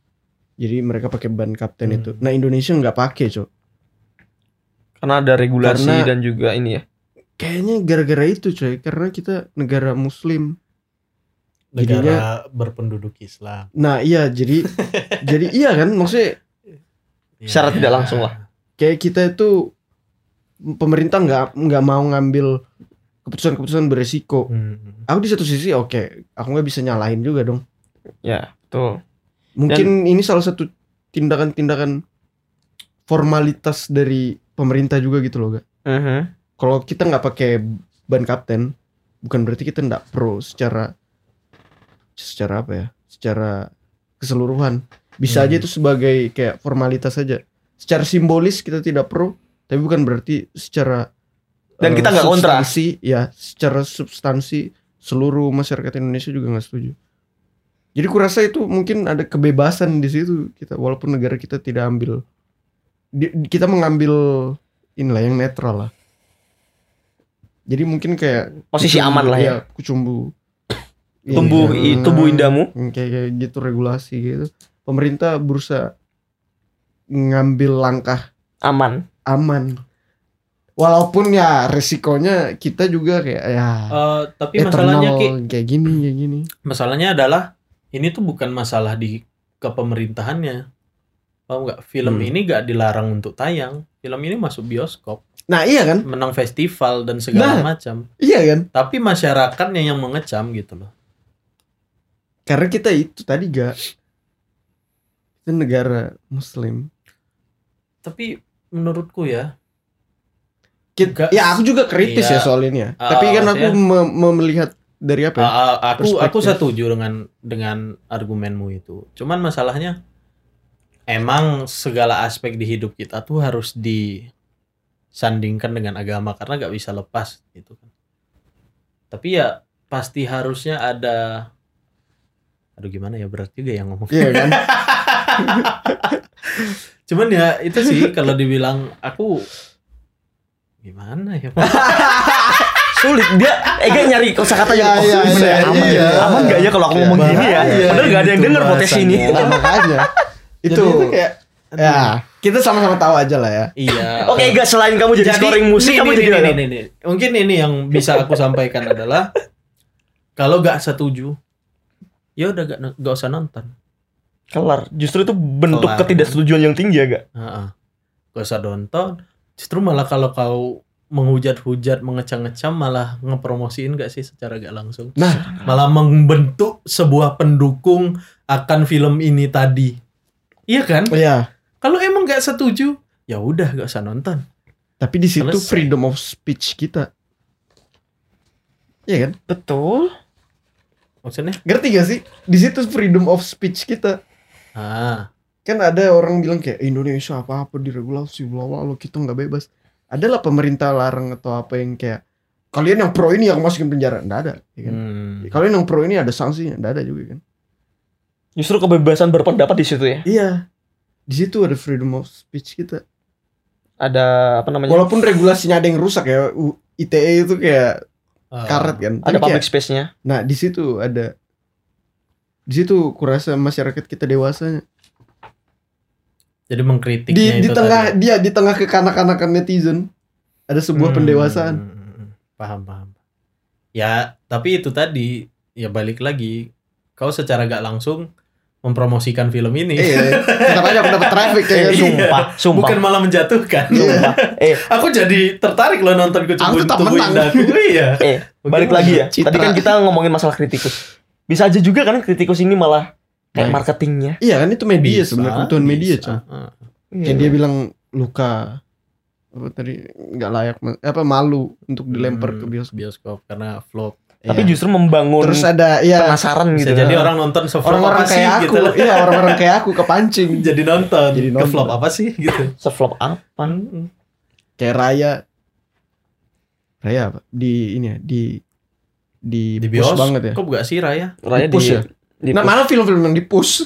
jadi mereka pakai ban kapten Hmm. itu nah Indonesia nggak pakai cok Karena ada regulasi Karena- dan juga ini ya. kayaknya gara-gara itu coy karena kita negara muslim Negara berpenduduk Islam. nah iya jadi jadi iya kan maksudnya Secara Ya. tidak langsung lah. kayak kita itu pemerintah nggak nggak mau ngambil keputusan-keputusan beresiko Hmm. aku di satu sisi oke aku nggak bisa nyalahin juga dong Ya, betul. Mungkin ini salah satu tindakan-tindakan formalitas dari pemerintah juga gitu loh, gak? Mhm. Kalau kita nggak pakai ban kapten, bukan berarti kita nggak pro secara secara apa ya? Secara keseluruhan. Bisa Hmm. aja itu sebagai kayak formalitas saja. Secara simbolis kita tidak pro, tapi bukan berarti secara Dan eh, kita nggak kontra. ya, secara substansi seluruh masyarakat Indonesia juga nggak setuju. Jadi kurasa itu mungkin ada kebebasan di situ kita walaupun negara kita tidak ambil di- kita mengambil inilah yang netral lah. Jadi mungkin kayak Posisi kucumbu- aman lah ya. iya, kucumbu. Iya, Tumbuh iya. i- tubuh indahmu. Hmm, kayak kayak gitu regulasi gitu. Pemerintah berusaha ngambil langkah Aman. aman. Walaupun ya resikonya kita juga kayak ya Eh, tapi eternal masalahnya Ki, kayak gini kayak gini. masalahnya adalah ini tuh bukan masalah di kepemerintahannya. Tahu nggak? Film Hmm. ini nggak dilarang untuk tayang. Film ini masuk bioskop, Nah iya kan? menang festival dan segala Nah. macam. Iya kan? Tapi masyarakatnya yang mengecam gitu loh. Karena kita itu tadi gak itu negara muslim. Tapi menurutku ya, Kita, ya aku juga kritis Iya. ya soal ini ya. Ah, Tapi kan aku me- me- melihat dari apa ya? a- aku aku setuju dengan dengan argumenmu itu. Cuman masalahnya emang segala aspek di hidup kita tuh harus disandingkan dengan agama karena nggak bisa lepas gitu kan. Tapi ya pasti harusnya ada aduh gimana ya berat juga yang ngomong. Iya kan? Cuman ya itu sih kalau dibilang aku gimana ya? Sulit dia Ega nyari kosakata Iya, yang oh, iya, bener ya, iya, aman. iya. Aman gak ya kalau aku ngomong Iya, gini ya? Padahal gak ada yang Itu denger podcast ini. makanya itu, Jadi itu kayak ya kita sama-sama tahu aja lah ya. Iya. Oke Ega selain kamu jadi, scoring musik kamu ini, jadi ini, apa? ini, ini. Mungkin ini yang bisa aku sampaikan adalah kalau gak setuju, ya udah gak, gak usah nonton. Kelar. Justru itu bentuk Kelar. ketidaksetujuan yang tinggi ya gak? Heeh. Gak usah nonton. Justru malah kalau kau menghujat-hujat, mengecam-ngecam malah ngepromosiin gak sih secara gak langsung. Nah, Malah membentuk sebuah pendukung akan film ini tadi. Iya kan? ya. Kalau emang gak setuju, ya udah gak usah nonton. Tapi di situ Selesai. freedom of speech kita. Iya kan? Betul. Maksudnya? Ngerti gak sih? Di situ freedom of speech kita. Ah, Kan ada orang bilang kayak Indonesia apa-apa diregulasi bla bla bla, kita nggak bebas. Adalah pemerintah larang atau apa yang kayak kalian yang pro ini yang masukin penjara, nggak ada. ya kan? hmm. Kalian yang pro ini ada sanksinya, nggak ada juga kan? Justru kebebasan berpendapat di situ ya. Iya. Di situ ada freedom of speech kita. Ada apa namanya? Walaupun regulasinya ada yang rusak ya, ITE itu kayak Ah. karet kan. ada Tapi public kayak- space-nya. Nah, di situ ada di situ kurasa masyarakat kita dewasanya. Jadi mengkritiknya Di di itu tengah tadi. dia di tengah kekanak-kanakan netizen ada sebuah Hmm, pendewasaan. Paham, paham. Ya, tapi itu tadi ya balik lagi kau secara gak langsung mempromosikan film ini. Iya, tetap aja aku dapat traffic ya kan. Iya. Sumpah, sumpah. Bukan malah menjatuhkan. Iya. Eh, Aku jadi tertarik loh nonton Aku kecubun tetap menang. indahku. Iya. eh, balik lagi ya. Citra. Tadi kan kita ngomongin masalah kritikus. Bisa aja juga kan kritikus ini malah kayak marketingnya. Iya kan itu media sebenarnya kebutuhan media, bisa. Cang. Ah. Kayak dia bilang luka apa tadi nggak layak apa malu untuk dilempar Hmm, ke bioskop. bioskop karena flop. Tapi Iya. justru membangun terus ada ya penasaran Bisa gitu. jadi orang nonton se-flop orang-orang apa sih kayak aku, gitu. iya orang-orang kayak aku kepancing. Jadi nonton. Jadi Ke nonton. flop apa sih gitu. Se-flop apa? kayak Raya Raya apa? Di ini ya, di di, Di push bios banget ya. Kok gak sih Raya? Raya Di push di, ya? di Nah, malah film-film yang di push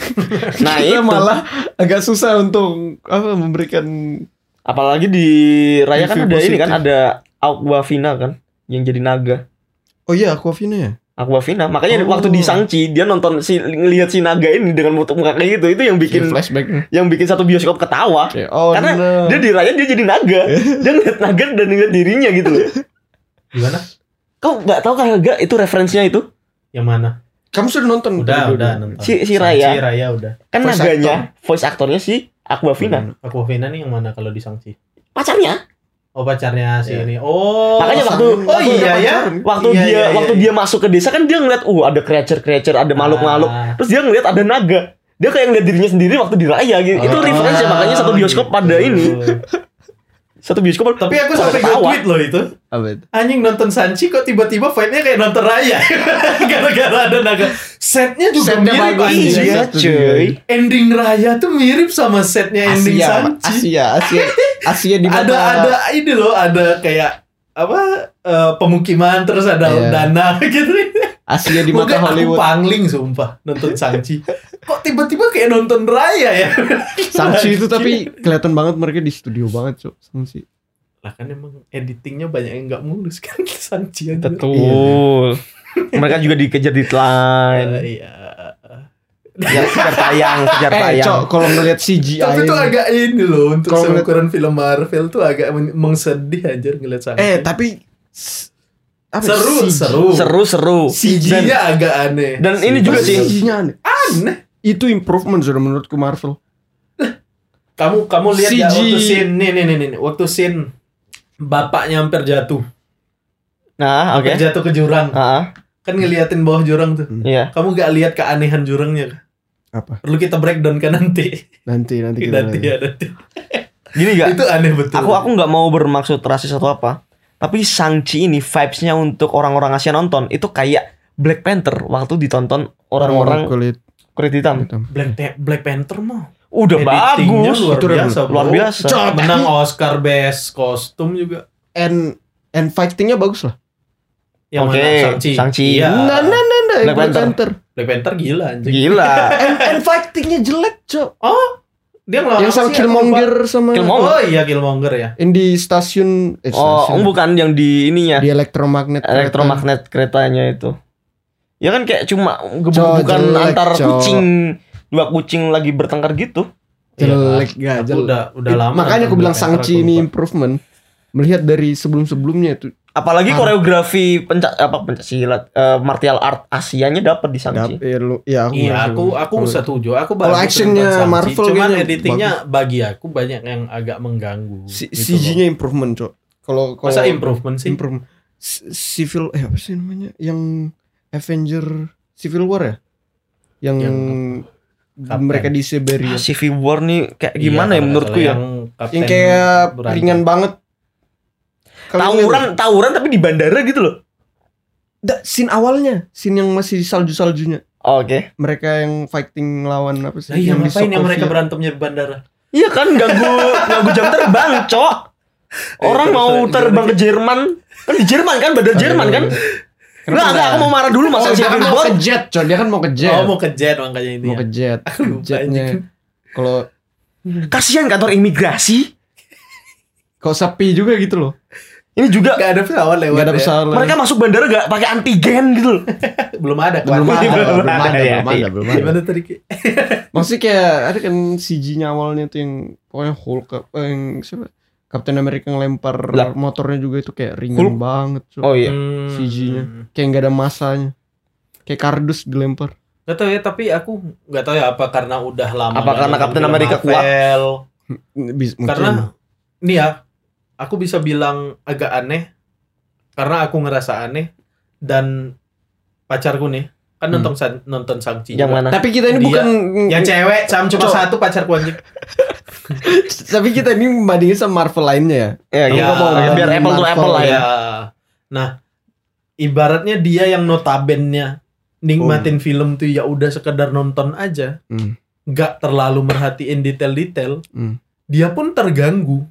Nah, kita itu. malah agak susah untuk apa memberikan Apalagi di Raya kan ada ini positif. kan ada Aquafina kan yang jadi naga. Oh iya, Aquafina ya? Aquafina. Makanya Oh. waktu di Sangchi dia nonton si ngelihat si naga ini dengan muka muka kayak gitu. Itu yang bikin Bikin flashback. yang bikin satu bioskop ketawa. Kayak, oh Karena no. Dia di Raya dia jadi naga. dia ngeliat naga dan ngeliat dirinya gitu loh. Gimana? Kau nggak tahu kagak itu referensinya itu? Yang mana? Kamu sudah nonton? Udah, Dua-dua? udah nonton. Si- si Raya. Si Raya udah. Kan Voice naganya voice aktornya si Aquafina. Aquafina nih yang mana kalau di Sangchi? Pacarnya. Oh pacarnya si Iya. ini. Oh. Makanya waktu. Oh waktu- iya ya. waktu Iya, dia iya, iya, waktu iya. dia masuk ke desa kan dia ngeliat uh ada creature creature ada makhluk makhluk Ah. terus dia ngeliat ada naga dia kayak ngeliat dirinya sendiri waktu di raya gitu itu Oh, referensi makanya satu bioskop pada gitu. ini satu bioskop Tapi aku sampai ketawa. nge-tweet loh itu. Itu? Anjing nonton Sanchi kok tiba-tiba fight-nya kayak nonton Raya. Gara-gara ada naga. Setnya juga Setnya mirip bagus, iya. iya cuy Ending Raya tuh mirip sama setnya ending Asia, Sanchi. Asia, Asia, Asia di ada mata. ada ini loh, ada kayak apa eh, pemukiman terus ada Iya. dana gitu. Asia di mata aku Hollywood. pangling sumpah nonton Sanchi. Kok tiba-tiba kayak nonton Raya ya? Sangchi itu tapi kelihatan banget mereka di studio banget, Cok. Sangchi. Lah kan emang editingnya banyak yang nggak mulus kan Sanchi aja. Betul. Mereka juga dikejar deadline. Eh, Iya. Kejar, kejar tayang, kejar Eh, tayang. cok, kalau ngelihat CGI. Tapi itu agak ini loh untuk ngeliat- seukuran film Marvel tuh agak men- mengsedih anjir ngeliat Sanchi. Eh, tapi apa ya, seru, CG? seru. Seru seru. Dan, CG-nya agak aneh. dan ini juga sih CG-nya aneh. aneh. Itu improvement sudah menurutku Marvel. Kamu kamu lihat ya CG. waktu scene nih nih nih nih waktu scene bapaknya hampir jatuh. Nah, oke. Hampir jatuh ke jurang. Ah, Kan ngeliatin bawah jurang tuh. iya. Kamu gak lihat keanehan jurangnya? kah? Apa? Perlu kita breakdown kan nanti. Nanti nanti kita nanti ya nanti. Gini gak? Itu aneh betul. Aku aku nggak mau bermaksud rasis atau apa. Tapi Shang-Chi ini vibes-nya untuk orang-orang Asia nonton itu kayak Black Panther waktu ditonton orang-orang kulit kulit hitam. hitam. Black, Black Panther mah Udah bagus. luar Itu biasa. Luar biasa. Cok, Menang Oscar Best Kostum juga. and and fightingnya bagus lah. Yang Oke, mana Shang-Chi. Shang-Chi. Iya. Nah, nah, nah, nah, Black Black, Panther. Panther. Black Panther gila anjing. Gila. and, and fightingnya jelek, cok. Dia ngelawan Yang sama Killmonger sama Killmonger. Oh iya Killmonger ya. yang di stasiun eh, Oh, stasiun. bukan yang di ininya. di elektromagnet kereta. Elektromagnet keretanya itu. Ya kan kayak cuma jelek, antar cok. kucing dua kucing lagi bertengkar gitu. jelek Iya, gak aku jelek Udah udah lama. makanya aku bilang aku ini improvement melihat dari sebelum-sebelumnya itu Apalagi Ah. koreografi pencak apa pencak silat eh, martial art Asianya dapat di Shang-Chi. Dap- ya, lu, ya aku Iya, aku aku setuju. Aku Kalau bagus actionnya. Marvel cuman editingnya bagi aku banyak yang agak mengganggu. si- gitu. CG-nya improvement, Cok. Kalau kalau Masa improvement sih? improvement C- Civil eh apa sih namanya? Yang Avenger Civil War ya? Yang, Yang Kapten. mereka di Siberia. Ah, Civil War nih kayak Iya, gimana ya kalau menurutku ya? Yang, yang kayak ringan banget. Kalian Tawuran tawuran tapi di bandara gitu loh. Da, scene awalnya, scene yang masih di salju-saljunya. Oh, Oke. Mereka yang fighting lawan apa sih? Lah iya di ngapain yang mereka berantemnya di bandara? Iya kan ganggu ganggu jam terbang, Cok. Orang Eh, terus, mau terbang ke Jerman. Kan di Jerman kan, bandara Jerman kan? Enggak, enggak, aku mau marah dulu Oh, masa dia kan mau ke jet, Cok. Dia kan mau ke jet. Oh mau ke jet makanya ini. mau ya. ke jet. Aku lupa Jetnya kalau Kasihan kantor imigrasi. kok sepi juga gitu loh. Ini juga Gak ada pesawat lewat. Gak ada ya. pesawat. mereka masuk bandara gak pakai antigen gitu loh. Belum ada. belum ada, Belum belum ada, ada, ya. belum ada, belum ada. Gimana tadi? Maksudnya kayak ada kan CG-nya awalnya tuh yang pokoknya Hulk apa yang siapa? Captain America ngelempar Lah. motornya juga itu kayak ringan Hulk? banget. Cok. Oh iya. Hmm. CG-nya. Kayak nggak ada masanya. Kayak kardus dilempar. Gak tau ya tapi aku gak tahu ya apa karena udah lama. Apa karena Captain America kuat? Marvel. Bis- mungkin. Karena nih ya, aku bisa bilang agak aneh karena aku ngerasa aneh dan pacarku nih kan Hmm. nonton San- nonton Shang-Chi Yang juga. mana? tapi kita ini Dia- bukan Yang cewek Sam cuma Cok. satu pacarku anjing. tapi kita ini membandingin sama Marvel lainnya ya. Ya, Ya, ya, biar bandingin apple to apple lah ya. Ya. Nah, ibaratnya dia yang notabennya nikmatin film tuh ya udah sekedar nonton aja, Hmm. nggak terlalu merhatiin detail-detail. Hmm. Dia pun terganggu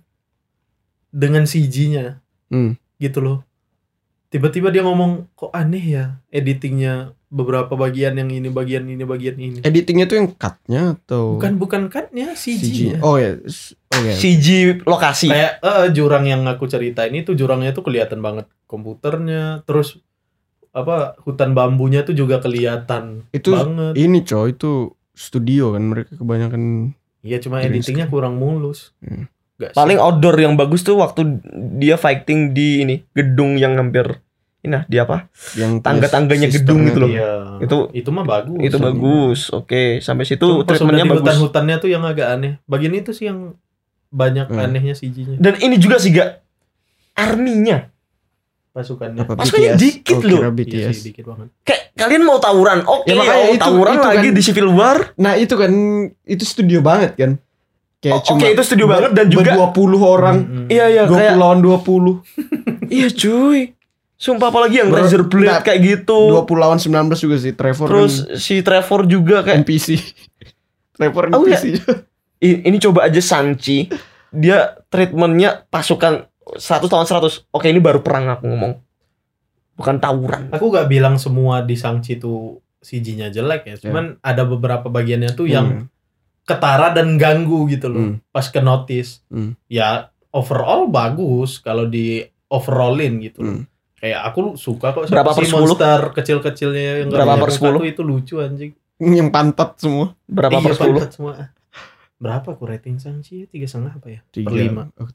dengan CG-nya, Hmm. gitu loh. Tiba-tiba dia ngomong kok aneh ya editingnya beberapa bagian yang ini bagian ini bagian ini. Editingnya tuh yang cut-nya atau Bukan bukan cutnya CG-nya. Oh ya. Oh ya. CG lokasi. Kayak eh, jurang yang aku ceritain itu jurangnya tuh kelihatan banget komputernya, terus apa hutan bambunya tuh juga kelihatan Itu banget. ini coy itu studio kan mereka kebanyakan Iya cuma editingnya kurang mulus. Hmm. Sih? Paling outdoor yang bagus tuh waktu dia fighting di ini gedung yang hampir ini nah, di apa? yang Tangga-tangganya gedung gitu loh. Iya. Itu- itu mah bagus. itu bagus. Oke, sampai situ Cuma udah treatmentnya bagus. hutan-hutannya tuh yang agak aneh. Bagian itu sih yang banyak Hmm. anehnya CG-nya. Dan ini juga sih gak arminya. Pasukannya. Apa Pasukannya BTS? dikit Oh, loh. Iya sih, dikit banget. Kayak kalian mau tawuran, oke, Ya, makanya oh, itu- tawuran itu lagi kan- di Civil War. Nah itu kan itu studio banget kan. Kayak Oh, cuma Oke, itu studio banget dan juga 20 orang, Hmm, hmm. iya iya 20 kayak lawan 20. iya cuy. Sumpah apalagi yang Bro, Razor Blade nah, kayak gitu. 20 lawan 19 juga sih Trevor Terus si Trevor juga kan kayak NPC. Trevor Oh, NPC. I- ini coba aja Sanchi dia treatmentnya pasukan 100 tahun 100 oke ini baru perang aku ngomong bukan tawuran Aku gak bilang semua di Shang-Chi itu CG-nya jelek ya. Cuman ada beberapa bagiannya tuh yang Hmm. Ketara dan ganggu gitu loh. Hmm. Pas ke notice. Hmm. Ya overall bagus kalau di overallin gitu. Hmm. Kayak aku suka kok Berapa per 10? monster kecil-kecilnya yang nggak Berapa per muka 10? tuh itu lucu anjing. Yang pantat semua. Berapa Iya, per 10? pantat semua. Berapa aku rating Shang-Chi? Tiga setengah apa ya? Per lima. Oh.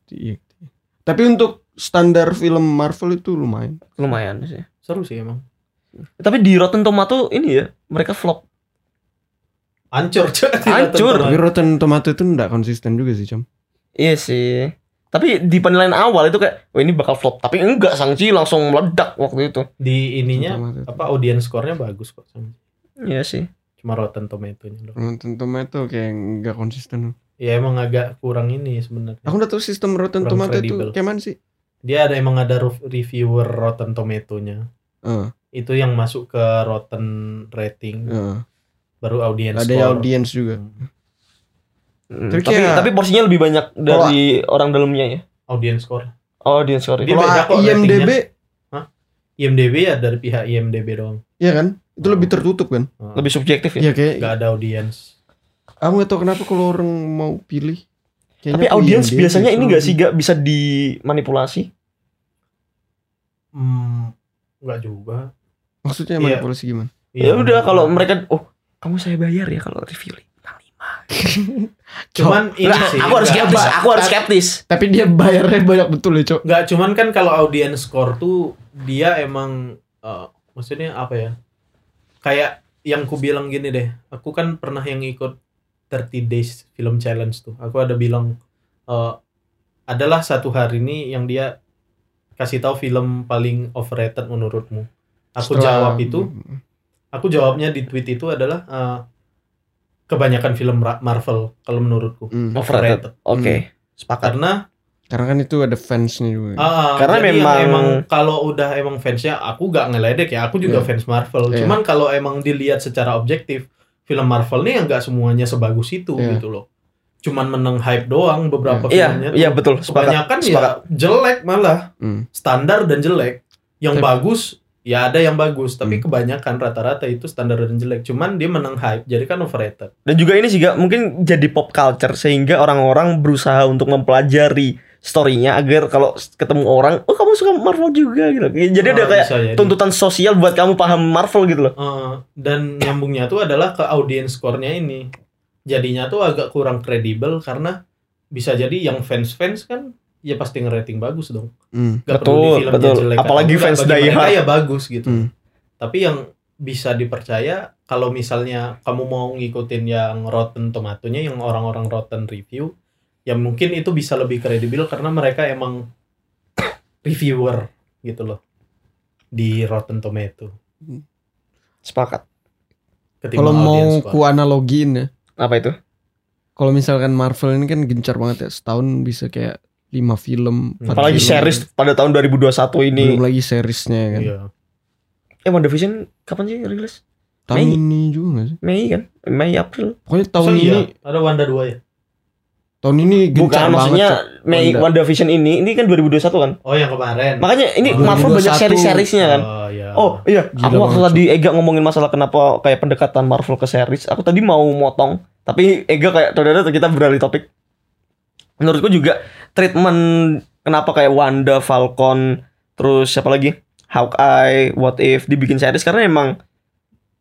Tapi untuk standar film Marvel itu lumayan. Lumayan sih. Seru sih emang. Tapi di Rotten Tomato ini ya, mereka flop. Hancur, Cok. Hancur. Tapi Rotten Tomato itu enggak konsisten juga sih, Cam. Iya sih. Tapi di penilaian awal itu kayak, oh ini bakal flop. Tapi enggak, Shang-Chi langsung meledak waktu itu. Di ininya Tomato. apa audience score-nya bagus kok. Iya sih. Cuma Rotten Tomato-nya doang. Rotten Tomato kayak enggak konsisten. Ya emang agak kurang ini sebenarnya. Aku udah tahu sistem Rotten Kurang Tomato kredibel. itu kayak mana sih? Dia ada emang ada rev- reviewer Rotten Tomato-nya. Eh, Itu yang masuk ke Rotten rating, eh. Baru audience Ada score. audience juga. Hmm, Tapi tapi, kayak- tapi porsinya lebih banyak dari orang dalamnya ya. Audience score. Oh, dia sorry. Dia beda kok IMDb, IMDb ya dari pihak IMDb doang. ya kan? Itu lebih tertutup kan? Lebih subjektif ya. Iya kayak Gak ada audience. aku gak tahu kenapa kalau orang mau pilih. Kayaknya Tapi audiens biasanya ini gak sih gak bisa dimanipulasi? Hmm, nggak juga. Maksudnya Iya. manipulasi gimana? Ya udah kalau mereka oh kamu saya bayar ya kalau review bintang lima. cuman ini Nggak, sih. aku harus skeptis, aku harus skeptis. Tapi dia bayarnya banyak betul ya, Cok. Nggak, cuman kan kalau audience score tuh dia emang eh, maksudnya apa ya? Kayak yang ku bilang gini deh. Aku kan pernah yang ikut 30 Days Film Challenge tuh. Aku ada bilang eh, adalah satu hari ini yang dia kasih tahu film paling overrated menurutmu. Aku Setelah- jawab itu, aku jawabnya di tweet itu adalah eh, kebanyakan film Marvel kalau menurutku. Hmm. Overrated. Oke. Sepakat. Karena Karena kan itu ada fansnya juga. Ah, Karena jadi yang memang- emang kalau udah emang fansnya aku gak ngeledek ya aku juga Iya. fans Marvel Iya. cuman kalau emang dilihat secara objektif film Marvel nih yang gak semuanya sebagus itu Iya. gitu loh cuman menang hype doang beberapa Iya, filmnya iya betul. Sepakat. kebanyakan Sepakat. ya jelek malah Hmm. standar dan jelek yang Tapi- bagus ya ada yang bagus tapi Hmm. kebanyakan rata-rata itu standar dan jelek cuman dia menang hype jadi kan overrated Dan juga ini juga mungkin jadi pop culture sehingga orang-orang berusaha untuk mempelajari story-nya agar kalau ketemu orang, oh kamu suka Marvel juga gitu. Jadi ada Ah, kayak jadi. tuntutan sosial buat kamu paham Marvel gitu loh. Eh, dan nyambungnya tuh adalah ke audience score-nya ini. Jadinya tuh agak kurang kredibel karena bisa jadi yang fans-fans kan ya pasti ngerating bagus dong. Hmm. Gak Betul, peduli filmnya betul. jelek Apalagi fans die hard. ya bagus gitu. Hmm. Tapi yang bisa dipercaya kalau misalnya kamu mau ngikutin yang Rotten Tomatonya yang orang-orang Rotten review ya mungkin itu bisa lebih kredibel karena mereka emang reviewer gitu loh di Rotten Tomato Sepakat. Kalau mau ku analogiin ya. Apa itu? Kalau misalkan Marvel ini kan gencar banget ya. Setahun bisa kayak 5 film. Apalagi film. series pada tahun 2021 ini. Belum lagi seriesnya kan. Iya. Eh WandaVision kapan sih rilis? Tahun Mei. ini juga gak sih? Mei kan? Mei April. Pokoknya tahun So, ini iya, ada Wanda 2 ya? tahun ini gencar Bukan banget. maksudnya Cok. Mei Wanda. WandaVision ini ini kan 2021 kan. Oh, yang kemarin. Makanya ini Oh, Marvel banyak 2021. seri-seriesnya kan. Oh, iya. Oh iya, Gila aku waktu tadi Ega ngomongin masalah kenapa kayak pendekatan Marvel ke series, aku tadi mau motong, tapi Ega kayak ternyata kita beralih topik. Menurutku juga treatment kenapa kayak Wanda, Falcon, terus siapa lagi? Hawkeye, What If dibikin series karena emang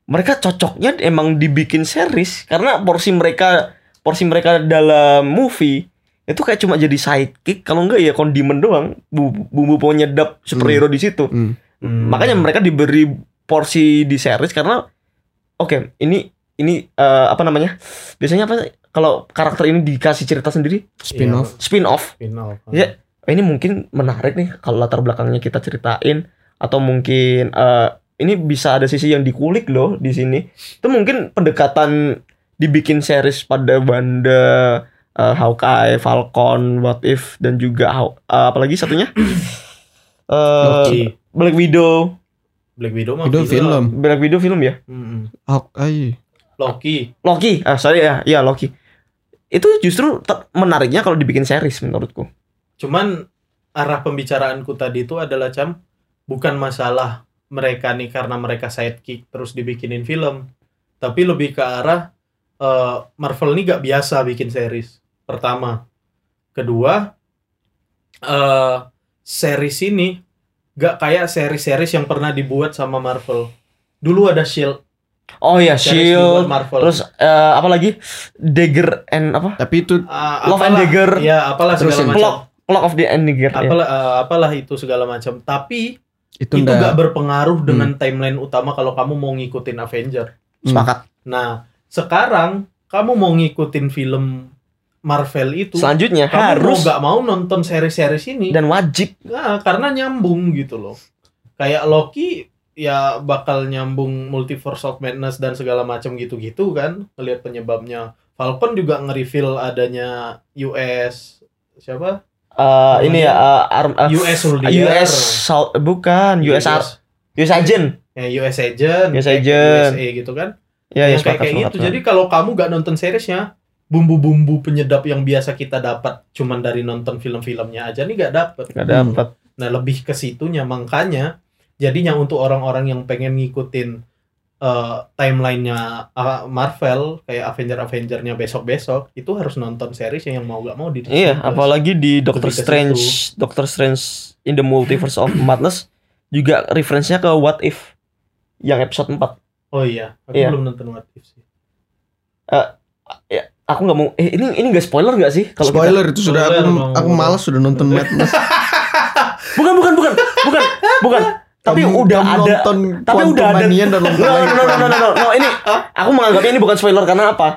mereka cocoknya emang dibikin series karena porsi mereka porsi mereka dalam movie itu kayak cuma jadi sidekick kalau enggak ya kondimen doang bumbu, penyedap superhero di situ Hmm. Hmm. Makanya mereka diberi porsi di series karena oke, ini ini eh, apa namanya? Biasanya apa kalau karakter ini dikasih cerita sendiri, Spin Iya. off. spin off. Final. Ya, ini mungkin menarik nih kalau latar belakangnya kita ceritain atau mungkin eh, ini bisa ada sisi yang dikulik loh di sini. Itu mungkin pendekatan dibikin series pada Wanda, eh, Hawkeye, Falcon, What If dan juga Haw- eh, apalagi satunya? Eh, Loki. Black Widow. Black Widow mah gila. film. Black Widow film ya? Mm-mm. Hawkeye. Loki. Loki. Ah, sorry ya. Iya, Loki. Itu justru menariknya kalau dibikin series menurutku. Cuman arah pembicaraanku tadi itu adalah cam bukan masalah mereka nih karena mereka sidekick terus dibikinin film, tapi lebih ke arah eh, Marvel ini gak biasa bikin series. Pertama, kedua eh series ini gak kayak series-series yang pernah dibuat sama Marvel. Dulu ada Shield, Oh ya, dibuat Shield. Marvel. Terus eh, apa lagi? Dagger and apa? Tapi itu Ah, Love and Dagger. Ya, apalah segala Terusin. macam. Clock, Clock of the and Dagger. ya. Apalah eh, apalah itu segala macam. Tapi itu, itu gak berpengaruh dengan timeline utama kalau kamu mau ngikutin Avenger. Sepakat. Nah, sekarang kamu mau ngikutin film Marvel itu, Selanjutnya kamu harus mau gak mau nonton series-series ini. dan wajib. Nah, karena nyambung gitu loh. Kayak Loki ya bakal nyambung Multiverse of Madness dan segala macam gitu-gitu kan. Ngelihat penyebabnya. Falcon juga nge-reveal adanya US siapa? Eh, ini ya eh, arm, eh, US soldier. US Sal- bukan US Ar- US Agent. ya US agent, US agent. USA gitu kan. Ya, ya yang kayak kayak gitu. Jadi kalau kamu gak nonton seriesnya, bumbu-bumbu penyedap yang biasa kita dapat cuman dari nonton film-filmnya aja nih gak dapet. Nggak dapat. Nah lebih ke situnya makanya jadinya untuk orang-orang yang pengen ngikutin eh, timelinenya uh, Marvel kayak Avenger Avengernya besok-besok itu harus nonton series yang mau gak mau di Disney Iya, Plus. apalagi di Doctor Strange, Doctor Strange in the Multiverse of Madness juga referensinya ke What If yang episode 4. Oh iya, aku Iya. belum nonton What If sih. Aku nggak mau eh ini ini nggak spoiler nggak sih kalau kita- spoiler itu sudah Spoiler aku aku malas sudah nonton Madness. Bukan bukan bukan bukan bukan. Tapi Kamu- udah kamu ada nonton tapi udah ada- dan nonton No, lagi no, no, no, no, no, no, no, ini aku menganggapnya ini bukan spoiler karena apa?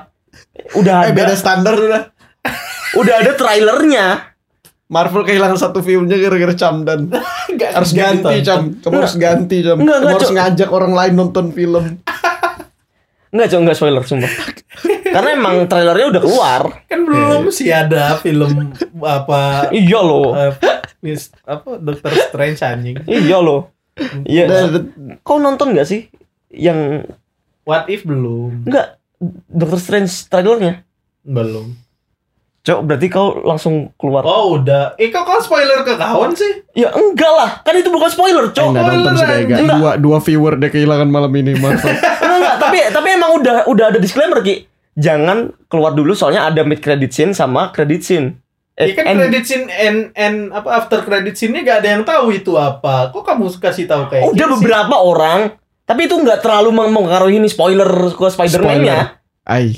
Udah Eh ada, beda standar udah. udah ada trailernya. Marvel kehilangan satu filmnya gara-gara Camdan. Nggak- harus ganti ditonton. Cam. Kamu harus ganti Cam. Enggak, Kamu enggak, harus ngajak orang lain nonton film. Enggak, Cok, enggak spoiler sumpah. karena emang trailernya udah keluar. Kan belum sih ada film apa Iya loh. eh, Miss apa Doctor Strange anjing. Iya loh. Iya. Kau nonton gak sih yang What If belum? enggak Doctor Strange trailernya? Belum. Cok, berarti kau langsung keluar. Oh udah. Eh kau spoiler ke kawan sih? Ya enggak lah, kan itu bukan spoiler, Cok. nggak nonton anjing. Dua, dua viewer dia kehilangan malam ini. Enggak, enggak, tapi tapi emang udah udah ada disclaimer Ki. Jangan keluar dulu soalnya ada mid credit scene sama credit scene. Iya kan end. credit scene and, and apa after credit scene-nya gak ada yang tahu itu apa. Kok kamu kasih tahu kayak udah gitu sih? beberapa orang, tapi itu nggak terlalu mempengaruhi ini spoiler ke Spider-Man-nya. Ay.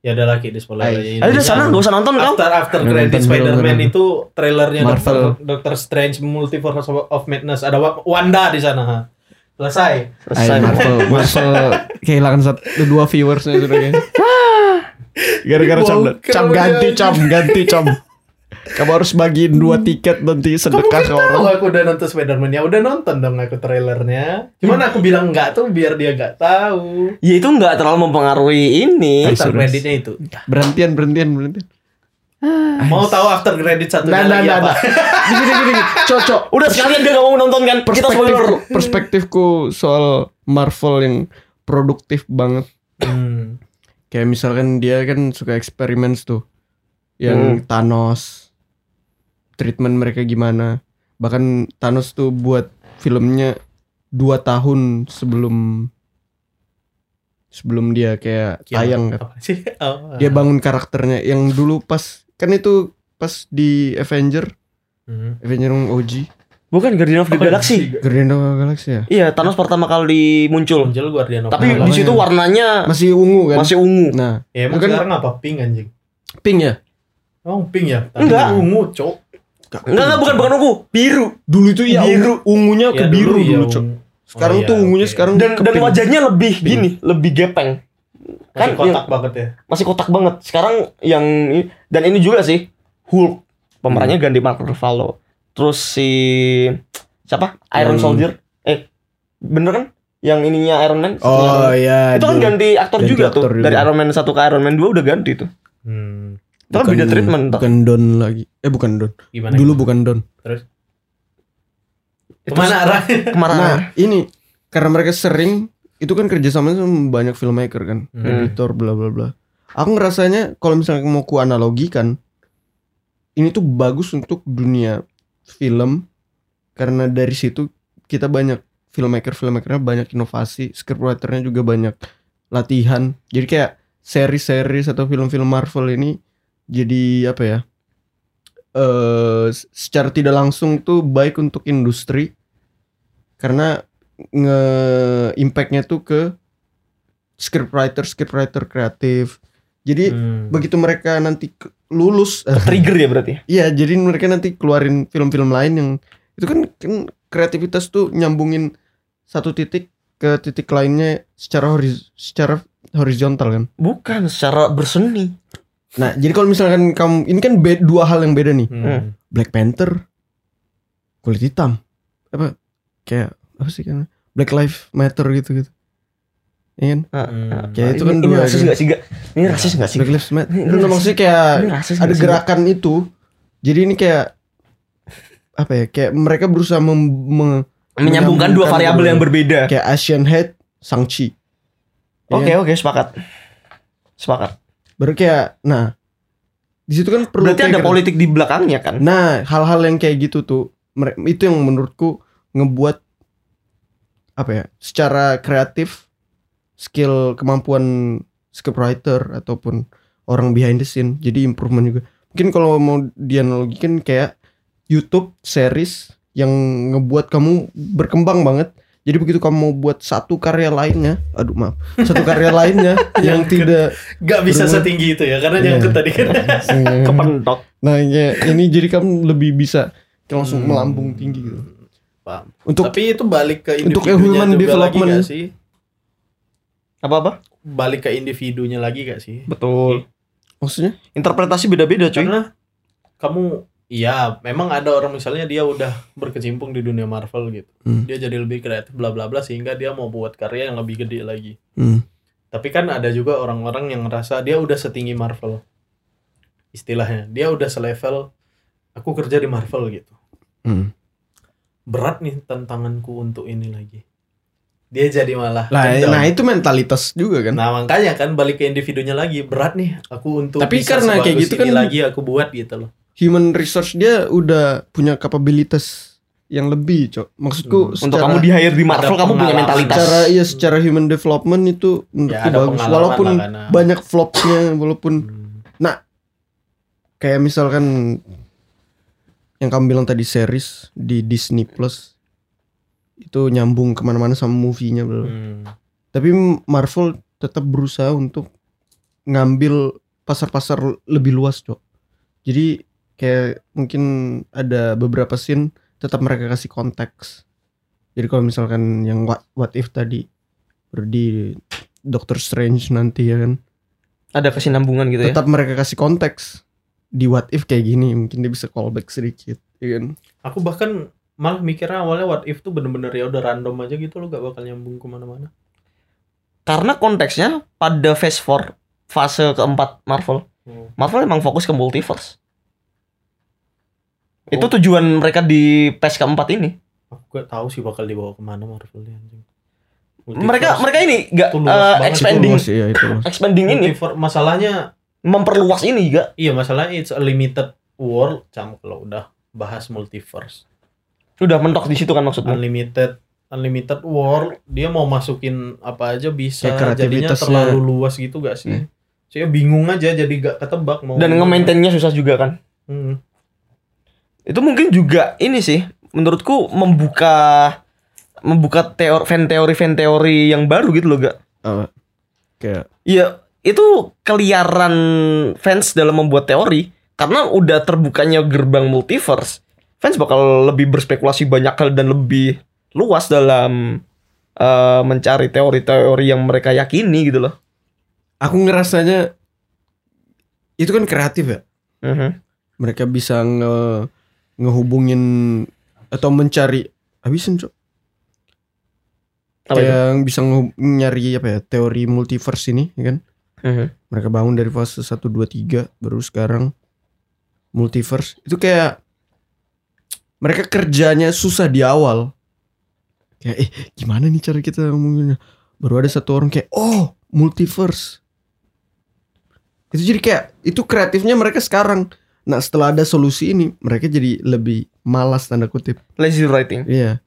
Ya udah lagi di spoiler Ay. aja. Ayo udah sana nggak usah nonton kau. After after credit Spider-Man itu trailernya Marvel. Doctor, Doctor Strange Multiverse of Madness ada Wa- Wanda di sana. ha. Selesai. Ay, Selesai. Marvel, Marvel kehilangan satu dua viewersnya sudah. Gara-gara Cam, Cam ganti. Cam, ganti Cam. Kamu harus bagiin dua tiket nanti Kamu sedekah kan ke tahu orang. aku udah nonton Spider-Man ya udah nonton dong aku trailernya. Cuman aku bilang enggak tuh biar dia enggak tahu. Ya itu nggak terlalu mempengaruhi ini. After creditnya itu. Berhentian, berhentian, berhentian. Mau tahu after credit satunya Nah, nah, lagi nah, apa? nah. Di sini, gini, gini. Cocok. Udah sekalian dia nggak mau nonton kan? Kita spoiler. Perspektifku, soal Marvel yang produktif banget. Hmm. Kayak misalkan dia kan suka eksperimen tuh. Yang Thanos. Treatment mereka gimana. Bahkan Thanos tuh buat filmnya dua tahun sebelum sebelum dia kayak Kiamat. tayang kan. Sih? Oh, Dia bangun karakternya yang dulu pas kan itu pas di Avenger, Hmm. Avenger yang OG, Bukan Guardian of the Apa Galaxy. Guardian of the Galaxy ya. Iya, Thanos pertama kali muncul. Muncul Guardian of Tapi di situ warnanya Masih ungu kan? masih ungu. Nah, Ya emang Bukan- sekarang apa? Pink anjing. pink ya? Oh, pink ya? Tadi Enggak. Ungu, cok. Enggak, enggak bukan bukan ungu, biru. Dulu itu ya Biru. ungunya ke Ya, biru ya, dulu, Cok. ungu. Sekarang Oh, tuh iya, ungunya oke. sekarang Dan dan pink. wajahnya lebih gini, lebih gepeng. Masih Kan kotak yang- banget ya. masih kotak banget. Sekarang yang dan ini juga sih Hulk pemerannya Hmm. ganti Mark Ruffalo. Terus si siapa? Iron Yang- Soldier. Eh, bener kan? Yang ininya Iron Man. Oh satunya Iron Man. iya. itu kan dulu. ganti aktor Ganti juga tuh. aktor juga. Dari Iron Man 1 ke Iron Man 2 udah ganti tuh. Hmm. Itu kan beda treatment tuh. Bukan Don lagi. Eh bukan Don. Gimana? Dulu bukan Don. Itu Ke mana arahnya? Ke mana? Nah, ini karena mereka sering itu kan kerjasama sama banyak filmmaker kan, Hmm. editor bla bla bla. Aku ngerasanya kalau misalnya mau ku analogikan, ini tuh bagus untuk dunia film karena dari situ kita banyak filmmaker filmmakernya banyak inovasi, scriptwriternya juga banyak latihan. Jadi kayak seri-seri atau film-film Marvel ini jadi apa ya? eh secara tidak langsung tuh baik untuk industri karena nge impactnya tuh ke scriptwriter scriptwriter kreatif jadi Hmm. begitu mereka nanti lulus Trigger ya berarti. Iya, jadi mereka nanti keluarin film-film lain yang itu kan, kan kreativitas tuh nyambungin satu titik ke titik lainnya secara horiz- secara horizontal kan. Bukan secara berseni. Nah, jadi kalau misalkan kamu ini kan be- dua hal yang beda nih. Hmm. Black Panther kulit hitam. Apa kayak apa sih kan? Black Lives Matter gitu-gitu. Iya kan? Nah, Hmm. nah, Kayak itu ini- kan ini dua rasis gitu. nggak sih gak? Ini rasis nggak sih? Black Lives Matter. Ini Itu rasis. maksudnya kayak Ini rasis ada nggak sih, Gak? gerakan itu. Jadi ini kayak apa ya? Kayak mereka berusaha mem- me- menyambungkan dua variabel yang berbeda. kayak Asian Head Sangchi. Ya Oke kan? oke sepakat. Sepakat. Baru kayak nah di situ kan perlu Berarti kayak ada keren- politik di belakangnya kan? Nah, hal-hal yang kayak gitu tuh itu yang menurutku ngebuat apa ya? Secara kreatif skill kemampuan scriptwriter ataupun orang behind the scene jadi improvement juga. Mungkin kalau mau dianalogikan kayak YouTube series yang ngebuat kamu berkembang banget. Jadi begitu kamu mau buat satu karya lainnya, aduh maaf, satu karya lainnya yang tidak Gak bisa Berumur- setinggi itu ya karena Iya. nyangkut tadi kan. Kepentok. Nah, ya, ini jadi kamu lebih bisa langsung Hmm. melambung tinggi gitu. Paham. Untuk Tapi itu balik ke Untuk individunya human juga development. lagi gak sih? Apa apa? Balik ke individunya lagi gak sih? Betul. maksudnya Interpretasi beda-beda cuy. Karena kamu Iya, memang ada orang misalnya dia udah berkecimpung di dunia Marvel gitu. Hmm. Dia jadi lebih kreatif bla bla bla sehingga dia mau buat karya yang lebih gede lagi. Hmm. Tapi kan ada juga orang-orang yang ngerasa dia udah setinggi Marvel. Istilahnya, dia udah selevel aku kerja di Marvel gitu. Hmm. Berat nih tantanganku untuk ini lagi. Dia jadi malah Lah, down. nah itu mentalitas juga kan. Nah makanya kan balik ke individunya lagi berat nih aku untuk Tapi bisa karena kayak gitu kan- lagi aku buat gitu loh. Human resource dia udah punya kapabilitas yang lebih, Cok. Maksudku Hmm. Untuk secara kamu di hire di Marvel kamu punya mentalitas. secara iya secara human development itu menurutku Ya, bagus. Walaupun lah karena- banyak flopsnya, walaupun Hmm. kayak misalkan yang kamu bilang tadi series di Disney Plus itu nyambung ke mana-mana sama movie-nya bro. Hmm. Tapi Marvel tetap berusaha untuk ngambil pasar-pasar lebih luas, Cok. Jadi kayak mungkin ada beberapa scene tetap mereka kasih konteks. Jadi kalau misalkan yang what, what if tadi di Doctor Strange nanti ya kan, Ada kesinambungan gitu ya. tetap mereka kasih konteks. Di what if kayak gini, mungkin dia bisa callback sedikit, ya kan? Aku bahkan malah mikirnya awalnya what if tuh bener-bener ya udah random aja gitu loh gak bakal nyambung ke mana-mana. Karena konteksnya pada phase 4 fase keempat Marvel. Hmm. Marvel emang fokus ke multiverse. Itu tujuan mereka di phase keempat ini. Aku gak tahu sih bakal dibawa ke mana Marvel ini anjing. Mereka Multiverse- mereka ini gak luas banget, expanding Itu luas, iya, itu luas. expanding ini masalahnya memperluas ini gak iya masalahnya it's a limited world cam kalau udah bahas multiverse. udah mentok di situ kan maksudnya. unlimited unlimited world dia mau masukin apa aja bisa Kayak jadinya terlalu luas gitu gak sih Hmm. saya bingung aja jadi gak ketebak mau Dan nge-maintainnya susah juga kan. Hmm. Itu mungkin juga ini sih menurutku membuka membuka teori fan teori fan teori yang baru gitu loh gak. Apa? Kayak Iya, itu keliaran fans dalam membuat teori karena udah terbukanya gerbang multiverse. Fans bakal lebih berspekulasi banyak hal dan lebih luas dalam eh, mencari teori-teori yang mereka yakini gitu loh. aku ngerasanya itu kan kreatif ya. Mhm. mereka bisa nge ngehubungin atau mencari habisin cok. Yang bisa nyari apa ya teori multiverse ini ya kan? Mhm. mereka bangun dari fase 1 2 3 baru sekarang multiverse. Itu kayak mereka kerjanya susah di awal. Kayak eh gimana nih cara kita ngomonginnya baru ada satu orang kayak oh multiverse. Itu jadi kayak itu kreatifnya mereka sekarang nah setelah ada solusi ini mereka jadi lebih malas tanda kutip Lazy writing iya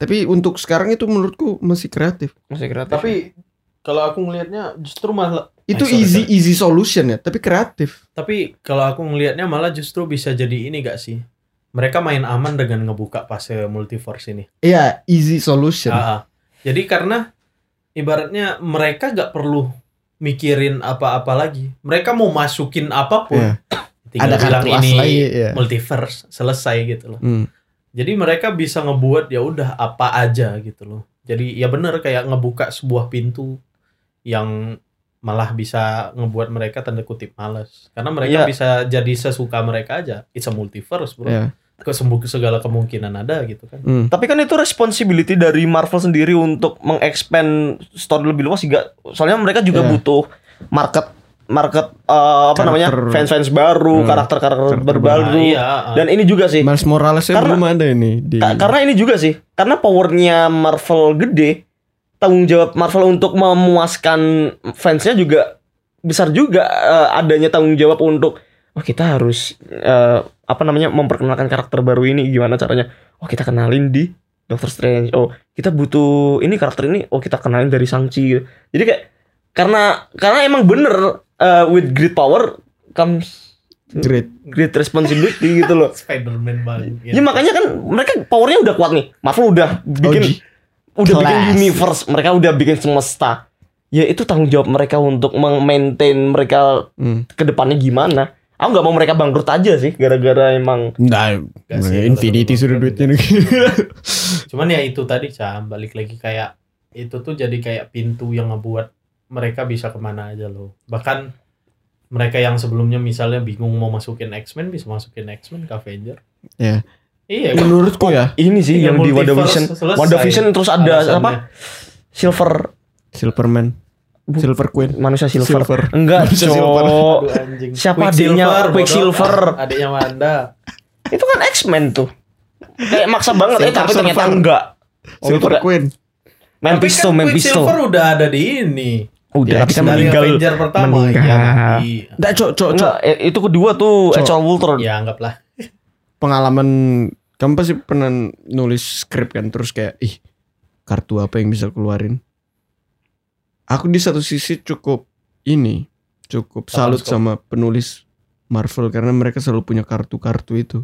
tapi untuk sekarang itu menurutku masih kreatif masih kreatif. tapi kalau aku ngelihatnya justru malah itu sorry, easy sorry. easy solution ya, tapi kreatif. Tapi kalau aku ngelihatnya malah justru bisa jadi ini gak sih? Mereka main aman dengan ngebuka fase multiverse ini. Iya, easy solution. Ah, ah. Jadi karena ibaratnya mereka gak perlu mikirin apa-apa lagi. Mereka mau masukin apa pun, Iya. tinggal Ada bilang ini lagi, ya. multiverse selesai gitu loh. Hmm. Jadi mereka bisa ngebuat ya udah apa aja gitu loh. Jadi ya bener kayak ngebuka sebuah pintu yang malah bisa ngebuat mereka tanda kutip males. Karena mereka Iya. bisa jadi sesuka mereka aja. It's a multiverse, bro. Iya. Kesembuh segala kemungkinan ada gitu kan. Hmm. Tapi kan itu responsibility dari Marvel sendiri untuk mengexpand story lebih luas juga. Soalnya mereka juga Iya. butuh market market eh, apa Karakter- namanya fans-fans baru, Hmm. karakter-karakter Karakter baru. Nah, iya, ah. Dan ini juga sih. Miles Morales Karena- belum ada ini di Ka- karena ini juga sih, karena powernya Marvel gede, tanggung jawab Marvel untuk memuaskan fansnya juga besar juga eh, adanya tanggung jawab untuk oh kita harus eh, apa namanya memperkenalkan karakter baru ini gimana caranya? Oh kita kenalin di Doctor Strange. Oh kita butuh ini karakter ini. Oh kita kenalin dari Shang-Chi. gitu. Jadi kayak karena karena emang bener eh, with great power comes Great. great responsibility gitu loh. Spider-Man banget. Ya makanya kan mereka powernya udah kuat nih. Marvel udah bikin OG. udah bikin Kelas. universe, mereka udah bikin semesta. Ya itu tanggung jawab mereka untuk meng-maintain mereka Hmm. ke depannya gimana. Aku nggak mau mereka bangkrut aja sih gara-gara emang Nah, sih, Infinity sudah duitnya. Cuman ya itu tadi Cam, balik lagi kayak itu tuh jadi kayak pintu yang ngebuat mereka bisa ke mana aja loh. Bahkan mereka yang sebelumnya misalnya bingung mau masukin X-Men bisa masukin X-Men ke Avenger. Ya. Iya kan? Menurutku ya, ini sih Iya, yang di WandaVision. WandaVision terus ada alasannya. apa? Silver Silverman, Silver Queen. manusia silver. Silver. Enggak, Manusia silver. Aduh, anjing. Siapa adiknya. Quicksilver? Adiknya Wanda. Itu kan X-Men tuh. Kayak maksa banget eh Silver tapi ternyata enggak. Oh, Silver Queen. Tapi kan Mempisto. Quicksilver udah ada di ini. Udah, Ya, tapi kan meninggal. Avenger pertama. meninggal. Ya, tapi, Nggak, cok, cok, cok. Enggak, eh, itu kedua tuh. Age of Ultron. ya anggaplah. Pengalaman kamu pasti pernah nulis skrip kan terus kayak ih kartu apa yang bisa keluarin. Aku di satu sisi cukup ini cukup salut Skop. sama penulis Marvel karena mereka selalu punya kartu-kartu itu.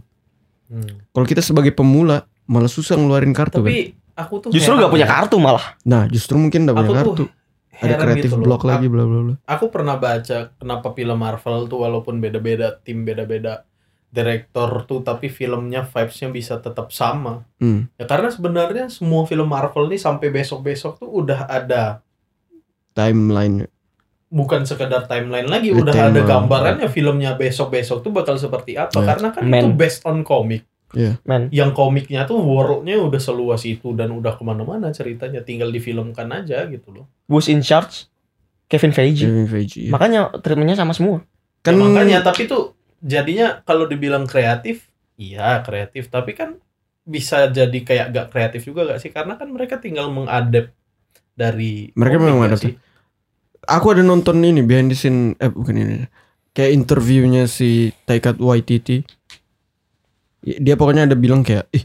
Hmm. Kalau kita sebagai pemula malah susah ngeluarin kartu kan. Tapi aku tuh Justru nggak punya ya. kartu malah. Nah, justru mungkin enggak Aku punya tuh kartu. Ada kreatif gitu loh. block lagi bla bla bla. Aku pernah baca kenapa film Marvel tuh walaupun beda-beda tim beda-beda direktor tuh tapi filmnya vibes-nya bisa tetap sama. Hmm. Ya karena sebenarnya semua film Marvel nih sampai besok-besok tuh udah ada Timeline. bukan sekedar timeline lagi, Ada udah ada gambarannya filmnya besok-besok tuh bakal seperti apa Ya. karena kan Men. itu based on komik. Men. Yang komiknya tuh worldnya udah seluas itu dan udah ke mana-mana ceritanya tinggal difilmkan aja gitu loh. Who's in charge? Kevin Feige. Kevin Feige. ya. Makanya treatmentnya sama semua. Kan Ya, makanya tapi tuh jadinya kalau dibilang kreatif, iya kreatif, tapi kan bisa jadi kayak gak kreatif juga gak sih? Karena kan mereka tinggal mengadap dari Mereka memang adapt. sih? aku ada nonton ini behind the scene eh bukan ini kayak interviewnya si Taika Waititi dia pokoknya ada bilang kayak ih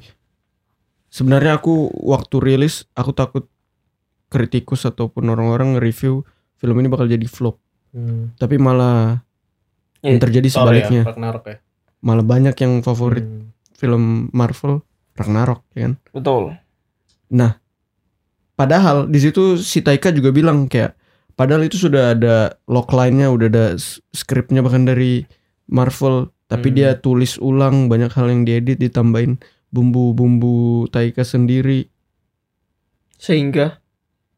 sebenarnya aku waktu rilis aku takut kritikus ataupun orang-orang nge-review film ini bakal jadi flop Hmm. tapi malah Iya, yang terjadi ya, sebaliknya Ragnarok ya. malah banyak yang favorit Hmm. film Marvel Ragnarok ya kan Betul. Padahal di situ si Taika juga bilang kayak padahal itu sudah ada logline-nya, udah ada skripnya bahkan dari Marvel, tapi Hmm. dia tulis ulang banyak hal yang diedit ditambahin bumbu-bumbu Taika sendiri. Sehingga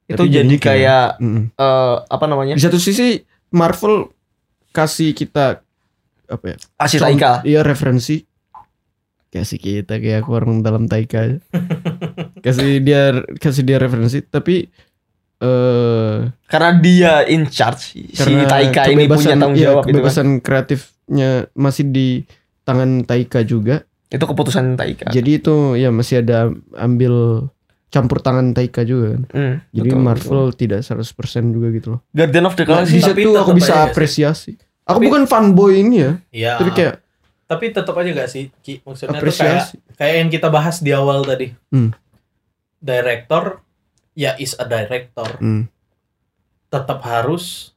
itu Tapi jadi kayak Mm-mm. eh, apa namanya? Di satu sisi Marvel kasih kita apa ya? Con- Taika. Iya referensi. Kasih kita kayak aku orang dalam Taika. kasih dia kasih dia referensi tapi eh Karena dia in charge si Taika ini punya tanggung jawab itu kan. kebebasan kreatifnya masih di tangan Taika juga. Itu keputusan Taika. Jadi itu ya masih ada ambil campur tangan Taika juga kan. Hmm, Jadi betul, Marvel tidak 100% juga gitu loh. betul. Guardian of the Nah, Galaxy tapi situ aku bisa apresiasi. Aku Tapi- bukan fanboy ini ya, Iya. tapi kayak tapi tetap aja gak sih Ki? Maksudnya tuh kayak kayak yang kita bahas di awal tadi. Hmm. Director ya is a director. Hmm. Tetap harus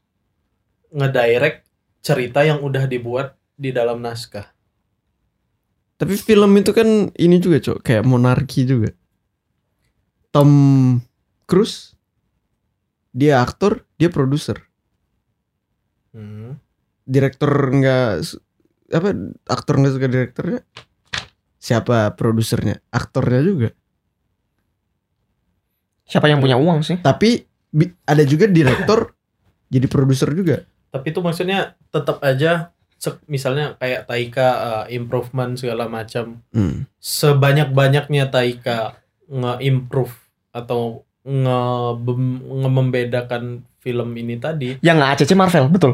ngedirect cerita yang udah dibuat di dalam naskah. Tapi film itu kan ini juga cok kayak monarki juga. Tom Cruise dia aktor, dia produser. Hmm. Direktur nggak su- apa aktor nggak suka direkturnya? Siapa produsernya? Aktornya juga. Siapa yang punya uang sih? Tapi ada juga direktor jadi produser juga. Tapi itu maksudnya tetap aja misalnya kayak Taika uh, improvement segala macam. Hmm. Sebanyak-banyaknya Taika nge-improve atau nge, nge membedakan film ini tadi, Yang nggak ACC Marvel, betul.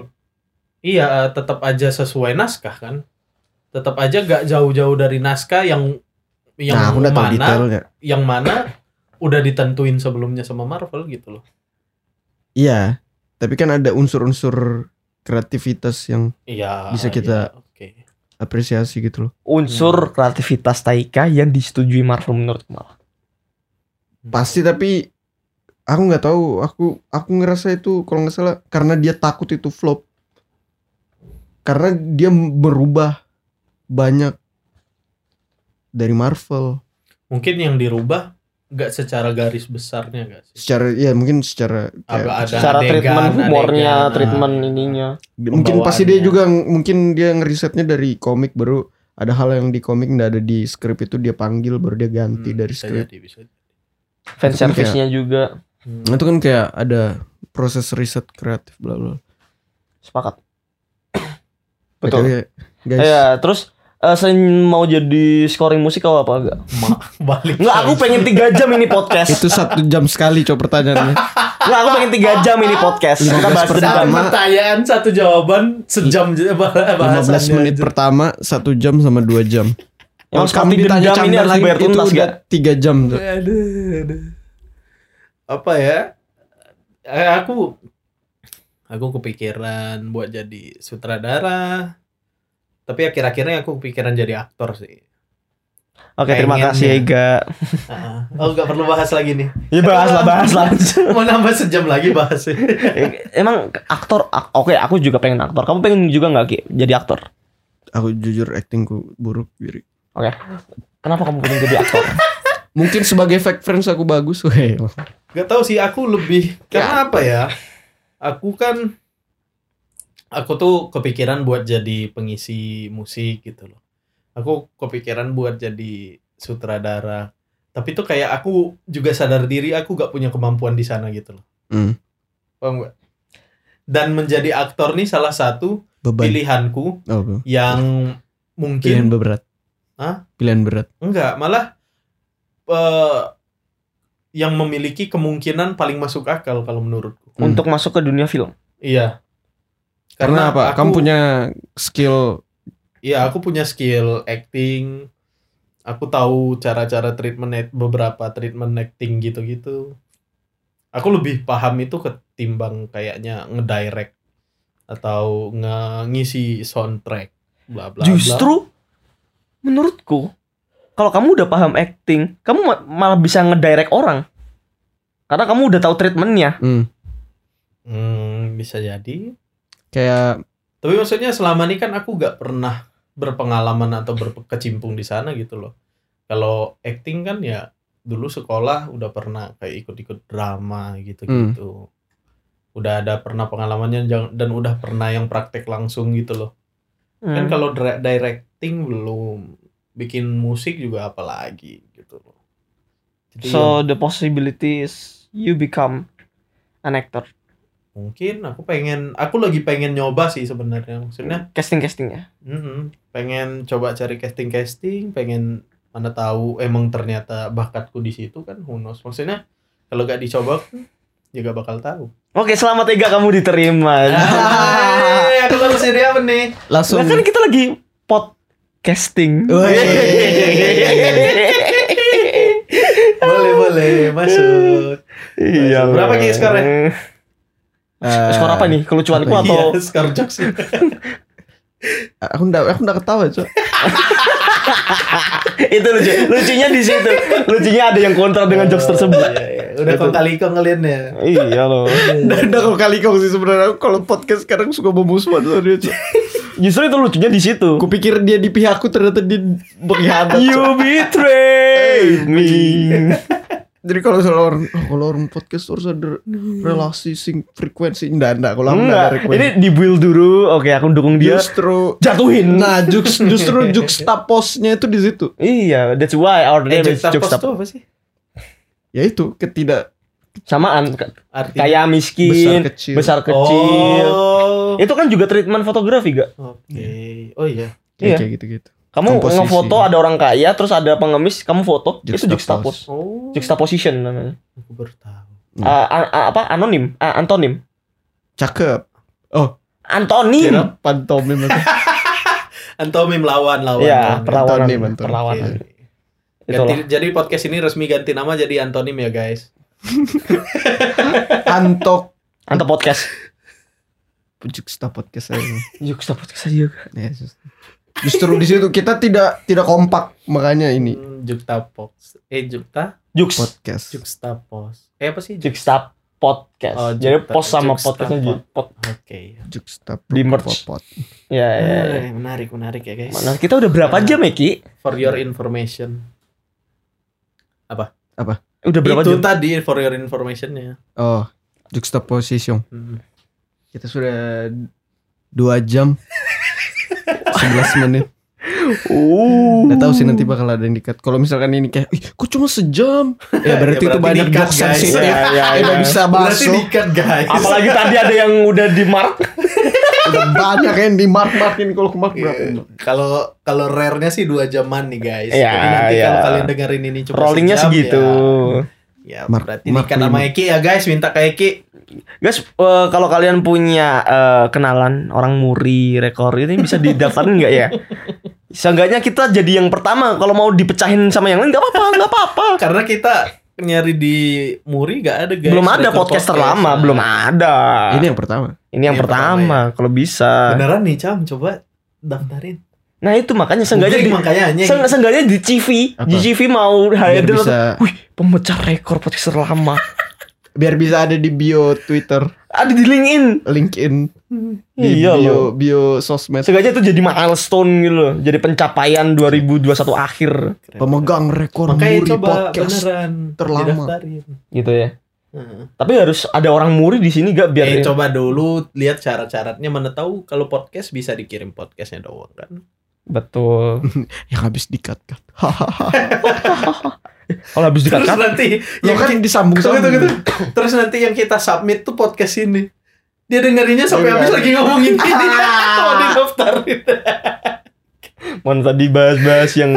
iya uh, tetap aja sesuai naskah kan. Tetap aja gak jauh-jauh dari naskah yang yang nah, tahu mana detailnya. yang mana udah ditentuin sebelumnya sama Marvel gitu loh. Iya, tapi kan ada unsur-unsur kreativitas yang Iya. Bisa kita- iya, Oke. apresiasi gitu loh. Unsur kreativitas Taika yang disetujui Marvel menurut malah. Pasti tapi aku nggak tahu. Aku aku ngerasa itu kalau nggak salah karena dia takut itu flop. Karena dia berubah banyak dari Marvel. Mungkin yang dirubah nggak secara garis besarnya gak sih? Secara ya mungkin secara Agak kayak- ada Secara adegan, treatment humornya, adegan, treatment ah. ininya. mungkin pasti dia juga mungkin dia ngerisetnya dari komik baru ada hal yang di komik nggak ada di skrip itu dia panggil baru dia ganti Hmm, dari skrip. jadi, bisa jadi. Fan kan service-nya juga Hmm. Nah, Itu kan kayak ada proses riset kreatif bla bla. sepakat. Betul. Betul. guys. Ya, terus eh, selain mau jadi scoring musik atau apa enggak? Ma, balik. Enggak, aku pengen 3 jam ini podcast. Itu satu jam sekali coba pertanyaannya. Enggak, aku pengen 3 jam ini podcast. Kita 15 bahas per tentang jam. Satu pertanyaan, satu jawaban, sejam j- bah- 15 bahasannya menit aja. pertama satu jam sama dua jam. Yang Kalau seperti dendam ini harus bayar itu tuntas udah gak? tiga jam tuh. Aduh, aduh. Apa ya? Eh, aku aku kepikiran buat jadi sutradara. Tapi akhir-akhirnya aku kepikiran jadi aktor sih. Oke, terima kasih ya. Ega. Ah, oh, nggak perlu bahas lagi nih. Ya bahas lah, bahas lah. Mau nambah sejam lagi bahasnya. Emang aktor ak- oke, aku juga pengen aktor. Kamu pengen juga nggak Ki jadi aktor? Aku jujur actingku buruk Wiri. Oke. Kenapa kamu pengen jadi aktor? Mungkin sebagai fake friends aku bagus. Weh. Gak tahu sih aku lebih karena apa ya? Aku kan aku tuh kepikiran buat jadi pengisi musik gitu loh. Aku kepikiran buat jadi sutradara. Tapi tuh kayak aku juga sadar diri aku gak punya kemampuan di sana gitu loh. Hmm. Paham gak? Dan menjadi aktor nih salah satu Beban. pilihanku Oh, yang pilihan mungkin berat. Hah? Pilihan berat. enggak malah eh, yang memiliki kemungkinan paling masuk akal kalau menurutku. Hmm. Untuk masuk ke dunia film. Iya. Karena, apa? aku- Kamu punya skill Iya, aku punya skill acting. Aku tahu cara-cara treatment beberapa treatment acting gitu-gitu. Aku lebih paham itu ketimbang kayaknya ngedirect atau nge- ngisi soundtrack bla bla bla. Justru menurutku kalau kamu udah paham acting, kamu ma- malah bisa ngedirect orang. Karena kamu udah tahu treatmentnya. hmm, Hmm, bisa jadi. Kayak Tapi maksudnya selama ini kan aku gak pernah berpengalaman atau berkecimpung di sana gitu loh. Kalau acting kan ya dulu sekolah udah pernah kayak ikut-ikut drama gitu-gitu. Udah ada pernah pengalamannya dan udah pernah yang praktek langsung gitu loh. Kan Hmm. kalau dire- directing belum, bikin musik juga apalagi gitu loh. Jadi ya So the possibility is you become an actor. Mungkin aku pengen, aku lagi pengen nyoba sih sebenarnya. Maksudnya Casting castingnya. Mm-mm. pengen coba cari casting casting pengen mana tahu emang ternyata bakatku di situ kan who knows maksudnya kalau gak dicoba juga bakal tahu Oke, selamat Ega kamu diterima. Hai, aku harus jadi apa nih langsung Nah, kan kita lagi podcasting. boleh boleh masuk iya. Berapa Ki skornya? Eh, Skor apa nih? Kelucuanku apa atau iya skor jokes Aku ndak aku ndak ketawa, Cok. itu lucu. Lucunya di situ. Lucunya ada yang kontra dengan jokes tersebut. Iya, iya. Udah kong kali kong ngeliatnya. Iya loh. Dan kok kali kau sih sebenarnya Aku kalau podcast sekarang suka memusuhan sama dia, Cok. Justru itu lucunya di situ. Kupikir dia di pihakku ternyata dia berkhianat. You betrayed me. Jadi kalau orang, oh, kalau orang podcast harus ada relasi sing frekuensi enggak enggak kalau aku enggak ada frekuensi. Ini di build dulu. Oke, aku dukung dia. justru Jatuhin. nah jux, justru juxtaposnya itu di situ. Iya, that's why our Eh, name is juxtapos Juxtap. tuh apa sih? Ya itu ketidak Samaan. Artinya Kayak miskin, Besar kecil. besar kecil. Oh. Itu kan juga treatment fotografi, gak? Oke. Oh iya. Iya. kayak gitu-gitu. Kamu Komposisi. ngefoto ada orang kaya, terus ada pengemis, kamu foto, itu Juxtapose. juxtapose. Oh. Juxtaposition namanya. Aku baru tahu. Hmm. Ah, ah, ah, apa? Anonim, Ah, antonim. Cakep. Oh, Antonim. kira pantomim itu. Antomim lawan lawan. Iya, lawan. perlawanan. Antonim, antonim. Perlawanan. Oke. Itulah. Ganti, jadi podcast ini resmi ganti nama jadi antonim ya guys. Antok Anto podcast. juxta podcast saya. Juxtapose aja. Ya, just- Justru di situ kita tidak tidak kompak makanya ini Hmm, Juxtapox. Eh Jukta? Jux. podcast. Juxtapos. Eh apa sih? Juxta podcast. Oh, Jadi pos sama juxtapod. podcastnya jadi pot. Oke. Juxta Di merch. pot. Ya, ya, ya. Menarik menarik ya guys. Mana kita udah berapa Ah. jam ya, Ki? For your information. Udah berapa Itu jam? tadi for your informationnya. Oh, juxtaposition. Hmm. Kita sudah dua jam 11 menit. Uh. Nggak tahu sih nanti bakal ada yang dikat. Kalau misalkan ini kayak, ih, kok cuma sejam? Ya berarti, Ya, itu berarti banyak dikat, jokes guys. sensitif. Ya, ya, Eh, nggak ya. bisa Berarti masuk. dikat guys. Apalagi tadi ada yang udah di mark. Udah banyak yang di mark markin kalau ke mark berapa? Iya. Kalau kalau rare-nya sih dua jaman nih guys. Ya, Jadi nanti ya. kalau kalian dengerin ini cuma Rollingnya sejam, segitu. Ya, ya Mark- berarti Mark nikat sama. Eki ya guys, minta ke Eki. Guys, eh, kalau kalian punya eh, kenalan orang muri rekor ini bisa didaftarin nggak ya? Seenggaknya kita jadi yang pertama. Kalau mau dipecahin sama yang lain nggak apa-apa, nggak apa-apa. Karena kita nyari di Muri gak ada guys. belum ada podcast podcast. terlama, Nah, belum ada. Ini yang pertama. Ini yang Ini yang pertama, pertama, kalau bisa. Beneran nih Cam, coba daftarin. Nah itu makanya seenggaknya Googling di, makanya anjing. se- seenggaknya di CV, Apa? di CV mau hadir bisa Wih, pemecah rekor podcast terlama. biar bisa ada di bio Twitter, ada di LinkedIn. LinkedIn, di Iya bio loh. bio sosmed. Seenggaknya itu jadi milestone gitu loh. Jadi pencapaian 2021 akhir Keren, Pemegang rekor Makanya muri coba podcast. beneran terlama. gitu ya. Heeh. Tapi harus ada orang muri di sini gak biar Eh, coba dulu lihat syarat-syaratnya mana tahu kalau podcast bisa dikirim podcastnya doang kan. Betul. Yang habis dikat kan. Kalau habis Terus dikat nanti Lo yang kan disambung tunggu, tunggu, sambung. tunggu. Terus nanti yang kita submit tuh podcast ini. Dia dengerinnya sampai Iya. habis lagi ngomongin ini. Mau didaftarin. Mana tadi bahas-bahas yang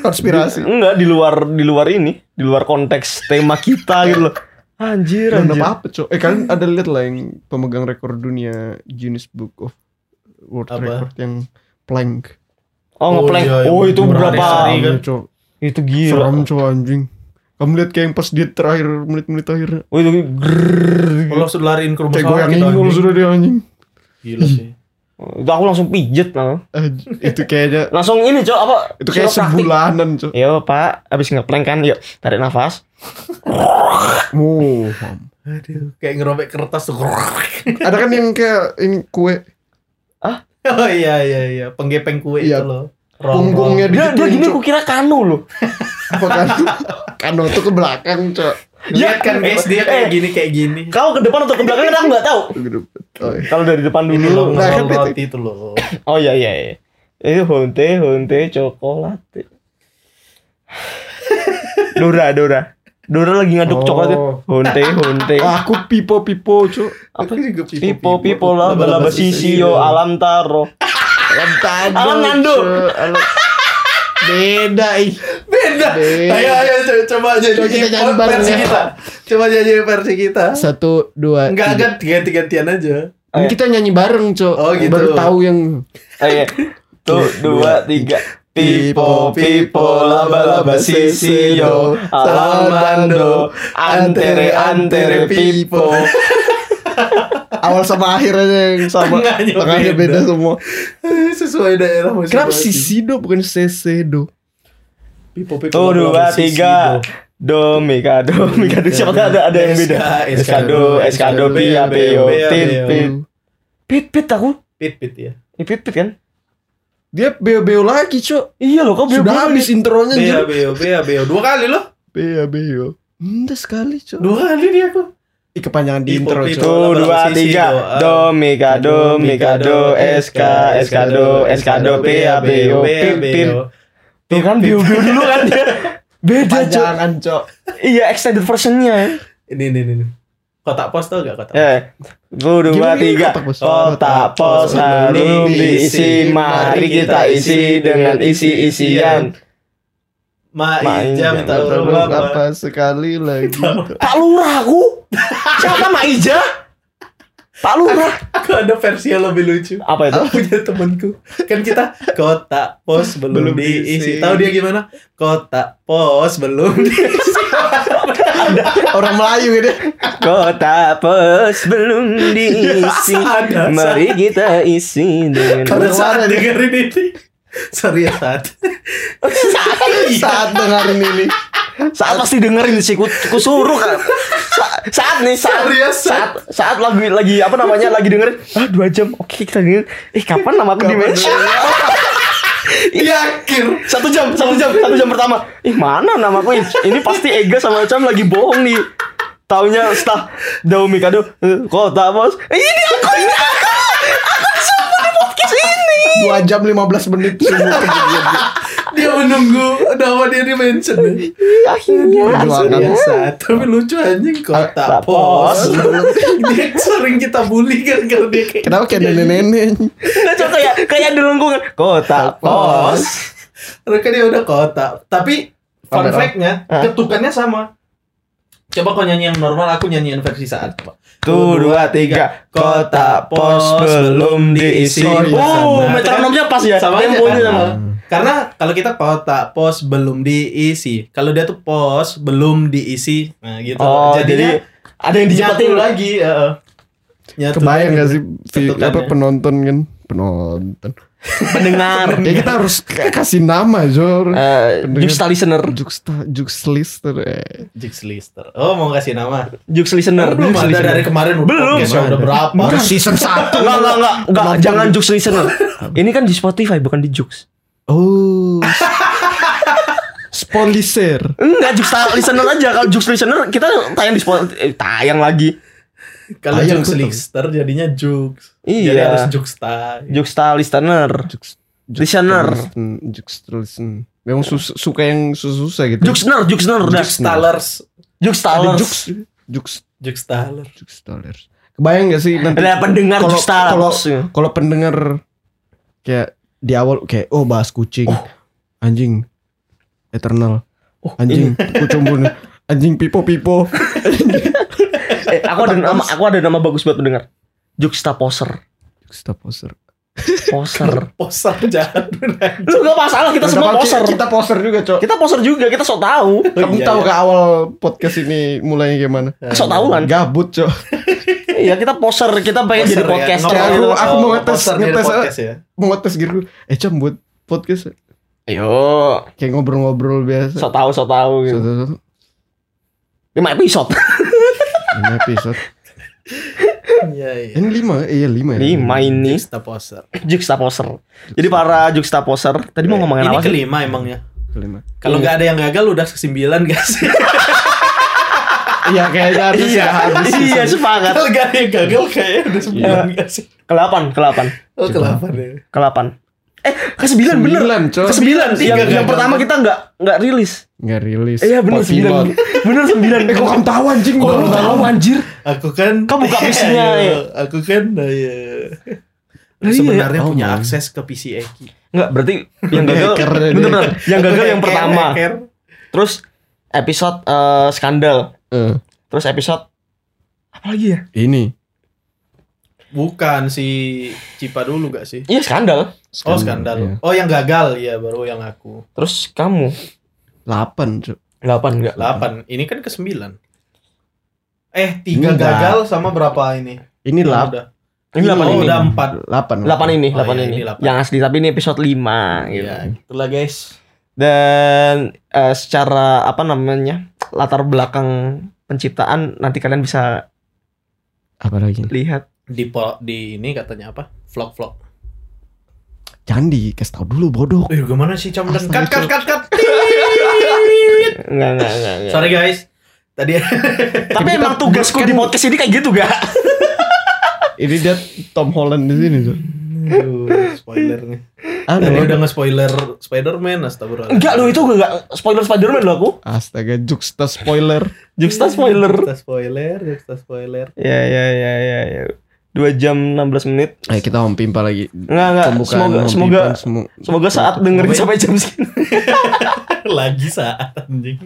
Konspirasi. enggak di luar di luar ini, di luar konteks tema kita gitu loh. Anjir, anjir. apa apa cok. Eh kalian ada lihat lah yang pemegang rekor dunia Guinness Book of World Apa? Record yang plank. Oh, Oh, ngeplank. iya, oh, yang itu berhari-hari berapa? kan. Iya, cok. Itu gila. Seram cok anjing. Kamu lihat kayak yang pas dia terakhir menit-menit akhir. Oh, itu grrrr. Kalau sudah lariin ke rumah Kayak goyang sakit ingul anjing. sudah dia anjing. Gila sih. Itu aku langsung pijet lah. Eh, itu kayaknya Langsung ini, Cok, apa? itu kayak sebulanan cok. Yo, Pak, habis ngeplank kan, yuk tarik nafas. Wow. Aduh, kayak ngerobek kertas tuh. Ada kan yang kayak ini kue oh iya iya iya, penggepeng kue Iya. itu loh. Punggungnya Dia, dia digituin gini aku kira kanu loh. Apa kan? Kano tuh ke belakang cok. roll. Lihat kan guys, dia kayak Eh. gini kayak gini. Kau ke depan atau ke belakang kan aku nggak tahu. Oh, iya. Kalau dari depan Ini dulu. loh, Nah, kan roti itu loh. Oh iya iya iya. Itu honte, honte, coklat. Dora, Dora. Dora lagi ngaduk Oh. coklat. Honte, honte. Ah, aku pipo pipo cok. Apa? Juga Pipo, pipo, laba, laba, sisi, yo, alam taro. Alam tado. Alam nando. Alam- Beda ih. Beda. Beda. Ayo ayo co- coba jadi Coba kita nyanyi bareng versi ya. kita. Coba jadi versi kita. Satu dua. Enggak tiga. kan ganti-gantian aja. Ini kita nyanyi bareng cok. Oh, gitu. Baru tahu yang Ayo. Tuh, dua, tiga. Pipo, pipo, laba, laba, sisi, yo, alamando, antere, antere, pipo. awal sama akhir aja yang sama. Tengahnya Tengahnya beda beda. semua. Sesuai daerah masing-masing. Kenapa Sisido bukan Sesedo? Pipo, pipo, Tuh, dua, tiga. do. Do, Mika, do. Siapa ada, ada yang beda. SK, Eskado, Eskado, Pia, Pio, Tin. Pit. Pit, Pit aku. Pit, pit ya. Ini Pit, Pit kan? Dia beo-beo lagi, Cok. Iya loh, kok Sudah beo-beo habis nih? intronya anjir. beo, bea, beo. Dua kali loh. Beo-beo. Enggak sekali, Cok. Dua kali dia aku. Kepanjangan di intro. Tuh, dua, tiga. do. Do, Mika, do, Mika, do, SK, Eskado, Eskado, Pia, Pio, Pit, Pit. Tuh kan, beo-beo dulu kan dia. Beda, Cok. Kepanjangan, Cok. Iya, extended versionnya. Ini, ini, ini. Kotak pos tau gak kotak pos? Eh, dua, dua, tiga. kotak pos? Harum diisi, mari kita isi dengan isi-isian. Ma Ma Ija Ija, minta Tahu urut apa apa? sekali lagi. Pak Lurah aku. Siapa Mak Ija? Pak Lurah. Aku ada versi yang lebih lucu. Apa itu? punya temanku kan kita kotak pos belum, Belum diisi. diisi. tahu dia gimana kotak pos belum diisi Orang Melayu gitu. Kotak pos belum diisi. Ada, Mari kita isi dengan Ke mana saat dengerin ini sorry ya saat Saat dengerin ini. saat pasti dengerin sih ku, ku suruh kan. Sa- saat nih saat, Serius, saat saat lagi lagi apa namanya lagi dengerin. Ah dua jam. Oke kita dengerin. Eh kapan nama aku di mention di akhir satu jam satu jam satu jam pertama. Ih mana nama aku? Ini, ini pasti Ega sama Cam lagi bohong nih. Taunya setelah Dao Mikado eh, kota bos. Eh, ini aku ini aku podcast ini 2 jam 15 menit semua kemudian. dia menunggu nama dia di mention akhirnya Perjuangan. Sat. tapi lucu anjing kotak Kotak pos pos. dia sering kita bully kan karena dia kayak Kenapa kayak nenek-nenek? nggak coba kayak kayak di lengkungan kota pos Mereka dia udah kotak. Tapi fun fact-nya ketukannya sama. Coba kau nyanyi yang normal, aku nyanyiin versi saat. Coba. Tuh dua tiga Kotak pos belum diisi Oh, iya, Oh sama. metronomnya pas ya Sama aja. Sama Karena kalau kita kotak pos belum diisi, kalau dia tuh pos belum diisi, nah gitu. Oh Jadinya jadi Ada yang dicepetin lagi. heeh. Nyatu Kebayang gak sih apa penonton kan? Penonton. Pendengar Ya kita harus k- kasih nama Jor. Eh, Pendengar. Juxta listener Juxta Jux lister eh. Jix Lister. Oh mau kasih nama? Jux listener belum Jux ada listener. dari kemarin Belum podcastnya udah berapa? Baru season 1. Enggak enggak enggak enggak jangan Jux listener. Ini kan di Spotify bukan di Jux. Oh. Sponsor. Enggak Juxta listener aja. Kalau Jux listener kita tayang di Spotify eh, tayang lagi. Kalau tuh. Lister jadinya Jux. Iya. Jadi harus Juxta. Juxta listener. Jux Listener. Jux listen. Memang sus- suka yang susah-susah gitu. Juxner, Juxner udah. Juxtalers. Juxtalers. Jux Jux Juxtaler. Jux dollars. Kebayang gak sih nanti Ada pendengar kalau kalau Juxtalers. kalau pendengar kayak di awal kayak oh bahas kucing. Anjing. Eternal. Oh, Anjing kucing bunuh. Anjing pipo pipo. Eh, aku ada nama aku ada nama bagus buat pendengar. Juxta poser. Juxta poser. Poser. Poser jahat. Lu gak masalah kita semua poser. Kita poser juga, Cok. Kita poser juga, kita sok tahu. Kamu iya, tahu iya. ke awal podcast ini mulainya gimana? Sok tahu kan. Gabut, Cok. Iya, kita poser, kita pengen jadi podcast. Kayak Ngomongin aku- soal aku mau ngetes- ngetes, podcast ya. Mau ngetes gitu. Eh, Cam buat podcast Ayo, kayak ngobrol-ngobrol biasa. sok tahu, sok tahu gitu. Lima episode. Lima episode. Iya, iya. Ini lima, iya lima. ya? Lima ini Juxta poser. juxta poser. Jadi para juxta poser, tadi mau ngomongin Ini apa sih? kelima emangnya. Kelima. Kalau nggak ada yang gagal udah kesembilan gak sih? Iya, kayaknya harus Iya, ya habis. iya sepakat. Kalau nggak ada yang gagal kayaknya udah sembilan gak sih? Kelapan, kelapan, Oh kelapan ya. kelapan. Eh, ke sembilan bener. Ke sembilan. Yang, yang pertama kita nggak nggak rilis. Nggak rilis. Iya bener Pot sembilan. Bener sembilan. Eh, kok kamu tahu anjing? Kok kamu tahu anjir? Aku kan Kau buka PC-nya, Ayo, ya? Aku kan nah, ya. Lah, iya. Sebenarnya Oh, punya akses ke PC Eki. Enggak, berarti yang gagal bener, bener. Yang gagal yang pertama. Terus episode eh, skandal. Eh, Terus episode apa lagi ya? ini. Bukan si Cipa dulu gak sih? Iya skandal. Oh skandal. Iya. Oh yang gagal ya baru yang aku. Terus kamu Delapan, Cok. delapan enggak? 8. Ini kan ke 9. Eh, tiga Enggak. gagal sama berapa ini? Ini Yang lap. udah- Ini 8 oh, ini. udah empat. 8. 8 ini, Oh, 8 iya, ini. ini 8. Yang asli tapi ini episode 5 gitu. Iya, itulah guys. Dan eh, secara apa namanya? latar belakang penciptaan nanti kalian bisa Apa lagi? lihat. Di po- di ini katanya apa? Vlog-vlog. Jangan dikasih tahu dulu bodoh. Eh, gimana sih Cam dan cut cut cut cut. Enggak, enggak, enggak, enggak. Sorry guys. Tadi Tapi emang tugasku di podcast ini kayak gitu gak? Ini dia Tom Holland di sini tuh. Aduh, spoiler nih. Anu, Tadi udah nge-spoiler Spider-Man astagfirullah. Enggak loh itu enggak spoiler Spider-Man loh aku. Astaga, Juxta spoiler. Juxta spoiler. Kita spoiler, kita spoiler. Ya ya ya ya ya. 2 jam 16 menit. Ayo kita om pimpa lagi. Enggak enggak. Pembukaan Semoga semoga Pimpa semu- semoga saat dengerin sampai jam segini. Lagi saat anjing.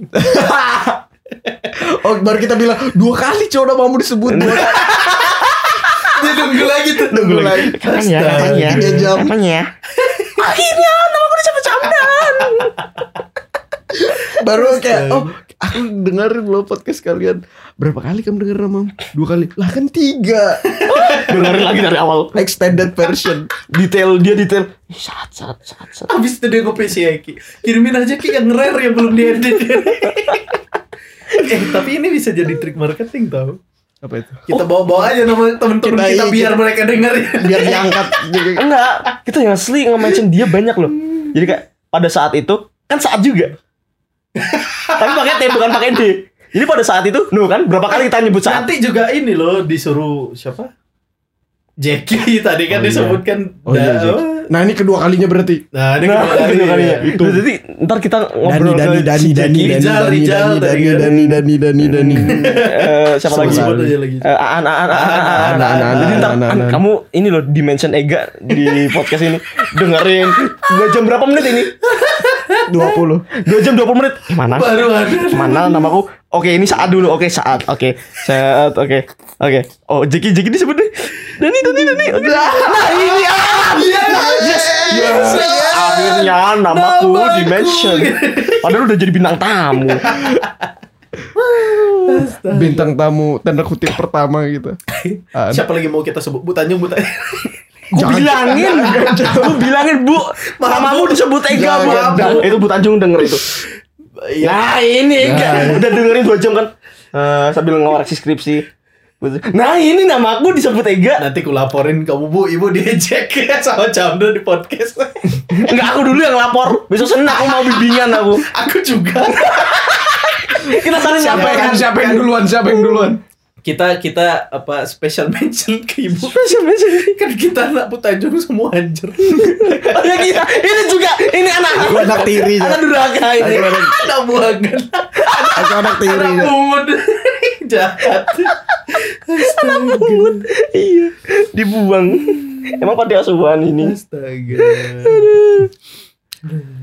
Oh baru kita bilang dua kali coba udah mau disebut dua kali. Dia nunggu lagi tuh. Nunggu lagi. Kapan ya? Kapan ya? Tiga jam. Kapan ya? Akhirnya nama aku disebut Camdan. Baru kayak oh aku dengerin loh podcast kalian. Berapa kali kamu denger nama? Dua kali. Lah kan tiga. Dengerin lagi dari awal. Extended version. Detail dia detail. Ih, Saat saat saat saat. Abis itu dia nge-PC ya Ki. Kirimin aja Ki yang rare yang belum diedit. eh tapi ini bisa jadi trik marketing tau. Apa itu? Kita bawa-bawa aja nama temen-temen Kita- kita, biar mereka denger. Biar diangkat. Enggak, kita yang asli nge-mention dia banyak loh. Jadi kayak pada saat itu kan saat juga. Tapi pakai T bukan pakai D. Jadi pada saat itu, nuh kan berapa kali kita nyebut saat? Nanti juga ini loh disuruh siapa? Jackie tadi kan Oh, iya. disebutkan. Oh iya, Da- Jack. Nah ini kedua kalinya berarti. Nah, ini Nah, kedua kali kedua ya. kalinya. Itu. Nah, Jadi ntar kita ngobrol Dani, Dani, Dani, Dani, Jackie. Dani, Dani, Dani, tadi Dani. Dani, Dani, Dani, Dani. Eh, siapa lagi? Sebut Sebut aja lagi. Eh, Aan, Aan, Aan, Aan, Aan. Aan, Jadi ntar, kamu ini loh dimension Ega di podcast ini dengerin dua jam berapa menit ini? 20. Dua jam 20 menit. Mana? Baru ada. Mana namaku? Oke, ini saat dulu. Oke, saat. Oke. Saat. Oke. Oke. Oh, Jeki Jeki disebut deh. Dani Dani Dani. Oke. Nah, ini ah. Yes. Yes. Akhirnya namaku Namaku. di mention. Padahal udah jadi bintang tamu. Bintang tamu tanda kutip pertama gitu. Siapa lagi mau kita sebut? Bu Tanjung, Bu Tanjung. Gue bilangin, gue bilangin bu, namamu disebut Ega bu. Itu Bu Tanjung denger itu. Iya. Nah ini Ega, udah dengerin dua jam kan, Eh, sambil ngoreksi skripsi. Nah ini namaku disebut Ega. Nanti ku laporin kamu Bu, Ibu diejek sama Camdo di podcast. Enggak aku dulu yang lapor. Besok Senin aku mau bimbingan aku. Aku juga. Kita saling Siapa yang siapa yang duluan? Siapa yang duluan? Kita kita apa special mention ke Ibu. Spesial mention. Kan kita anak Bu Tanjung semua anjir. Oh ya kita, ini juga, ini anak Aku anak tiri. anak durhaka ini. Anak, Anak buangan. aku anak tiri. Anak pungut. Jahat. Astaga. Iya, dibuang. Emang pada asuhan ini. Astaga.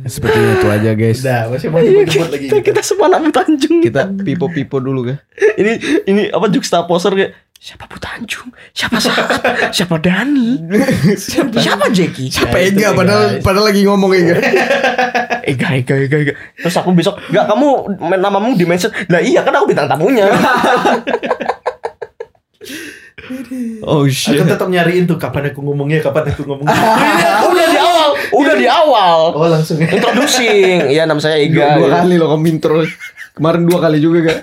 Sepertinya itu aja guys. Udah, masih mau nyebut lagi. Kita, kita semua anak Bu Tanjung. Kita pipo-pipo dulu kan. ini ini apa juxtaposer kayak siapa Bu Tanjung, siapa Saat, siapa Dani, siapa, siapa Jeki, Siapa Ya, Ega padahal guys. padahal lagi ngomong Ega. Ega Ega Ega Ega. Terus aku besok nggak kamu namamu di mention. Lah iya kan aku bintang tamunya. Oh Aku shit. tetap nyariin tuh kapan aku ngomongnya, kapan aku ngomongnya. udah di awal, udah di awal. Oh langsung ya. Introducing, ya nama saya Dua, Ega. dua ya. kali lo kamu intro. Kemarin dua kali juga gak?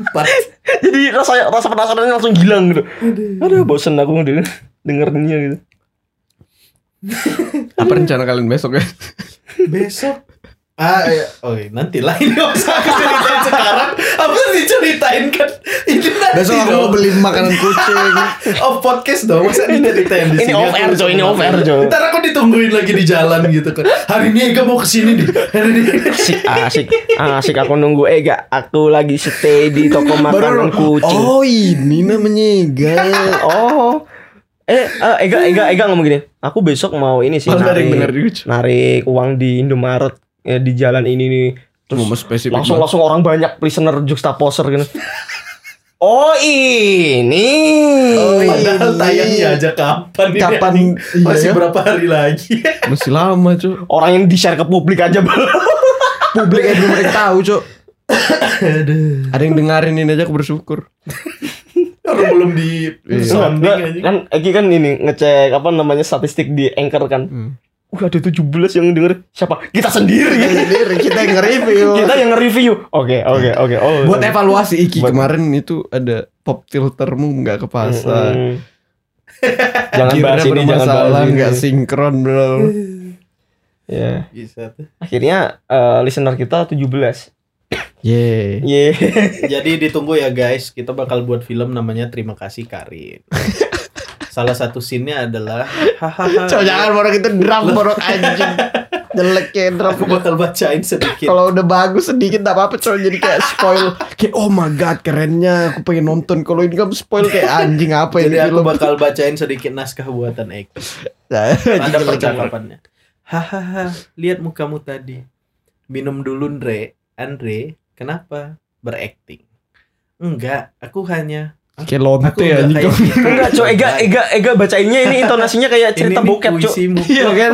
Empat. Jadi rasa rasa penasarannya langsung hilang gitu. Aduh bosen aku denger dengerinnya gitu. Apa rencana kalian besok ya? Besok. Ah, iya. oh iya, nanti lah ini nggak usah aku ceritain sekarang. Apa diceritain kan? Ini nanti Besok aku mau beli makanan kucing. Oh podcast dong, masa diceritain di Ini sini? off Aku air, langsung Jo, ini off air, Jo. Ntar aku ditungguin lagi di jalan gitu kan. Hari ini Ega mau ke sini nih. Hari ini. Asik asik asik aku nunggu Ega. Aku lagi stay di toko makanan kucing. Oh ini namanya Ega. Oh. Eh, eh, Ega, Ega, Ega ngomong gini. Aku besok mau ini sih yang narik. Cu. narik uang di Indomaret ya, di jalan ini nih. Terus langsung banget. langsung orang banyak listener juxtaposer gitu. Oh ini. Oh, iya. Padahal Ini. tayangnya aja kapan ini? Kapan? anjing? Iya Masih ya? berapa hari lagi? Masih lama cu. Orang yang di share ke publik aja belum. Publik aja belum tahu cu. Aduh. Ada yang dengerin ini aja aku bersyukur. Orang belum di Iya. aja. kan Eki kan ini ngecek apa namanya statistik di Anchor kan. Hmm. Wah, ada 17 yang denger. Siapa? Kita sendiri. Kita sendiri kita yang nge-review. Kita yang nge-review. Oke, oke, oke. Oh. buat evaluasi Iki Buat- kemarin itu ada pop filtermu nggak kepasang. Mm. jangan Gearnya bahas ini, jangan bermasalah, bahas ini. nggak sinkron bro. Ya. Bisa tuh. Akhirnya eh, listener kita 17. Yeay. Ye. Jadi ditunggu ya guys, kita bakal buat film namanya Terima Kasih Karin. Salah satu scene-nya adalah hahaha. Coba jangan borok itu drum borok anjing. Jelek kayak drum. Aku bakal bacain sedikit. Kalau udah bagus sedikit tak apa-apa coba jadi kayak spoil kayak oh my god kerennya aku pengen nonton kalau ini kamu spoil kayak anjing apa ini Jadi aku film bakal bacain sedikit naskah buatan Eki. Nah, Ada percakapannya. Hahaha, lihat mukamu tadi. Minum dulu Andre. Andre, kenapa? Berakting. Enggak, aku hanya kayak lonte aku enggak Cok. Ega Ega Ega bacainnya ini intonasinya kayak cerita Ini bokep, Cok. Iya kan?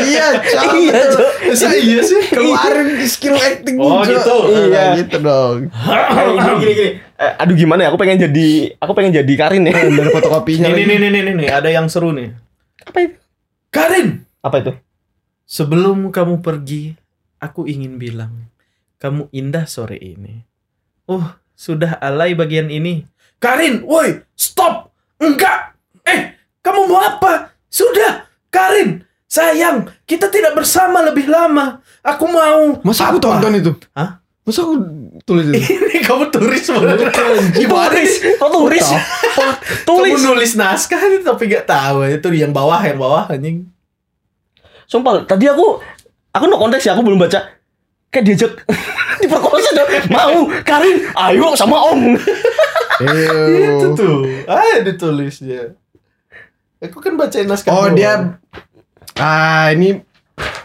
iya, Cok. Iya, Cok. Masa iya sih? Keluarin skill acting Oh, gitu. Iya. gitu dong. Gini, gini, gini. Eh, aduh gimana ya? Aku pengen jadi aku pengen jadi Karin ya. Dari fotokopinya Nih, lagi. nih, nih, nih, nih, nih, ada yang seru nih. Apa itu? Karin, Apa itu? sebelum kamu pergi, aku ingin bilang, kamu indah sore ini. Oh, sudah alay bagian ini. Karin, woi, stop! Enggak! Eh, kamu mau apa? Sudah, Karin, sayang, kita tidak bersama lebih lama. Aku mau. Masa aku tonton itu? Hah? Masa aku tulis itu? Ini kamu tulis. Gimana Tulis. sih? Tulis? tulis. Kamu nulis naskah tapi gak tahu itu yang bawah yang bawah anjing. Sumpah, tadi aku aku no konteks ya, aku belum baca. Kayak diajak diperkosa dong. Mau, Karin, ayo sama Om. Itu Ew. tuh. Ah, ditulisnya. Aku kan bacain naskah. Oh doang. dia Ah ini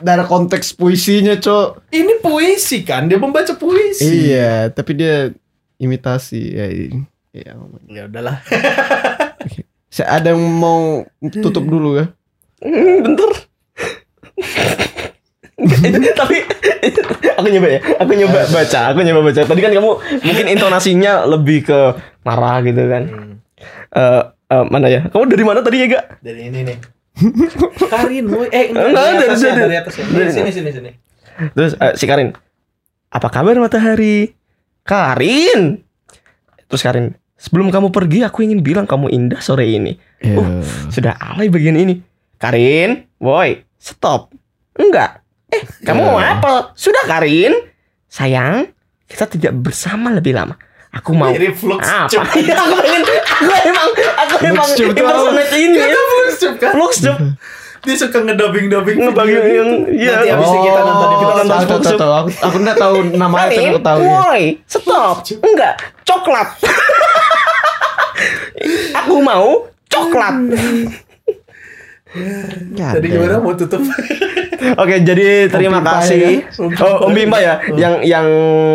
dari konteks puisinya cok ini puisi kan, dia membaca puisi. Iya tapi dia imitasi ya ini. Ya, Ya udahlah. Saya ada yang mau tutup dulu ya? Hmm, bentar. Tapi aku nyoba ya, aku nyoba baca, aku nyoba baca. Tadi kan kamu mungkin intonasinya lebih ke marah gitu kan. Hmm, Eh eh, mana ya? Kamu dari mana tadi ya, Gak? dari ini nih. Karin, woi. Eh, Enggak, enggak, dari dari atas ya, sini. dari atas ya. Dari- Sini, sini, sini. Terus eh, si Karin, apa kabar matahari? Karin. Terus Karin, sebelum kamu pergi aku ingin bilang kamu indah sore ini. Iya. Sudah alay bagian ini. Karin, woi, stop. Enggak. Eh, kamu mau Ya. apa? Sudah Karin. Sayang, kita tidak bersama lebih lama. Aku mau Mirip Flux apa? Cup. Ya, aku pengen, aku emang, aku emang itu impersonate ini. Kata Flux kan? Flux. Dia suka ngedobing-dobing Ngebagi video yang- gitu. iya. Nanti abis ini kita nonton kita video nonton tahu, tahu, tahu, tahu. Aku, aku nggak tahu namanya tapi aku tahu ya. woi, stop. Enggak, coklat. aku mau coklat. Tadi gimana mau tutup? Oke, jadi terima Pimpa kasih. ya. Oh, Om Bimba ya, yang yang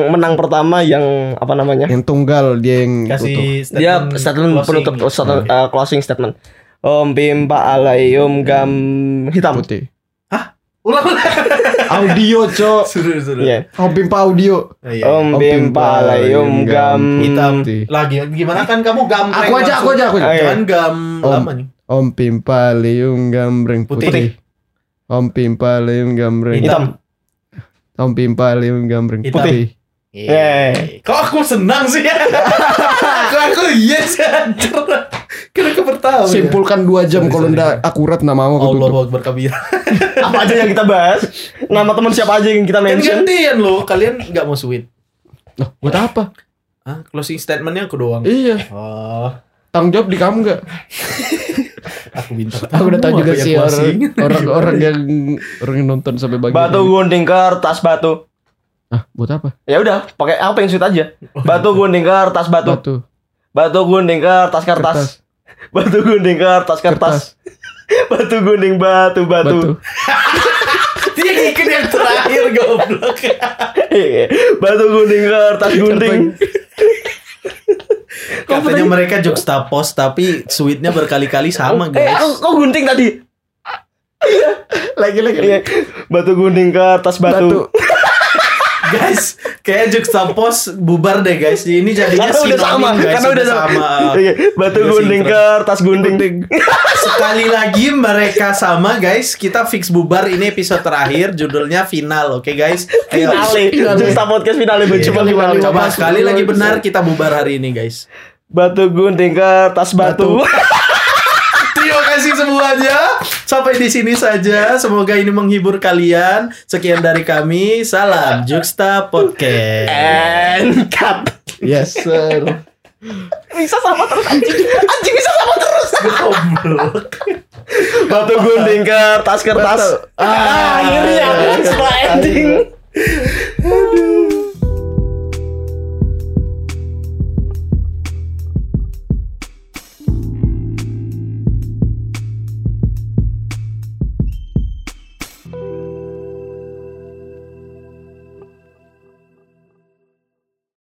menang pertama yang apa namanya? Yang tunggal dia yang tutup. Kasih Dia statement closing. penutup statement, uh, closing statement. Om Bimba alayum gam hitam. putih. Ulang ulang. Audio cok. Suruh suruh. Iya. Om Pimpa audio. Iya. Om Bimba alayum gam hitam putih. lagi gimana kan kamu gambreng Aku aja, aku aja, aku aja. Ayo. jangan gam lama nih Om Pimpa liung gambreng Putih. putih. Om Pimpa liung gambreng hitam. Om Pimpa liung gambreng Hitam. putih. Yeay. kok aku senang sih ya kok aku yes anjir kan aku pertama Simpulkan dua jam kalau ndak akurat nama aku Allah tutup. Akbar kabir Apa aja yang kita bahas? Nama teman siapa aja yang kita kan mention? gantian loh kalian nggak mau sweet Loh, buat apa? Hah? closing statementnya aku doang Iya, oh tanggung jawab di kamu nggak? aku bintang Aku udah tahu juga sih orang orang orang yang orang yang nonton sampai bagian Batu ini. gunting kertas batu. Ah, buat apa? Ya udah, pakai apa yang sweet aja. Batu gunting kertas batu. Batu. Batu gunting kertas kertas. Batu gunting kertas kertas. Batu gunting batu batu. Batu. dia yang terakhir goblok Batu gunting kertas gunting. Katanya mereka juxtapose tapi sweetnya berkali-kali sama Eh, aku guys kok gunting tadi? Lagi lagi. Iya. Batu gunting kertas batu. Batu. Guys, kayak Juxtapos bubar deh guys. Ini jadinya Karena udah sama, guys. karena udah sama. Iya, Batu gunting sinkron. kertas gunting. Sekali lagi mereka sama guys. Kita fix bubar. Ini episode terakhir. Judulnya final. Oke guys. Ayo. Finale. Justa podcast finale Iya. coba. Coba sekali lagi benar kita bubar hari ini guys. Batu gunting kertas batu. Terima kasih semuanya. Sampai di sini saja. Semoga ini menghibur kalian. Sekian dari kami. Salam Juxta Podcast. And cut. Yes sir. Bisa sama terus anjing. Anjing bisa sama terus. Goblok. Batu gunting kertas kertas. Batu. Ah, akhirnya setelah ending.